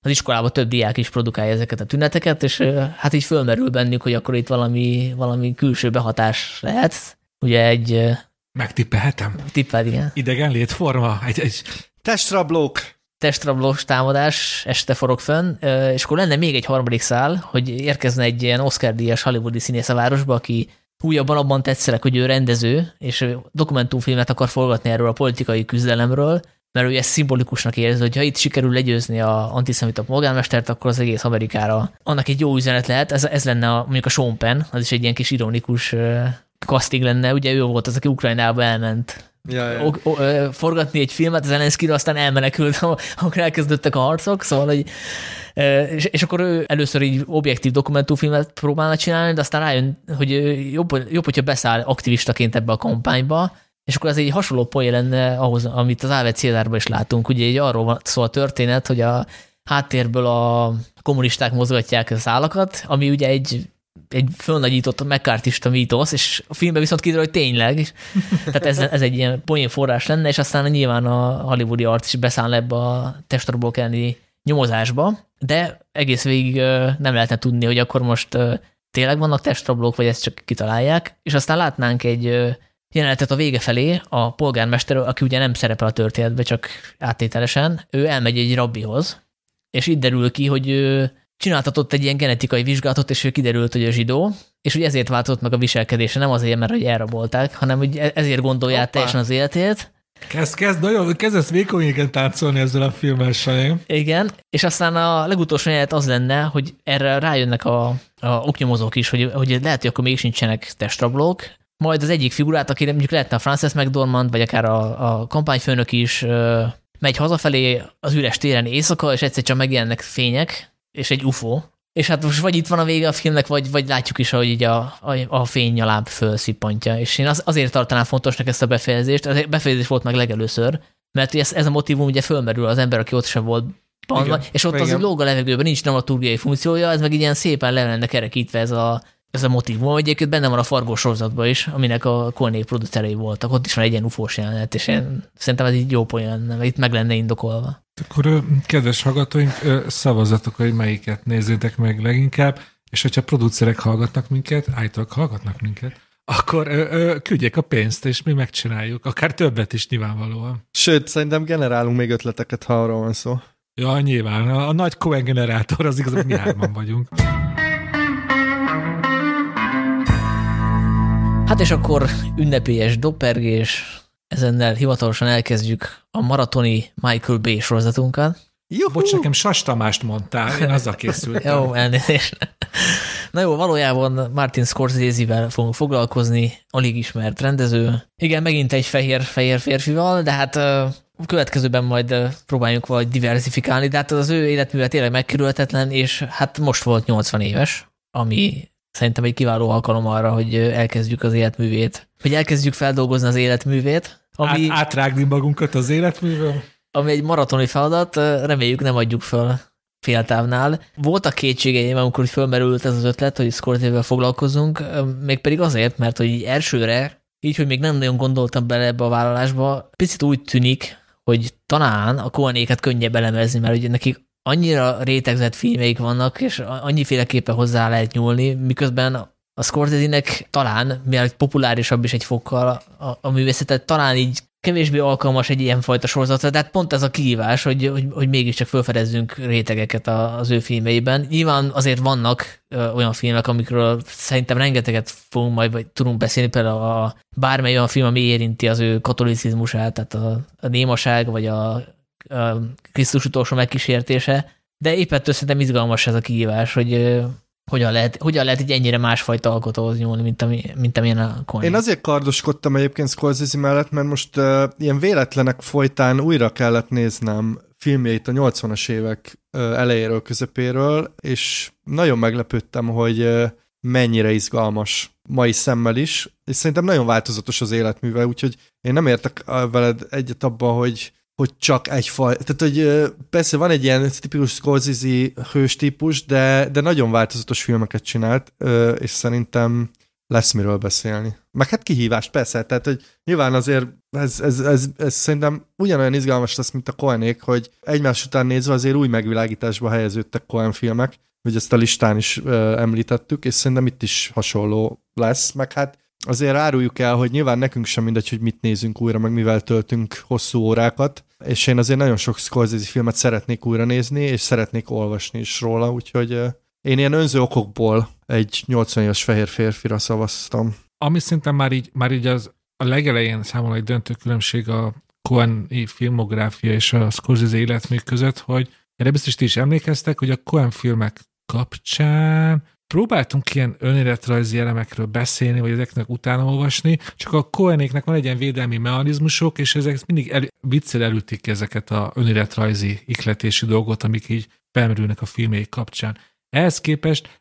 az iskolában több diák is produkálja ezeket a tüneteket, és hát így fölmerül bennük, hogy akkor itt valami, valami külső behatás lehet. Ugye egy... Megtippelhetem? Tippel, igen. Idegen létforma? Egy, egy... Testrablók! Testrablós támadás, este forog fönn, és akkor lenne még egy harmadik szál, hogy érkezne egy ilyen Oscar-díjas hollywoodi színész a városba, aki újabban abban tetszelek, hogy ő rendező, és dokumentumfilmet akar forgatni erről a politikai küzdelemről, mert ő ezt szimbolikusnak érzi, hogy ha itt sikerül legyőzni a antiszemita polgármestert, akkor az egész Amerikára annak egy jó üzenet lehet. Ez, ez lenne a, mondjuk a Sean Penn, az is egy ilyen kis ironikus casting lenne. Ugye ő volt az, aki Ukrajnába elment ja, ja. O, forgatni egy filmet, az Zelenszkira aztán elmenekült, amikor elkezdődtek a harcok, szóval, hogy és, és akkor ő először így objektív dokumentumfilmet próbálna csinálni, de aztán rájön, hogy jobb, jobb hogyha beszáll aktivistaként ebbe a kampányba, és akkor ez egy hasonló poén lenne ahhoz, amit az Ávet Cézárban is látunk. Ugye egy arról van szó a történet, hogy a háttérből a kommunisták mozgatják a szálakat, ami ugye egy egy fölnagyított megkártista mítosz, és a filmben viszont kiderül, hogy tényleg. Tehát ez, ez egy ilyen poén forrás lenne, és aztán nyilván a hollywoodi arc is beszáll ebbe a testarból kelleni nyomozásba, de egész végig nem lehetne tudni, hogy akkor most tényleg vannak testrablók, vagy ezt csak kitalálják, és aztán látnánk egy jelenetet a vége felé, a polgármester, aki ugye nem szerepel a történetben, csak áttételesen, ő elmegy egy rabbihoz, és itt derül ki, hogy csináltatott egy ilyen genetikai vizsgálatot, és ő kiderült, hogy a zsidó, és hogy ezért változott meg a viselkedése, nem azért, mert hogy elrabolták, hanem hogy e- ezért gondolja át teljesen az életét, Kezd, kezd, nagyon, kezdesz vékonyéken táncolni ezzel a filmmel, Sanyi. Igen, és aztán a legutolsó jelet az lenne, hogy erre rájönnek a, a oknyomozók is, hogy, hogy lehet, hogy akkor még sincsenek testrablók, majd az egyik figurát, aki mondjuk lehetne a Frances McDormand, vagy akár a, a kampányfőnök is, megy hazafelé az üres téren éjszaka, és egyszer csak megjelennek fények, és egy UFO, és hát most vagy itt van a vége a filmnek, vagy, vagy látjuk is, hogy így a, a, a fény a láb fölszippantja. És én az, azért tartanám fontosnak ezt a befejezést, ez a befejezés volt meg legelőször, mert ez, ez a motivum ugye fölmerül az ember, aki ott sem volt Panban, és ott igen. az lóg a levegőben, nincs dramaturgiai funkciója, ez meg ilyen szépen le lenne kerekítve ez a, ez a motivum. Egyébként benne van a Fargo sorozatban is, aminek a Kornék producerei voltak. Ott is van egy ilyen ufós jelenet, és én szerintem ez így jó poén lenne, itt meg lenne indokolva. Akkor kedves hallgatóink, szavazatok, hogy melyiket nézzétek meg leginkább, és hogyha producerek hallgatnak minket, állítólag hallgatnak minket, akkor ö, ö, küldjék a pénzt, és mi megcsináljuk. Akár többet is nyilvánvalóan. Sőt, szerintem generálunk még ötleteket, ha arról van szó. Ja, nyilván. A, a nagy Cohen generátor az igaz, hogy mi hárman vagyunk. Hát és akkor ünnepélyes doppergés, ezennel hivatalosan elkezdjük a maratoni Michael Bay sorozatunkat. Juhu! Bocs, nekem Sas Tamást mondtál, én azzal készültem. jó, elnézést. Na jó, valójában Martin Scorsese-vel fogunk foglalkozni, alig ismert rendező. Igen, megint egy fehér-fehér férfival, de hát a következőben majd próbáljunk vagy diversifikálni, de hát az ő életműve tényleg megkerülhetetlen, és hát most volt 80 éves, ami szerintem egy kiváló alkalom arra, hogy elkezdjük az életművét, hogy elkezdjük feldolgozni az életművét. Ami, Át, átrágni magunkat az életművel? Ami egy maratoni feladat, reméljük nem adjuk föl féltávnál. Voltak kétségeim, amikor fölmerült ez az ötlet, hogy Scorsese-vel foglalkozunk, mégpedig azért, mert hogy elsőre, így, hogy még nem nagyon gondoltam bele ebbe a vállalásba, picit úgy tűnik, hogy talán a Koenéket könnyebb elemezni, mert ugye nekik annyira rétegzett filmeik vannak, és annyiféleképpen hozzá lehet nyúlni, miközben a Scorsese-nek talán, mivel populárisabb is egy fokkal a, a művészetet, talán így kevésbé alkalmas egy ilyen fajta sorozatra, tehát pont ez a kihívás, hogy, hogy, hogy mégiscsak felfedezzünk rétegeket az ő filmeiben. Nyilván azért vannak olyan filmek, amikről szerintem rengeteget fogunk majd, vagy tudunk beszélni, például a, bármely olyan film, ami érinti az ő katolicizmusát, tehát a, a némaság, vagy a Krisztus utolsó megkísértése, de éppen szerintem izgalmas ez a kihívás, hogy hogyan lehet, hogyan lehet egy ennyire másfajta alkotóhoz nyúlni, mint, ami, mint amilyen a Coen. Én azért kardoskodtam egyébként Scorsese mellett, mert most uh, ilyen véletlenek folytán újra kellett néznem filmjeit a 80-as évek uh, elejéről, közepéről, és nagyon meglepődtem, hogy uh, mennyire izgalmas mai szemmel is, és szerintem nagyon változatos az életműve, úgyhogy én nem értek veled egyet abban, hogy hogy csak egy faj. Tehát, hogy persze van egy ilyen tipikus Scorsese hős típus, de, de nagyon változatos filmeket csinált, és szerintem lesz miről beszélni. Meg hát kihívást, persze, tehát, hogy nyilván azért ez, ez, ez, ez szerintem ugyanolyan izgalmas lesz, mint a Coenék, hogy egymás után nézve azért új megvilágításba helyeződtek Coen filmek, hogy ezt a listán is említettük, és szerintem itt is hasonló lesz, meg hát azért áruljuk el, hogy nyilván nekünk sem mindegy, hogy mit nézünk újra, meg mivel töltünk hosszú órákat, és én azért nagyon sok Scorsese filmet szeretnék újra nézni, és szeretnék olvasni is róla, úgyhogy én ilyen önző okokból egy 80 éves fehér férfira szavaztam. Ami szerintem már így, már így az a legelején számomra egy döntő különbség a Coen filmográfia és a Scorsese életmű között, hogy erre biztos is emlékeztek, hogy a Coen filmek kapcsán próbáltunk ilyen önéletrajzi elemekről beszélni, vagy ezeknek utána olvasni, csak a Cohenéknek van egy ilyen védelmi mechanizmusok, és ezek mindig el, viccel elütik ezeket a önéletrajzi ikletési dolgot, amik így felmerülnek a filmjeik kapcsán. Ehhez képest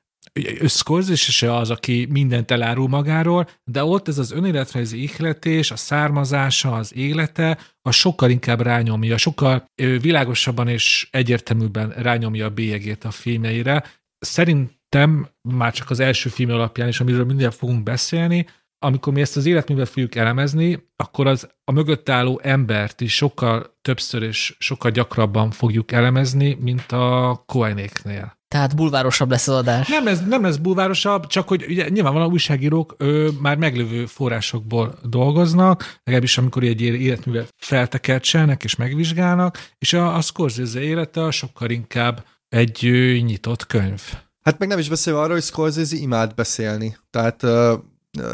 Scorsese se az, aki mindent elárul magáról, de ott ez az önéletrajzi ihletés, a származása, az élete, a sokkal inkább rányomja, sokkal világosabban és egyértelműbben rányomja a bélyegét a filmjeire. Szerint szerintem már csak az első film alapján is, amiről mindjárt fogunk beszélni, amikor mi ezt az életművet fogjuk elemezni, akkor az a mögött álló embert is sokkal többször és sokkal gyakrabban fogjuk elemezni, mint a Coenéknél. Tehát bulvárosabb lesz az adás. Nem lesz, nem lesz bulvárosabb, csak hogy ugye, nyilvánvalóan újságírók ő, már meglévő forrásokból dolgoznak, legalábbis amikor egy életművet feltekertselnek és megvizsgálnak, és a, a Scorsese élete sokkal inkább egy ő, nyitott könyv. Hát meg nem is beszélve arról, hogy Scorsese imád beszélni. Tehát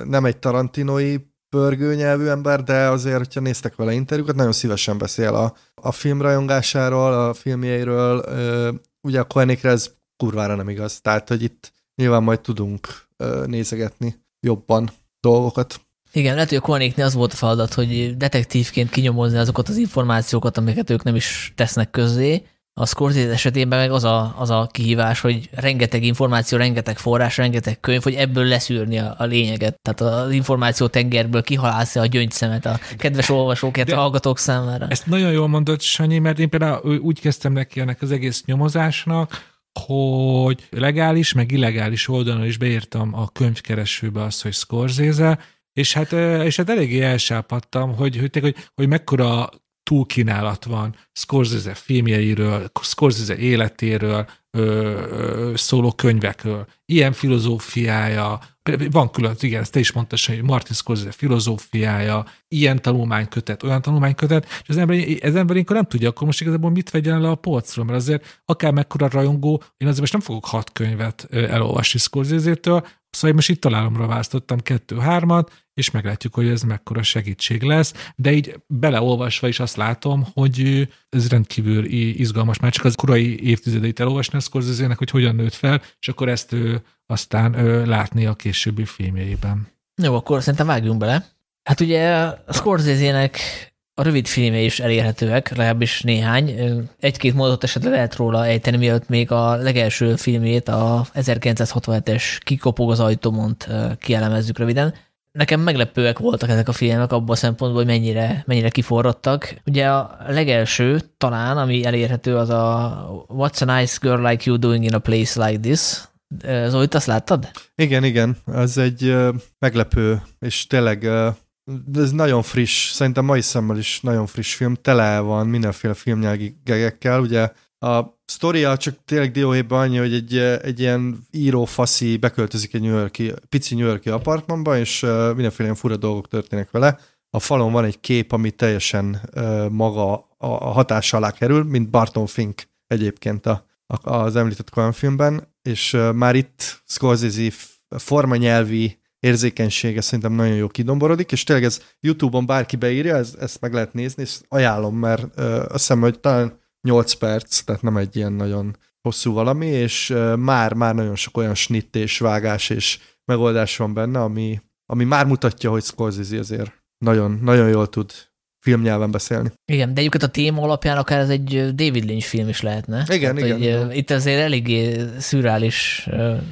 nem egy tarantinoi pörgő nyelvű ember, de azért, hogyha néztek vele interjúkat, nagyon szívesen beszél a, a film rajongásáról, a filmjeiről. Ugye a Koenikre ez kurvára nem igaz. Tehát, hogy itt nyilván majd tudunk nézegetni jobban dolgokat. Igen, lehet, hogy a Kornéknél az volt a feladat, hogy detektívként kinyomozni azokat az információkat, amiket ők nem is tesznek közzé. A Scorsese esetében meg az a, az a kihívás, hogy rengeteg információ, rengeteg forrás, rengeteg könyv, hogy ebből leszűrni a, a lényeget. Tehát az információ tengerből kihalászni a gyöngyszemet a kedves olvasók, a hallgatók számára. Ezt nagyon jól mondott Sanyi, mert én például úgy kezdtem neki ennek az egész nyomozásnak, hogy legális, meg illegális oldalon is beírtam a könyvkeresőbe azt, hogy Scorsese, és hát, és hát eléggé elsápadtam, hogy, hogy, hogy, hogy mekkora túlkínálat van Scorsese filmjeiről, Scorsese életéről, ö, ö, szóló könyvekről. Ilyen filozófiája, van külön, igen, ezt te is mondtad, hogy Martin Scorsese filozófiája, ilyen tanulmánykötet, olyan tanulmánykötet, és az ember, az ember inkább nem tudja, akkor most igazából mit vegyen le a polcról, mert azért akár mekkora rajongó, én azért most nem fogok hat könyvet elolvasni Scorsese-től, Szóval most itt találomra választottam kettő-hármat, és meglátjuk, hogy ez mekkora segítség lesz, de így beleolvasva is azt látom, hogy ez rendkívül izgalmas, már csak az korai évtizedeit elolvasni a scorsese hogy hogyan nőtt fel, és akkor ezt ő aztán ő látni a későbbi filmjeiben. Jó, akkor szerintem vágjunk bele. Hát ugye a Scorsese-nek a rövid filmje is elérhetőek, legalábbis néhány. Egy-két módot esetleg lehet róla ejteni, mielőtt még a legelső filmét, a 1967-es Kikopog az ajtómont kielemezzük röviden. Nekem meglepőek voltak ezek a filmek abban a szempontból, hogy mennyire, mennyire kiforrottak. Ugye a legelső talán, ami elérhető, az a What's a nice girl like you doing in a place like this? Zolit, azt láttad? Igen, igen. Ez egy meglepő, és tényleg ez nagyon friss, szerintem mai szemmel is nagyon friss film, tele van mindenféle filmnyelgi gegekkel, ugye a sztoria csak tényleg dióhéjban annyi, hogy egy, egy ilyen író faszi beköltözik egy New Yorki, pici New Yorki apartmanba, és mindenféle ilyen fura dolgok történnek vele. A falon van egy kép, ami teljesen maga a hatás alá kerül, mint Barton Fink egyébként a, az említett Coen filmben, és már itt Scorsese formanyelvi érzékenysége szerintem nagyon jó kidomborodik, és tényleg ez YouTube-on bárki beírja, ez, ezt meg lehet nézni, és ajánlom, mert ö, azt hiszem, hogy talán 8 perc, tehát nem egy ilyen nagyon hosszú valami, és már, már nagyon sok olyan snitt és vágás és megoldás van benne, ami, ami már mutatja, hogy Scorsese azért nagyon, nagyon jól tud filmnyelven beszélni. Igen, de egyébként a téma alapján akár ez egy David Lynch film is lehetne. Igen, Tehát, igen. Igen. Itt azért eléggé szürreális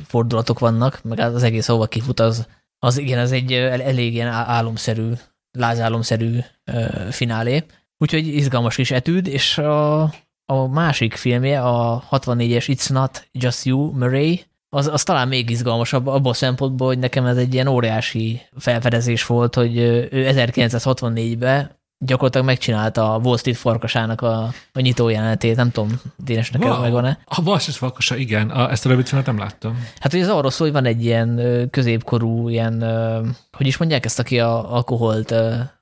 fordulatok vannak, meg az egész ahova kifut, az az igen, az egy elég ilyen álomszerű, lázálomszerű finálé. Úgyhogy izgalmas kis etűd, és a, a másik filmje, a 64-es It's Not Just You, Murray, az, az talán még izgalmasabb abban a szempontból, hogy nekem ez egy ilyen óriási felfedezés volt, hogy ő 1964-ben gyakorlatilag megcsinálta a Wall Street farkasának a, a nyitó jelenetét, nem tudom, Dénes, neked wow. megvan-e? A Wall Street farkasa, igen, a, ezt a rövid filmet nem láttam. Hát ugye az arról szól, hogy van egy ilyen középkorú, ilyen, hogy is mondják ezt, aki a alkoholt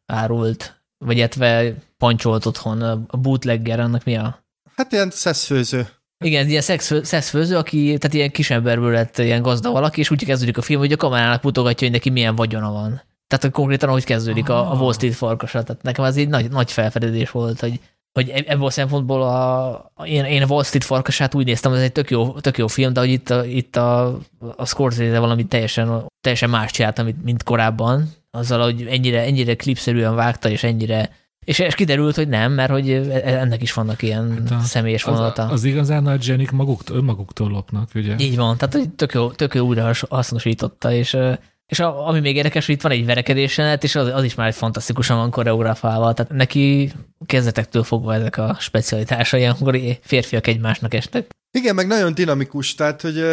árult, vagy illetve pancsolt otthon, a bootlegger, annak mi a? Hát ilyen szeszfőző. Igen, ilyen szexfőző, aki tehát ilyen kisemberből lett ilyen gazda valaki, és úgy kezdődik a film, hogy a kamerának mutogatja, hogy neki milyen vagyona van. Tehát konkrétan hogy kezdődik a, a Wall Street farkasa. Tehát nekem az egy nagy, nagy felfedezés volt, hogy, hogy e-, ebből a szempontból a, én, én Wall Street farkasát úgy néztem, ez egy tök jó, tök jó film, de hogy itt a, itt a, a Scorsese valami teljesen, teljesen más csinált, mint, mint korábban. Azzal, hogy ennyire, ennyire klipszerűen vágta, és ennyire és, és kiderült, hogy nem, mert hogy e-, ennek is vannak ilyen hát a, személyes vonalata. Az, az igazán nagy zsenik maguktól, önmaguktól lopnak, ugye? Így van, tehát hogy tök jó, tök jó újra hasznosította, és és a, ami még érdekes, hogy itt van egy verekedés jelenet, és az, az is már egy fantasztikusan van koreografálva. Tehát neki kezdetektől fogva ezek a specialitásai, amikor férfiak egymásnak estek. Igen, meg nagyon dinamikus, tehát hogy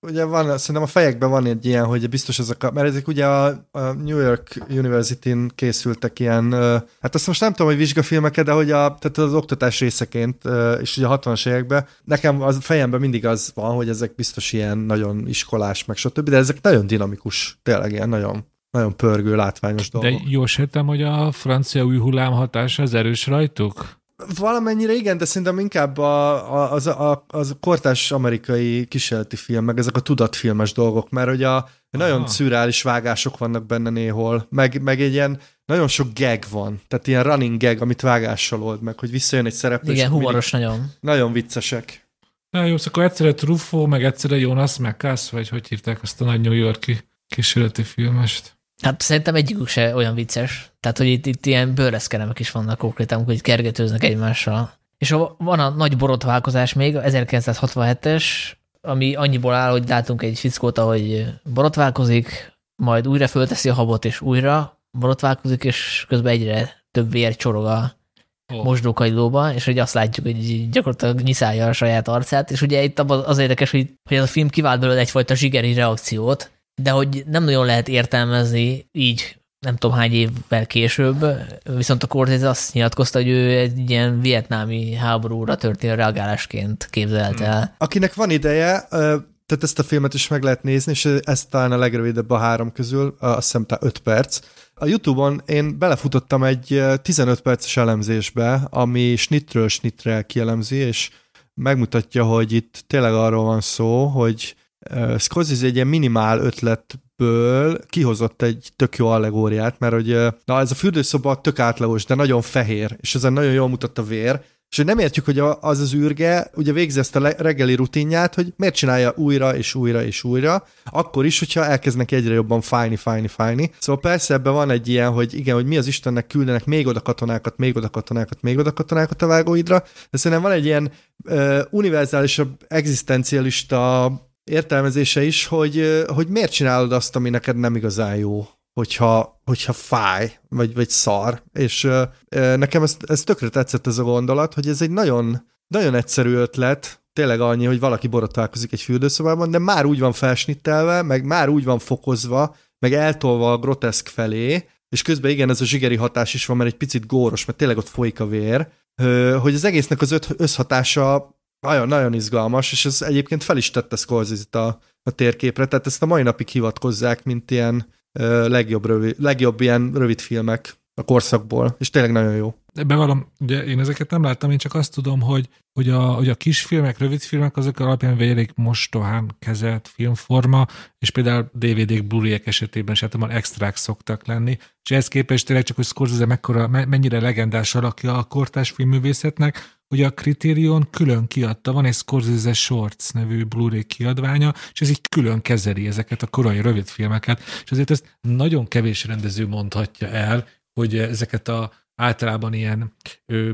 ugye van, szerintem a fejekben van egy ilyen, hogy biztos ezek a, mert ezek ugye a, a New York University-n készültek ilyen, hát azt most nem tudom, hogy vizsgafilmeket, de hogy a, tehát az oktatás részeként, és ugye a 60-as években, nekem az fejemben mindig az van, hogy ezek biztos ilyen nagyon iskolás, meg stb., de ezek nagyon dinamikus, tényleg ilyen nagyon nagyon pörgő, látványos dolgok. De jól sejtem, hogy a francia új hullám hatása az erős rajtuk? Valamennyire igen, de szerintem inkább a, a, az, a, az kortás amerikai kísérleti film, meg ezek a tudatfilmes dolgok, mert hogy a nagyon Aha. szürreális vágások vannak benne néhol, meg, meg egy ilyen nagyon sok gag van, tehát ilyen running gag, amit vágással old meg, hogy visszajön egy szereplő. Igen, humoros nagyon. Nagyon viccesek. Na jó, szóval egyszerre Truffaut, meg egyszerre Jonas McCass, vagy hogy hívták azt a nagy New Yorki kísérleti filmest? Hát szerintem egyikük se olyan vicces. Tehát, hogy itt, itt ilyen bőreszkeremek is vannak konkrétan, hogy kergetőznek egymással. És van a nagy borotválkozás még, 1967-es, ami annyiból áll, hogy látunk egy fickót, ahogy borotválkozik, majd újra fölteszi a habot, és újra borotválkozik, és közben egyre több vér csorog a oh. mosdókajdóba, és hogy azt látjuk, hogy gyakorlatilag nyiszálja a saját arcát, és ugye itt az érdekes, hogy, hogy ez a film kivált belőle egyfajta zsigeri reakciót, de hogy nem nagyon lehet értelmezni így nem tudom hány évvel később, viszont a Cortez azt nyilatkozta, hogy ő egy ilyen vietnámi háborúra történő reagálásként képzelte el. Hmm. Akinek van ideje, tehát ezt a filmet is meg lehet nézni, és ez talán a legrövidebb a három közül, azt hiszem 5 perc. A Youtube-on én belefutottam egy 15 perces elemzésbe, ami snitről snitre kielemzi, és megmutatja, hogy itt tényleg arról van szó, hogy Scorsese egy ilyen minimál ötletből kihozott egy tök jó allegóriát, mert hogy na, ez a fürdőszoba tök átlagos, de nagyon fehér, és ezen nagyon jól mutat a vér, és hogy nem értjük, hogy az az űrge ugye végzi ezt a reggeli rutinját, hogy miért csinálja újra és újra és újra, akkor is, hogyha elkezdnek egyre jobban fájni, fájni, fájni. Szóval persze ebben van egy ilyen, hogy igen, hogy mi az Istennek küldenek még oda katonákat, még oda katonákat, még oda katonákat a vágóidra, de szerintem van egy ilyen uh, univerzálisabb, egzisztencialista értelmezése is, hogy, hogy miért csinálod azt, ami neked nem igazán jó, hogyha, hogyha fáj, vagy, vagy szar. És nekem ez, ez tökre tetszett ez a gondolat, hogy ez egy nagyon, nagyon egyszerű ötlet, tényleg annyi, hogy valaki borotválkozik egy fürdőszobában, de már úgy van felsnittelve, meg már úgy van fokozva, meg eltolva a groteszk felé, és közben igen, ez a zsigeri hatás is van, mert egy picit góros, mert tényleg ott folyik a vér, hogy az egésznek az összhatása nagyon-nagyon izgalmas, és ez egyébként fel is tette scorsese a, a térképre, tehát ezt a mai napig hivatkozzák, mint ilyen uh, legjobb, rövid, legjobb ilyen rövid filmek a korszakból, és tényleg nagyon jó. Bevallom, ugye én ezeket nem láttam, én csak azt tudom, hogy, hogy, a, hogy a kisfilmek, rövidfilmek azok alapján vélik mostohán kezelt filmforma, és például DVD-k, blu esetében is általában extrák szoktak lenni, és ehhez képest tényleg csak, hogy Scorsese mekkora, mennyire legendás alakja a kortás filmművészetnek, hogy a Criterion külön kiadta, van egy Scorsese Shorts nevű Blu-ray kiadványa, és ez így külön kezeli ezeket a korai rövidfilmeket, és azért ezt nagyon kevés rendező mondhatja el, hogy ezeket a általában ilyen,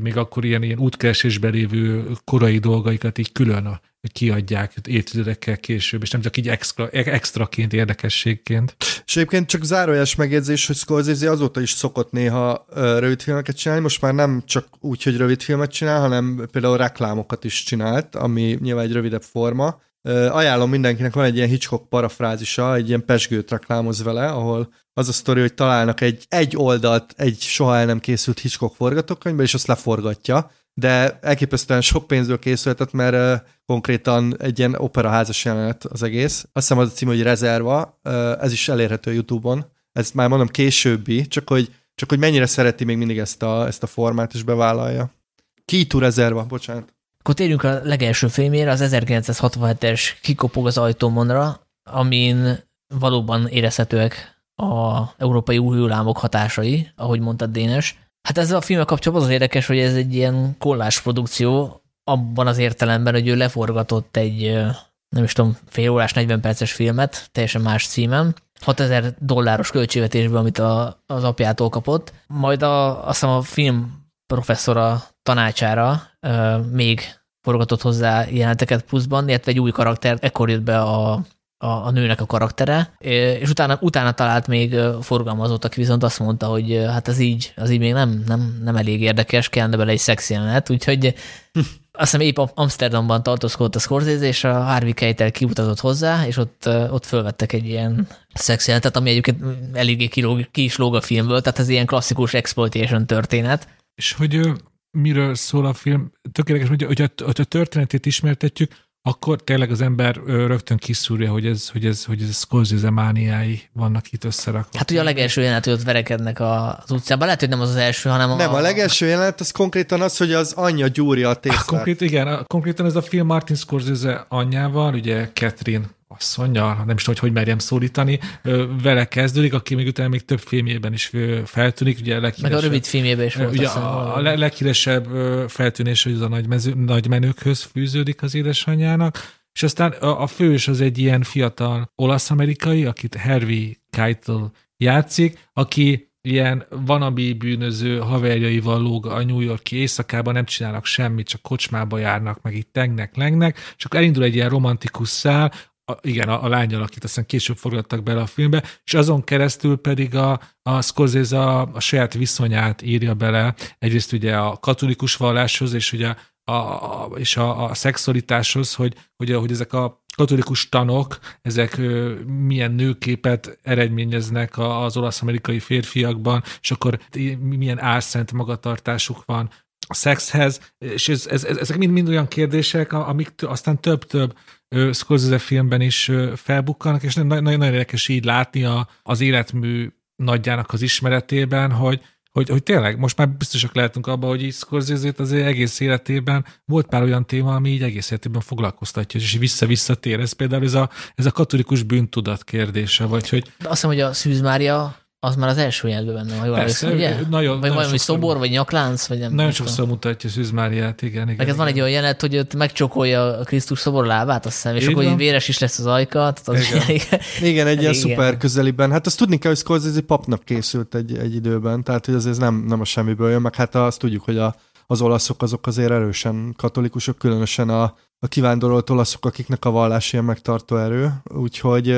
még akkor ilyen, ilyen útkeresésben lévő korai dolgaikat így külön kiadják évtizedekkel később, és nem csak így extra, extraként, érdekességként. És egyébként csak zárójeles megjegyzés, hogy Scorsese azóta is szokott néha rövid filmeket csinálni, most már nem csak úgy, hogy rövid filmet csinál, hanem például reklámokat is csinált, ami nyilván egy rövidebb forma. Ajánlom mindenkinek, van egy ilyen Hitchcock parafrázisa, egy ilyen pesgőt reklámoz vele, ahol az a sztori, hogy találnak egy, egy oldalt egy soha el nem készült Hitchcock forgatókönyvbe, és azt leforgatja, de elképesztően sok pénzből készülhetett, mert uh, konkrétan egy ilyen operaházas jelenet az egész. Azt hiszem az a cím, hogy Rezerva, uh, ez is elérhető YouTube-on. Ez már mondom későbbi, csak hogy, csak hogy mennyire szereti még mindig ezt a, ezt a formát, és bevállalja. Kitu Rezerva, bocsánat. Akkor térjünk a legelső filmére, az 1967-es Kikopog az ajtómonra, amin valóban érezhetőek a európai új hatásai, ahogy mondtad Dénes. Hát ezzel a filmmel kapcsolatban az érdekes, hogy ez egy ilyen kollás produkció, abban az értelemben, hogy ő leforgatott egy, nem is tudom, fél órás, 40 perces filmet, teljesen más címen, 6000 dolláros költségvetésből, amit a, az apjától kapott, majd a, azt hiszem a film professzora tanácsára még forgatott hozzá jeleneteket pluszban, illetve egy új karakter, ekkor jött be a a, a nőnek a karaktere, és utána, utána talált még forgalmazót, aki viszont azt mondta, hogy hát ez így, az így még nem, nem, nem elég érdekes, kellene bele egy szex jelenet, úgyhogy azt hiszem épp Amsterdamban tartózkodott a Scorsese, és a Harvey Keitel kiutazott hozzá, és ott, ott fölvettek egy ilyen szex jelenetet, ami egyébként eléggé kilóg, ki is lóg a filmből, tehát ez ilyen klasszikus exploitation történet. És hogy miről szól a film? Tökéletes, hogy, hogy, a, hogy a történetét ismertetjük, akkor tényleg az ember rögtön kiszúrja, hogy ez, hogy ez, hogy ez Scorsese mániái vannak itt összerakva. Hát ugye a legelső jelenet, hogy ott verekednek az utcában. Lehet, hogy nem az az első, hanem a... Nem, a legelső jelenet az konkrétan az, hogy az anyja gyúrja a tésztát. Ah, konkrét, igen, konkrétan ez a film Martin Scorsese anyjával, ugye Catherine asszonya, nem is tudom, hogy hogy merjem szólítani, vele kezdődik, aki még utána még több filmjében is feltűnik. Ugye a Meg a rövid filmjében is volt. Ugye a, a leghíresebb feltűnés, hogy az a nagy, mező, nagy menőkhöz fűződik az édesanyjának, és aztán a, a fős az egy ilyen fiatal olasz-amerikai, akit Harvey Keitel játszik, aki ilyen vanabi bűnöző haverjaival lóg a New Yorki éjszakában, nem csinálnak semmit, csak kocsmába járnak, meg itt tengnek, lengnek, és akkor elindul egy ilyen romantikus szál, a, igen, a, a lányal, akit aztán később forgattak bele a filmbe, és azon keresztül pedig a, a Scorsese a, a saját viszonyát írja bele, egyrészt ugye a katolikus valláshoz, és ugye a, a, és a, a szexualitáshoz, hogy, hogy, hogy ezek a katolikus tanok, ezek milyen nőképet eredményeznek az olasz-amerikai férfiakban, és akkor milyen álszent magatartásuk van a szexhez, és ez, ez, ezek mind-mind olyan kérdések, amik aztán több-több Scorsese filmben is felbukkanak, és nagyon-nagyon érdekes így látni a, az életmű nagyjának az ismeretében, hogy, hogy, hogy tényleg most már biztosak lehetünk abban, hogy így scorsese azért egész életében volt pár olyan téma, ami így egész életében foglalkoztatja, és vissza-visszatér. Ez például ez a, ez a katolikus bűntudat kérdése, vagy hogy... Azt hiszem, hogy a Szűz Mária az már az első jelentben benne, ha jól Persze, ugye? Nagyon, vagy nagyon valami szobor, vagy nyaklánc, vagy nem. Nagyon sokszor mutatja Szűz Máriát, igen. igen, igen. van egy olyan jelenet, hogy ott megcsokolja a Krisztus szobor lábát, azt hiszem, és akkor hogy véres is lesz az ajkat. Az igen. igen. igen, egy ilyen szuper közeliben. Hát azt tudni kell, hogy Scorsese papnak készült egy, egy időben, tehát hogy azért nem, nem a semmiből jön, meg hát azt tudjuk, hogy a, az olaszok azok azért erősen katolikusok, különösen a, a kivándorolt olaszok, akiknek a vallás ilyen megtartó erő, úgyhogy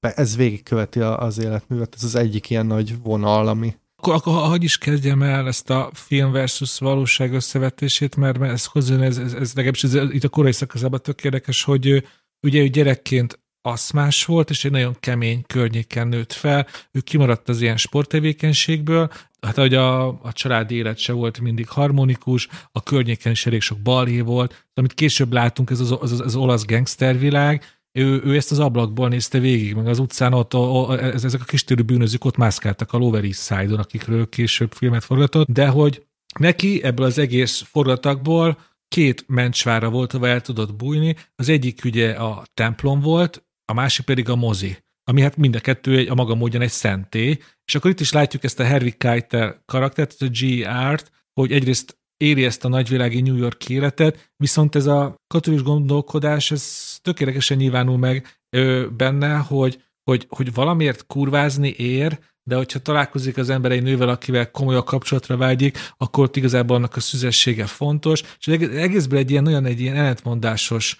ez végigköveti az életművet, ez az egyik ilyen nagy vonal, ami, akkor, akkor hagyj is kezdjem el ezt a film versus valóság összevetését, mert, mert ez hozzá, ez, ez, ez legalábbis ez, itt a korai szakaszában tök érdekes, hogy ugye ő gyerekként aszmás volt, és egy nagyon kemény környéken nőtt fel. Ő kimaradt az ilyen sporttevékenységből, hát hogy a, a családi élet se volt mindig harmonikus, a környéken is elég sok balhé volt, amit később látunk, ez az, az, az, az olasz gangstervilág, ő, ő ezt az ablakból nézte végig, meg az utcán ott, a, a, ezek a kistérű bűnözők ott mászkáltak a Lower East Side-on, akikről később filmet forgatott, de hogy neki ebből az egész forgatagból két mencsvára volt, ahol el tudott bújni. Az egyik ugye a templom volt, a másik pedig a mozi, ami hát mind a kettő egy, a maga módján egy szentély, és akkor itt is látjuk ezt a Harry Keitel karaktert, a G.R.-t, hogy egyrészt éri ezt a nagyvilági New York életet, viszont ez a katolikus gondolkodás, ez tökéletesen nyilvánul meg ö, benne, hogy, hogy, hogy valamiért kurvázni ér, de hogyha találkozik az ember egy nővel, akivel komoly kapcsolatra vágyik, akkor ott igazából annak a szüzessége fontos, és egészből egy ilyen olyan egy ilyen ellentmondásos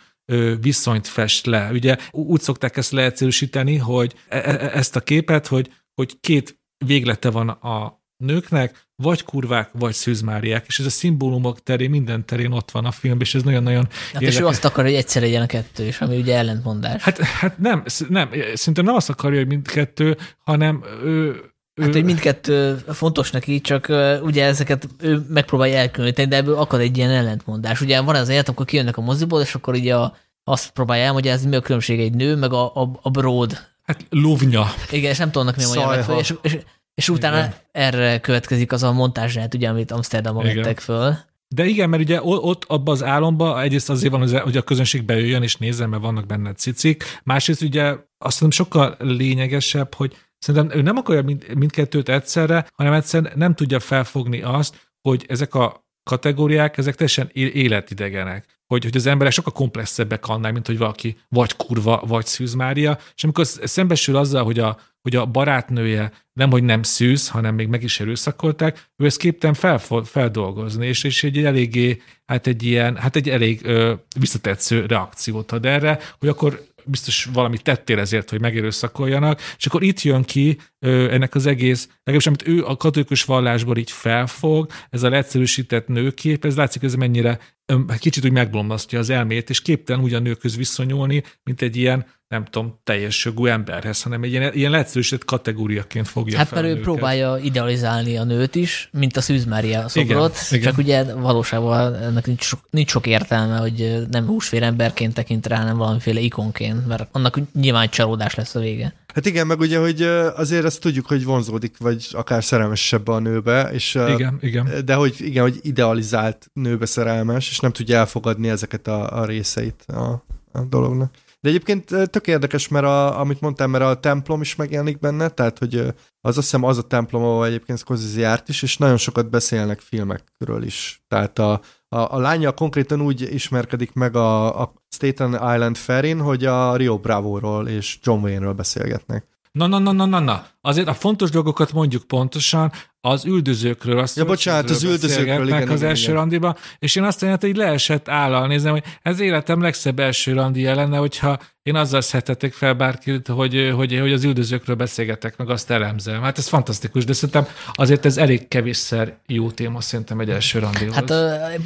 viszonyt fest le. Ugye úgy szokták ezt leegyszerűsíteni, hogy e, e, e, ezt a képet, hogy, hogy két véglete van a nőknek, vagy kurvák, vagy szűzmáriák, és ez a szimbólumok terén, minden terén ott van a film, és ez nagyon-nagyon hát És ő azt akar, hogy egyszer legyen a kettő, és ami ugye ellentmondás. Hát, hát nem, nem, szerintem nem azt akarja, hogy mindkettő, hanem ő, Hát, hogy mindkettő fontos neki, csak ugye ezeket ő megpróbálja elkülöníteni, de ebből akad egy ilyen ellentmondás. Ugye van az élet, amikor kijönnek a moziból, és akkor ugye a, azt próbálja elmagyarázni, mi a különbség egy nő, meg a, a, a broad. Hát luvnya. Igen, és nem tudnak mi a magyar és, és, és utána igen. erre következik az a montázsát, ugye, amit Amsterdamban vettek föl. De igen, mert ugye ott abban az álomban egyrészt azért van, hogy a közönség bejöjjön és nézzen, mert vannak benne cicik. Másrészt ugye azt hiszem sokkal lényegesebb, hogy Szerintem ő nem akarja mind, mindkettőt egyszerre, hanem egyszerűen nem tudja felfogni azt, hogy ezek a kategóriák, ezek teljesen életidegenek. Hogy, hogy az emberek sokkal komplexebbek annál, mint hogy valaki vagy kurva, vagy szűz Mária, és amikor szembesül azzal, hogy a, hogy a barátnője nem, hogy nem szűz, hanem még meg is erőszakolták, ő ezt képten fel, feldolgozni, és, és egy eléggé, hát egy ilyen, hát egy elég ö, visszatetsző reakciót ad erre, hogy akkor biztos valamit tettél ezért, hogy megerőszakoljanak, és akkor itt jön ki ö, ennek az egész, legalábbis amit ő a katolikus vallásból így felfog, ez a leegyszerűsített nőkép, ez látszik, ez mennyire ö, kicsit úgy megblomlasztja az elmét, és képtelen úgy a nőköz viszonyulni, mint egy ilyen nem tudom, teljes jogú emberhez, hanem egy ilyen, ilyen leegyszerűsített kategóriáként fogja Hát mert ő őket. próbálja idealizálni a nőt is, mint a Szűz Mária szobrot, igen, csak igen. ugye valóságban ennek nincs sok, nincs sok értelme, hogy nem húsvér emberként tekint rá, hanem valamiféle ikonként, mert annak nyilván csalódás lesz a vége. Hát igen, meg ugye, hogy azért azt tudjuk, hogy vonzódik, vagy akár szerelmesebb a nőbe, és, igen, igen. de hogy igen, hogy idealizált nőbe szerelmes, és nem tudja elfogadni ezeket a, a részeit a, a dolognak. De egyébként tök érdekes, mert a, amit mondtam, mert a templom is megjelenik benne, tehát hogy az azt hiszem az a templom, ahol egyébként Scorsese járt is, és nagyon sokat beszélnek filmekről is. Tehát a, a, a lánya konkrétan úgy ismerkedik meg a, a Staten Island Ferrin, hogy a Rio Bravo-ról és John Wayne-ről beszélgetnek. Na, na, na, na, na, na. Azért a fontos dolgokat mondjuk pontosan, az üldözőkről. Azt Ja, bocsánat, az üldözőkről, igen, az igen, első igen. randiba, és én azt mondtam, hogy leesett állal nézem, hogy ez életem legszebb első randia lenne, hogyha én azzal szedhetek fel bárkit, hogy, hogy, hogy az üldözőkről beszélgetek, meg azt elemzem. Hát ez fantasztikus, de szerintem azért ez elég kevésszer jó téma szerintem egy első randihoz. Hát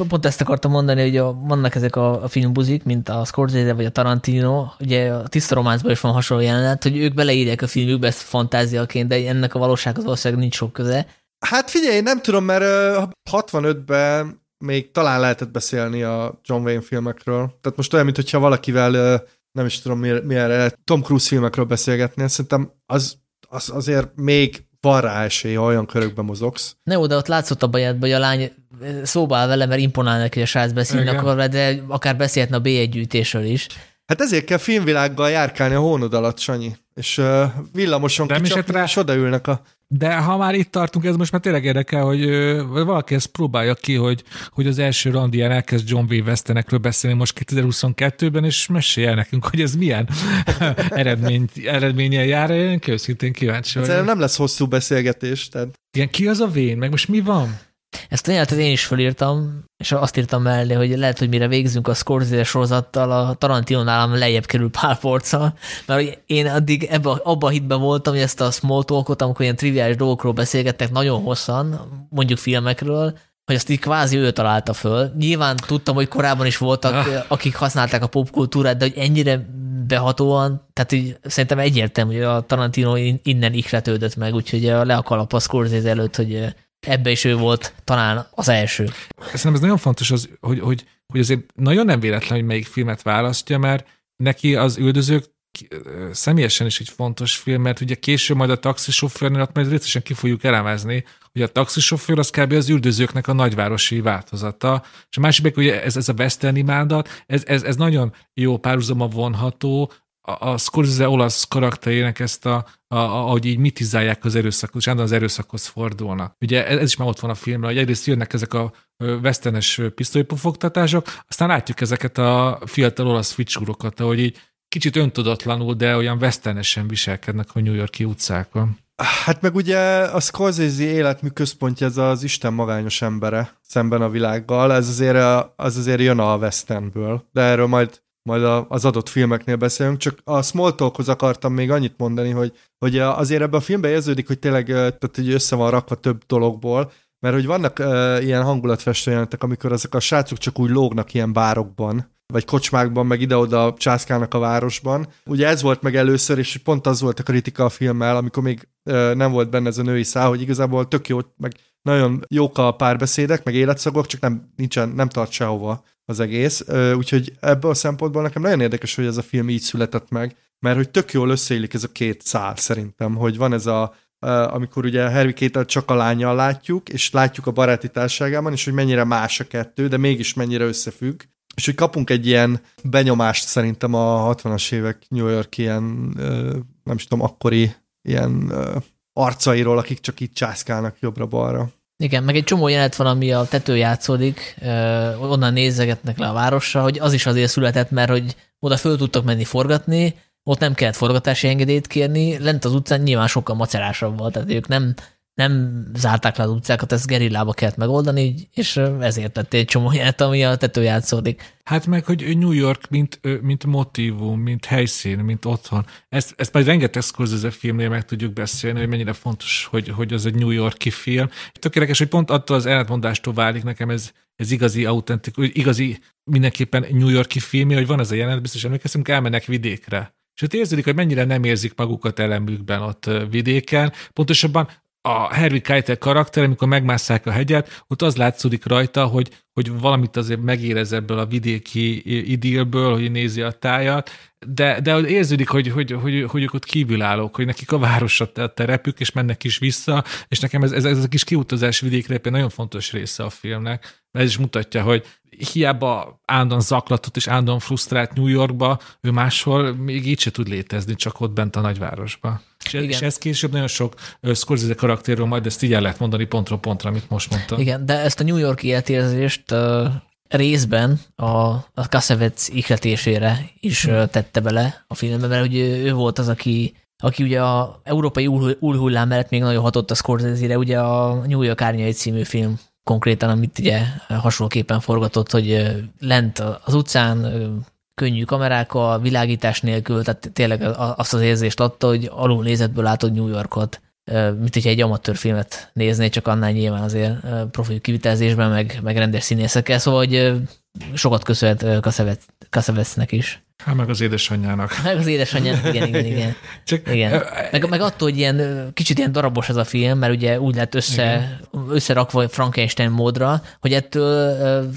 pont ezt akartam mondani, hogy a, vannak ezek a, a filmbuzik, mint a Scorsese vagy a Tarantino, ugye a tiszta románcban is van hasonló jelenet, hogy ők beleírják a filmjükbe ezt fantáziaként, de ennek a valósághoz valószínűleg nincs sok köze. Hát figyelj, nem tudom, mert ö, 65-ben még talán lehetett beszélni a John Wayne filmekről. Tehát most olyan, mintha valakivel, nem is tudom mi- milyenre, Tom Cruise filmekről beszélgetni, szerintem az, az azért még van rá esély, ha olyan körökben mozogsz. Ne oda ott látszott a bajátban, hogy a lány szóba áll vele, mert imponál neki, hogy a srác beszélni akar de akár beszélhetne a B1 gyűjtésről is. Hát ezért kell filmvilággal járkálni a hónod alatt, Sanyi. És uh, villamoson De mi se kicsapni, és odaülnek a... De ha már itt tartunk, ez most már tényleg érdekel, hogy valaki ezt próbálja ki, hogy, hogy az első randián elkezd John V. Westenekről beszélni most 2022-ben, és mesélj el nekünk, hogy ez milyen eredmény, eredménnyel jár. Én őszintén kíváncsi vagyok. nem lesz hosszú beszélgetés, tehát Igen, ki az a vén? Meg most mi van? Ezt a jelenetet én is felírtam, és azt írtam mellé, hogy lehet, hogy mire végzünk a Scorsese sorozattal, a Tarantino nálam lejjebb kerül pár porccal, mert én addig ebbe, abba a hitben voltam, hogy ezt a small talkot, amikor ilyen triviális dolgokról beszélgettek nagyon hosszan, mondjuk filmekről, hogy azt így kvázi ő találta föl. Nyilván tudtam, hogy korábban is voltak, Ah. akik használták a popkultúrát, de hogy ennyire behatóan, tehát így szerintem egyértelmű, hogy a Tarantino in- innen ihletődött meg, úgyhogy le a kalap a Scorsese előtt, hogy ebbe is ő volt talán az első. Szerintem ez nagyon fontos, az, hogy, hogy, hogy azért nagyon nem véletlen, hogy melyik filmet választja, mert neki az üldözők személyesen is egy fontos film, mert ugye később majd a taxisofőrnél ott majd részesen ki fogjuk elemezni, hogy a taxisofőr az kb. az üldözőknek a nagyvárosi változata, és a másik meg ez, ez a western imádat, ez, ez, ez nagyon jó párhuzama vonható a, a Scorsese olasz karakterének ezt a, a, a, ahogy így mitizálják az erőszakot, és az erőszakhoz fordulnak. Ugye ez, ez is már ott van a filmben, hogy egyrészt jönnek ezek a ö, pisztolypufogtatások, aztán látjuk ezeket a fiatal olasz ficsúrokat, ahogy így kicsit öntudatlanul, de olyan westernesen viselkednek a New Yorki utcákon. Hát meg ugye a Scorsese életmű központja ez az Isten magányos embere szemben a világgal, ez azért, az azért jön a westernből, de erről majd, majd az adott filmeknél beszélünk, csak a Smalltalkhoz akartam még annyit mondani, hogy, hogy azért ebben a filmben érződik, hogy tényleg ö, tehát, hogy össze van rakva több dologból, mert hogy vannak uh, ilyen hangulatfestő jelenetek, amikor ezek a srácok csak úgy lógnak ilyen bárokban, vagy kocsmákban, meg ide-oda császkálnak a városban. Ugye ez volt meg először, és pont az volt a kritika a filmmel, amikor még ö, nem volt benne ez a női szál, hogy igazából tök jó, meg nagyon jók a párbeszédek, meg életszagok, csak nem, nincsen, nem tart sehova az egész. Úgyhogy ebből a szempontból nekem nagyon érdekes, hogy ez a film így született meg, mert hogy tök jól összeillik ez a két szál szerintem, hogy van ez a amikor ugye Harry Kate csak a lányjal látjuk, és látjuk a baráti társágában, és hogy mennyire más a kettő, de mégis mennyire összefügg. És hogy kapunk egy ilyen benyomást szerintem a 60-as évek New York ilyen, nem is tudom, akkori ilyen arcairól, akik csak itt császkálnak jobbra-balra. Igen, meg egy csomó jelenet van, ami a tető játszódik, onnan nézegetnek le a városra, hogy az is azért született, mert hogy oda föl tudtak menni forgatni, ott nem kellett forgatási engedélyt kérni, lent az utcán nyilván sokkal macerásabb volt, tehát ők nem, nem zárták le az utcákat, ezt gerillába kellett megoldani, és ezért tett egy csomó jelenet, ami a tető játszódik. Hát meg, hogy New York, mint, mint motivum, mint helyszín, mint otthon. Ezt, ezt majd rengeteg Scorsese filmnél meg tudjuk beszélni, hogy mennyire fontos, hogy, hogy az egy New Yorki film. Tökéletes, hogy pont attól az ellentmondástól válik nekem ez, ez igazi, autentikus, igazi mindenképpen New Yorki film, hogy van ez a jelenet, biztos emlékeztem, hogy elmennek vidékre. És ott érződik, hogy mennyire nem érzik magukat elemükben ott vidéken. Pontosabban a Harvey Keitel karakter, amikor megmásszák a hegyet, ott az látszódik rajta, hogy, hogy valamit azért megérez ebből a vidéki idillből, hogy nézi a tájat, de, de érződik, hogy, hogy, hogy, hogy ők ott kívülállók, hogy nekik a város a terepük, és mennek is vissza, és nekem ez, ez, ez a kis kiutazás vidékre éppen nagyon fontos része a filmnek, ez is mutatja, hogy hiába állandóan zaklatott és állandóan frusztrált New Yorkba, ő máshol még így se tud létezni, csak ott bent a nagyvárosba. És ez, Igen. és ez később nagyon sok Scorsese karakterről majd ezt így el lehet mondani pontról pontra, amit most mondtam. Igen, de ezt a New York életérzést uh, részben a, a Cassavetes ihletésére is uh, tette bele a filmbe, mert ugye ő volt az, aki aki ugye a európai újhullám mellett még nagyon hatott a Scorsese-re, ugye a New York Árnyai című film konkrétan, amit ugye hasonlóképpen forgatott, hogy lent az utcán könnyű kamerákkal, világítás nélkül, tehát tényleg azt az érzést adta, hogy alul nézetből látod New Yorkot, mint hogyha egy amatőr filmet nézné, csak annál nyilván azért profi kivitelezésben, meg, meg rendes színészekkel, szóval hogy sokat köszönhet Kaszevecnek is. Hát meg az édesanyjának. Meg az édesanyjának, igen, igen, igen. Csak, igen. Meg, meg attól, hogy ilyen, kicsit ilyen darabos ez a film, mert ugye úgy lett össze, összerakva Frankenstein módra, hogy ettől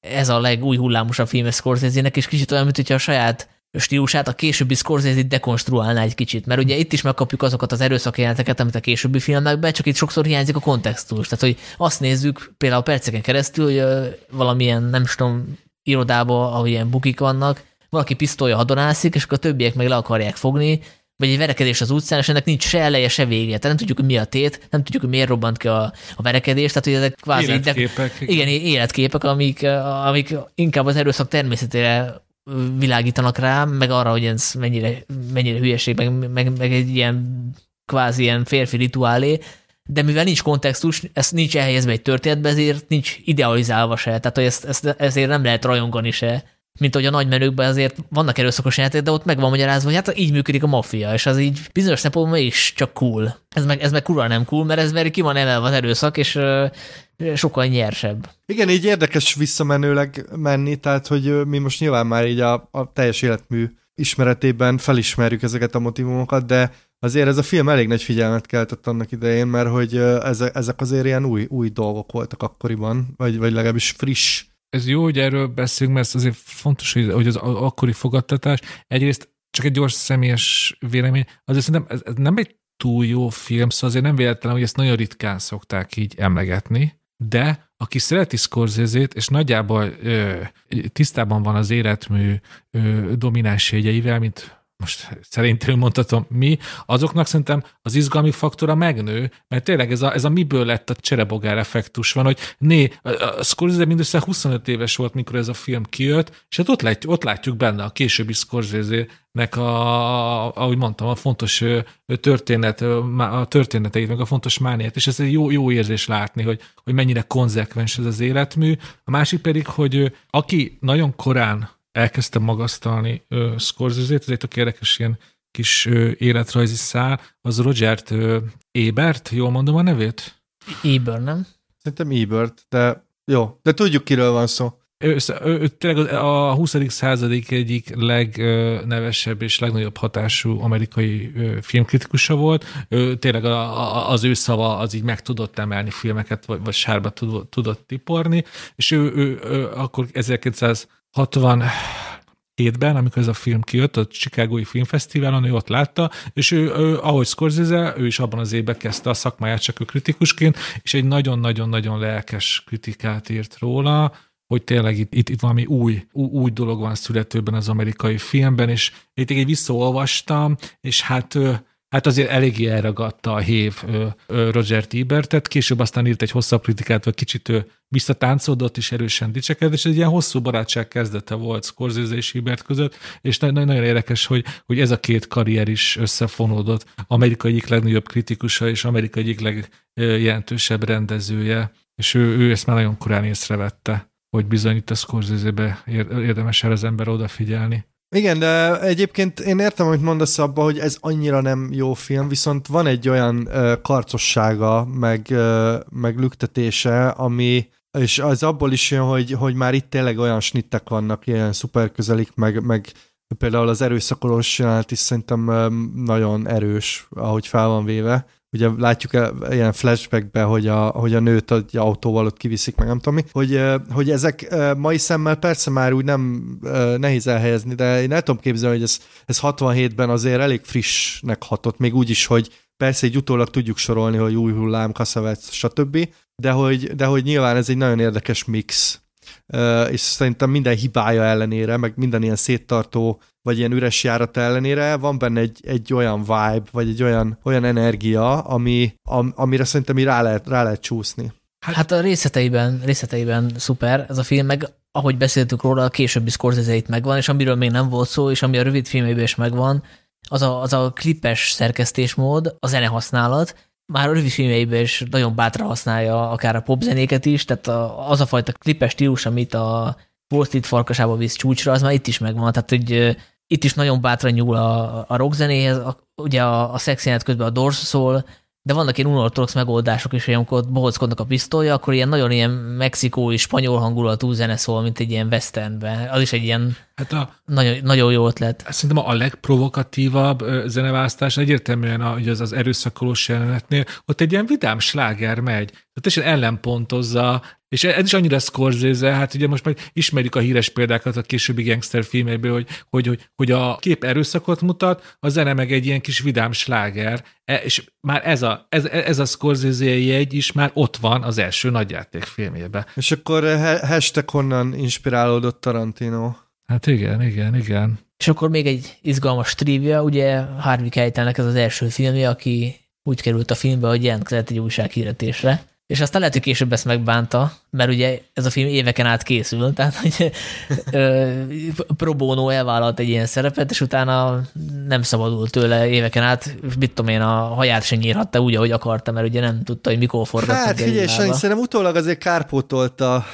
ez a legúj hullámosabb film Scorsese-nek, és kicsit olyan, mint hogyha a saját stílusát a későbbi Scorsese dekonstruálná egy kicsit, mert ugye itt is megkapjuk azokat az erőszakjeleneteket, amit a későbbi filmekben, csak itt sokszor hiányzik a kontextus. Tehát, hogy azt nézzük például perceken keresztül, hogy valamilyen, nem is tudom, irodába, ahol ilyen bukik vannak, valaki pisztolya hadonászik, és akkor a többiek meg le akarják fogni, vagy egy verekedés az utcán, és ennek nincs se eleje, se vége. Tehát nem tudjuk, hogy mi a tét, nem tudjuk, hogy miért robbant ki a, a verekedés, tehát hogy ezek kvázi... Életképek. De, igen, életképek, amik, amik inkább az erőszak természetére világítanak rá, meg arra, hogy ez mennyire, mennyire hülyeség, meg, meg, meg egy ilyen kvázi ilyen férfi rituálé, de mivel nincs kontextus, ez nincs elhelyezve egy történetbe, ezért nincs idealizálva se, tehát hogy ezt, ezt, ezért nem lehet rajongani se mint hogy a nagy menőkben azért vannak erőszakos játék, de ott meg van magyarázva, hogy hát így működik a maffia, és az így bizonyos szempontból is csak cool. Ez meg, ez meg kurva nem cool, mert ez mert ki van emelve az erőszak, és sokkal nyersebb. Igen, így érdekes visszamenőleg menni, tehát hogy mi most nyilván már így a, a teljes életmű ismeretében felismerjük ezeket a motivumokat, de azért ez a film elég nagy figyelmet keltett annak idején, mert hogy ezek azért ilyen új, új dolgok voltak akkoriban, vagy, vagy legalábbis friss ez jó, hogy erről beszélünk, mert ez azért fontos, hogy, az akkori fogadtatás. Egyrészt csak egy gyors személyes vélemény, azért szerintem ez, ez nem egy túl jó film, szóval azért nem véletlen, hogy ezt nagyon ritkán szokták így emlegetni, de aki szereti scorsese és nagyjából ö, tisztában van az életmű ö, domináns jegyeivel, mint most szerintem mondhatom mi, azoknak szerintem az izgalmi faktora megnő, mert tényleg ez a, ez a miből lett a cserebogár effektus van, hogy né, a Scorsese mindössze 25 éves volt, mikor ez a film kijött, és hát ott látjuk, ott látjuk benne a későbbi Scorsese-nek a, ahogy mondtam, a fontos történet, a történeteit, meg a fontos mániát, és ez egy jó, jó érzés látni, hogy, hogy mennyire konzekvens ez az életmű. A másik pedig, hogy aki nagyon korán elkezdtem magasztalni uh, Scorsese-t, ez egy tök érdekes ilyen kis uh, életrajzi szál, az Rogert uh, Ebert, jól mondom a nevét? Eber, nem? Szerintem Ebert, de jó, de tudjuk, kiről van szó. Ő, ő, tényleg a 20. század egyik legnevesebb és legnagyobb hatású amerikai filmkritikusa volt. Ő, tényleg a, a, az ő szava az így meg tudott emelni filmeket, vagy, vagy sárba tudott, tudott tiporni, és ő, ő, ő akkor 1900 67-ben, amikor ez a film kijött, a Chicagói Filmfesztiválon, ő ott látta, és ő, ő ahogy Scorsese, ő is abban az évben kezdte a szakmáját csak ő kritikusként, és egy nagyon-nagyon-nagyon lelkes kritikát írt róla, hogy tényleg itt, itt, itt valami új, új, új dolog van születőben az amerikai filmben, és itt egy visszaolvastam, és hát hát azért eléggé elragadta a hév Roger Tibertet, később aztán írt egy hosszabb kritikát, vagy kicsit ő visszatáncolódott és erősen dicsekedett, és egy ilyen hosszú barátság kezdete volt Scorsese és Hibert között, és nagyon, nagyon érdekes, hogy, hogy ez a két karrier is összefonódott. Amerika egyik legnagyobb kritikusa és Amerika egyik legjelentősebb rendezője, és ő, ő ezt már nagyon korán észrevette, hogy bizony itt a Scorsese-be érdemes el az ember odafigyelni. Igen, de egyébként én értem, amit mondasz abba, hogy ez annyira nem jó film, viszont van egy olyan uh, karcossága, meg, uh, meg lüktetése, ami, és az abból is jön, hogy, hogy már itt tényleg olyan snittek vannak, ilyen szuper közelik, meg, meg például az erőszakolós jelenet is szerintem nagyon erős, ahogy fel van véve, ugye látjuk ilyen flashbackbe, hogy a, hogy a nőt egy autóval ott kiviszik, meg nem tudom mi, hogy, hogy ezek mai szemmel persze már úgy nem nehéz elhelyezni, de én el tudom képzelni, hogy ez, ez 67-ben azért elég frissnek hatott, még úgy is, hogy persze egy utólag tudjuk sorolni, hogy új hullám, kaszavec, stb., de hogy, de hogy nyilván ez egy nagyon érdekes mix, és szerintem minden hibája ellenére, meg minden ilyen széttartó vagy ilyen üres járat ellenére van benne egy, egy olyan vibe, vagy egy olyan, olyan energia, ami, am, amire szerintem rá lehet, rá lehet csúszni. Hát, hát a részleteiben, részleteiben szuper ez a film, meg ahogy beszéltük róla, a későbbi scorsese megvan, és amiről még nem volt szó, és ami a rövid filmében is megvan, az a, az a klipes szerkesztésmód, a zene használat, már a rövidfilmjeiben is nagyon bátran használja akár a popzenéket is, tehát a, az a fajta klipes stílus, amit a Wall Street farkasába visz csúcsra, az már itt is megvan. Tehát, hogy itt is nagyon bátran nyúl a, a rockzenéhez, a, ugye a, a szexénet közben a Doors szól, de vannak ilyen unortodox megoldások is, hogy amikor bohockodnak a pisztolya, akkor ilyen nagyon ilyen mexikói, spanyol hangulatú zene szól, mint egy ilyen westernben. Az is egy ilyen hát a, nagyon, nagyon jó ötlet. Szerintem a legprovokatívabb zeneválasztás egyértelműen a, az, az erőszakolós jelenetnél, ott egy ilyen vidám sláger megy. Tehát és ellenpontozza és ez is annyira Scorsese, hát ugye most meg ismerjük a híres példákat a későbbi gangster filmekből, hogy, hogy, hogy, hogy a kép erőszakot mutat, a zene meg egy ilyen kis vidám sláger, e, és már ez a, ez, ez a Scorsese jegy is már ott van az első nagyjáték filmjében. És akkor hashtag honnan inspirálódott Tarantino? Hát igen, igen, igen. És akkor még egy izgalmas trivia, ugye Harvey Keitelnek ez az első filmje, aki úgy került a filmbe, hogy jelentkezett egy újsághirdetésre, és aztán lehet, hogy később ezt megbánta, mert ugye ez a film éveken át készül, tehát hogy pro bono elvállalt egy ilyen szerepet, és utána nem szabadult tőle éveken át, mit tudom én, a haját sem nyírhatta úgy, ahogy akarta, mert ugye nem tudta, hogy mikor forgatott. Hát figyelj, Sanyi, szerintem utólag azért kárpótolta.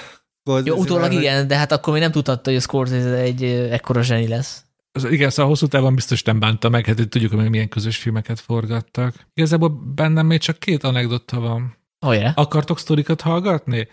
Jó, utólag igen, de hát akkor még nem tudhatta, hogy a Scorsese egy ekkora zseni lesz. Az, igen, szóval hosszú távon biztos nem bánta meg, hát tudjuk, hogy milyen közös filmeket forgattak. Igazából bennem még csak két anekdota van. Oh, yeah. Akartok sztorikat hallgatni?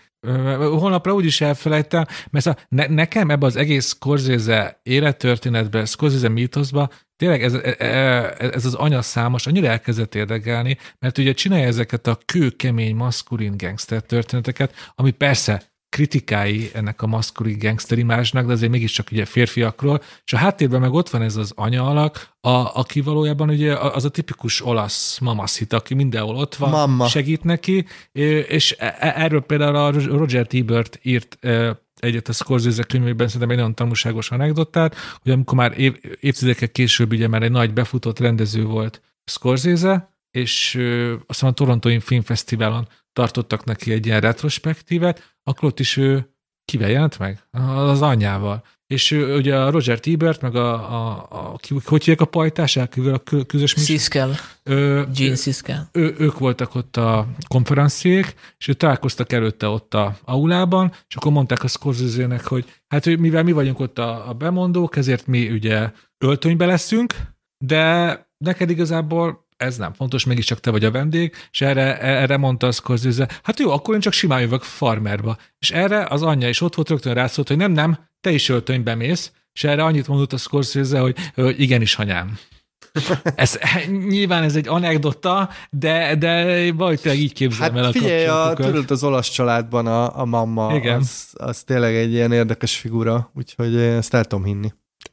Holnapra úgyis elfelejtem, mert szóval ne, nekem ebbe az egész Scorsese élettörténetben, Scorsese mítoszba tényleg ez, e, e, ez az anyaszámos annyira elkezdett érdekelni, mert ugye csinálja ezeket a kőkemény, maszkulin gangster történeteket, ami persze kritikái ennek a maszkulin gangster imázsnak, de azért mégiscsak ugye férfiakról, és a háttérben meg ott van ez az anya alak, a, aki valójában ugye az a tipikus olasz mamaszit, aki mindenhol ott van, Mama. segít neki, és e, e, erről például a Roger Ebert írt egyet a Scorsese könyvében szerintem egy nagyon tanulságos anekdotát, hogy amikor már év, évtizedekkel később ugye már egy nagy befutott rendező volt Scorsese, és azt mondom, a Torontói Filmfesztiválon tartottak neki egy ilyen retrospektívet, akkor ott is ő kivel jelent meg? Az anyjával. És ő, ugye a Roger Tibert, meg a, a, a hogy hívják a pajtás, elkívül a közös Siskel. Gene Siskel. Ő, ők voltak ott a konferenciék, és ő találkoztak előtte ott a aulában, és akkor mondták a scorsese hogy hát hogy mivel mi vagyunk ott a, a bemondók, ezért mi ugye öltönybe leszünk, de neked igazából ez nem fontos, mégiscsak te vagy a vendég, és erre, erre mondta a Scorsese, hát jó, akkor én csak simán jövök farmerba. És erre az anyja is ott volt, rögtön rászólt, hogy nem, nem, te is öltönybe mész, és erre annyit mondott a Scorsese, hogy, hogy igenis, hanyám. Ez, nyilván ez egy anekdota, de, de valahogy így képzelem hát el a figyelj, a, tudod, az olasz családban a, a mamma, Igen. Az, az tényleg egy ilyen érdekes figura, úgyhogy ezt el tudom hinni.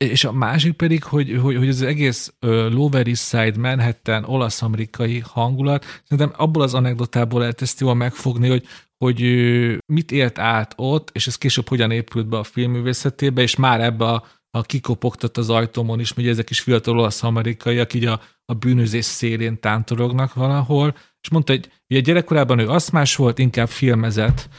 És a másik pedig, hogy, hogy, hogy az egész Lower East Side, Manhattan, olasz-amerikai hangulat, szerintem abból az anekdotából lehet ezt jól megfogni, hogy, hogy mit élt át ott, és ez később hogyan épült be a filmművészetébe, és már ebbe a, a kikopogtat az ajtómon is, hogy ezek is fiatal olasz-amerikaiak így a, a bűnözés szélén tántorognak valahol, és mondta, hogy ugye gyerekkorában ő aszmás volt, inkább filmezett,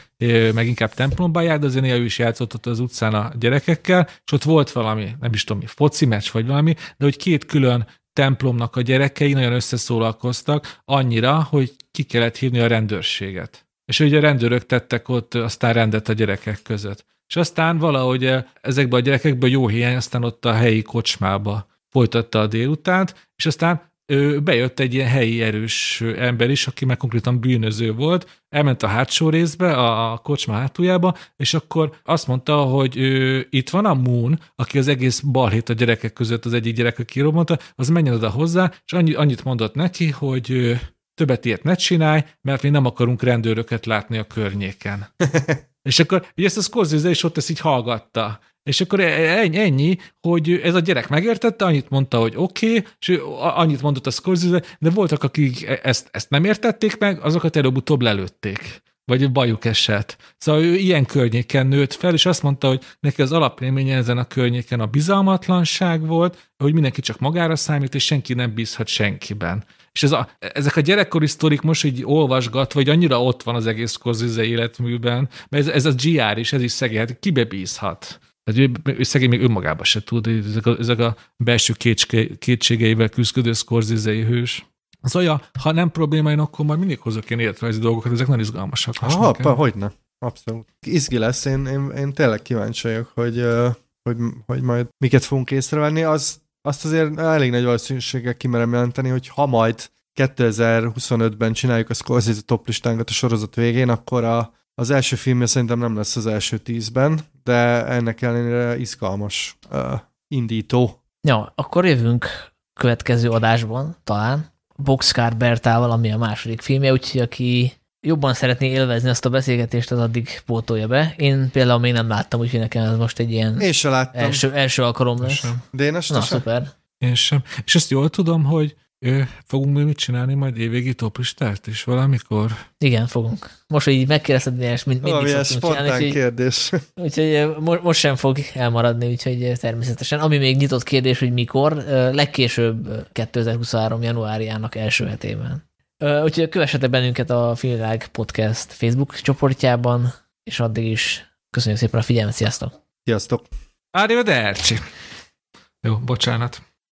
meg inkább templomban járt, de azért ő is játszott ott az utcán a gyerekekkel, és ott volt valami, nem is tudom mi, foci meccs vagy valami, de hogy két külön templomnak a gyerekei nagyon összeszólalkoztak, annyira, hogy ki kellett hívni a rendőrséget. És ugye a rendőrök tettek ott aztán rendet a gyerekek között. És aztán valahogy ezekben a gyerekekből jó hiány, aztán ott a helyi kocsmába folytatta a délutánt, és aztán bejött egy ilyen helyi erős ember is, aki meg konkrétan bűnöző volt, elment a hátsó részbe, a kocsma hátuljába, és akkor azt mondta, hogy ő, itt van a Moon, aki az egész balhét a gyerekek között az egyik gyerek, aki kirobbanta, az menjen oda hozzá, és annyi, annyit mondott neki, hogy többet ilyet ne csinálj, mert mi nem akarunk rendőröket látni a környéken. és akkor ugye ezt a Scorsese is ott ezt így hallgatta. És akkor e- ennyi, ennyi, hogy ez a gyerek megértette, annyit mondta, hogy oké, okay, és annyit mondott a Scorsese, de voltak, akik e- ezt, ezt nem értették meg, azokat előbb-utóbb lelőtték vagy bajuk esett. Szóval ő ilyen környéken nőtt fel, és azt mondta, hogy neki az alapélménye ezen a környéken a bizalmatlanság volt, hogy mindenki csak magára számít, és senki nem bízhat senkiben. És ez a, ezek a gyerekkori sztorik most így olvasgat, vagy annyira ott van az egész Scorsese életműben, mert ez, ez a GR is, ez is szegény, hát kibe bízhat? Tehát ő, ő szegény még önmagában se tud, ezek a, ezek a belső kétske, kétségeivel küzdő Scorsese hős. Az olyan, ha nem problémáim, akkor majd mindig hozok ilyen életrajzi dolgokat, ezek nagyon izgalmasak. Ha, pa, hogy ne. Abszolút. Izgi lesz, én, én, én tényleg kíváncsi vagyok, hogy, hogy, hogy majd miket fogunk észrevenni. Az, azt azért elég nagy valószínűséggel kimerem jelenteni, hogy ha majd 2025-ben csináljuk a Scorsese top listánkat a sorozat végén, akkor a, az első filmje szerintem nem lesz az első tízben, de ennek ellenére izgalmas uh, indító. Ja, akkor jövünk következő adásban, talán, Boxcar Bertával, ami a második filmje, úgyhogy aki jobban szeretné élvezni azt a beszélgetést, az addig pótolja be. Én például még nem láttam, úgyhogy nekem ez most egy ilyen Én se láttam. első, első alkalom lesz. De én ezt Na, sem. szuper. Én sem. És ezt jól tudom, hogy fogunk mi mit csinálni majd évvégi toplistát is valamikor? Igen, fogunk. Most, hogy így megkérdezted, és mind, mindig Valami szoktunk spontán csinálni, úgyhogy, kérdés. úgyhogy eh, mo- most sem fog elmaradni, úgyhogy természetesen. Ami még nyitott kérdés, hogy mikor, legkésőbb eh, 2023. januárjának első hetében. Úgyhogy kövessetek bennünket a Filmvilág Podcast Facebook csoportjában, és addig is köszönjük szépen a figyelmet, sziasztok! Sziasztok! Arrivederci! Jó, bocsánat.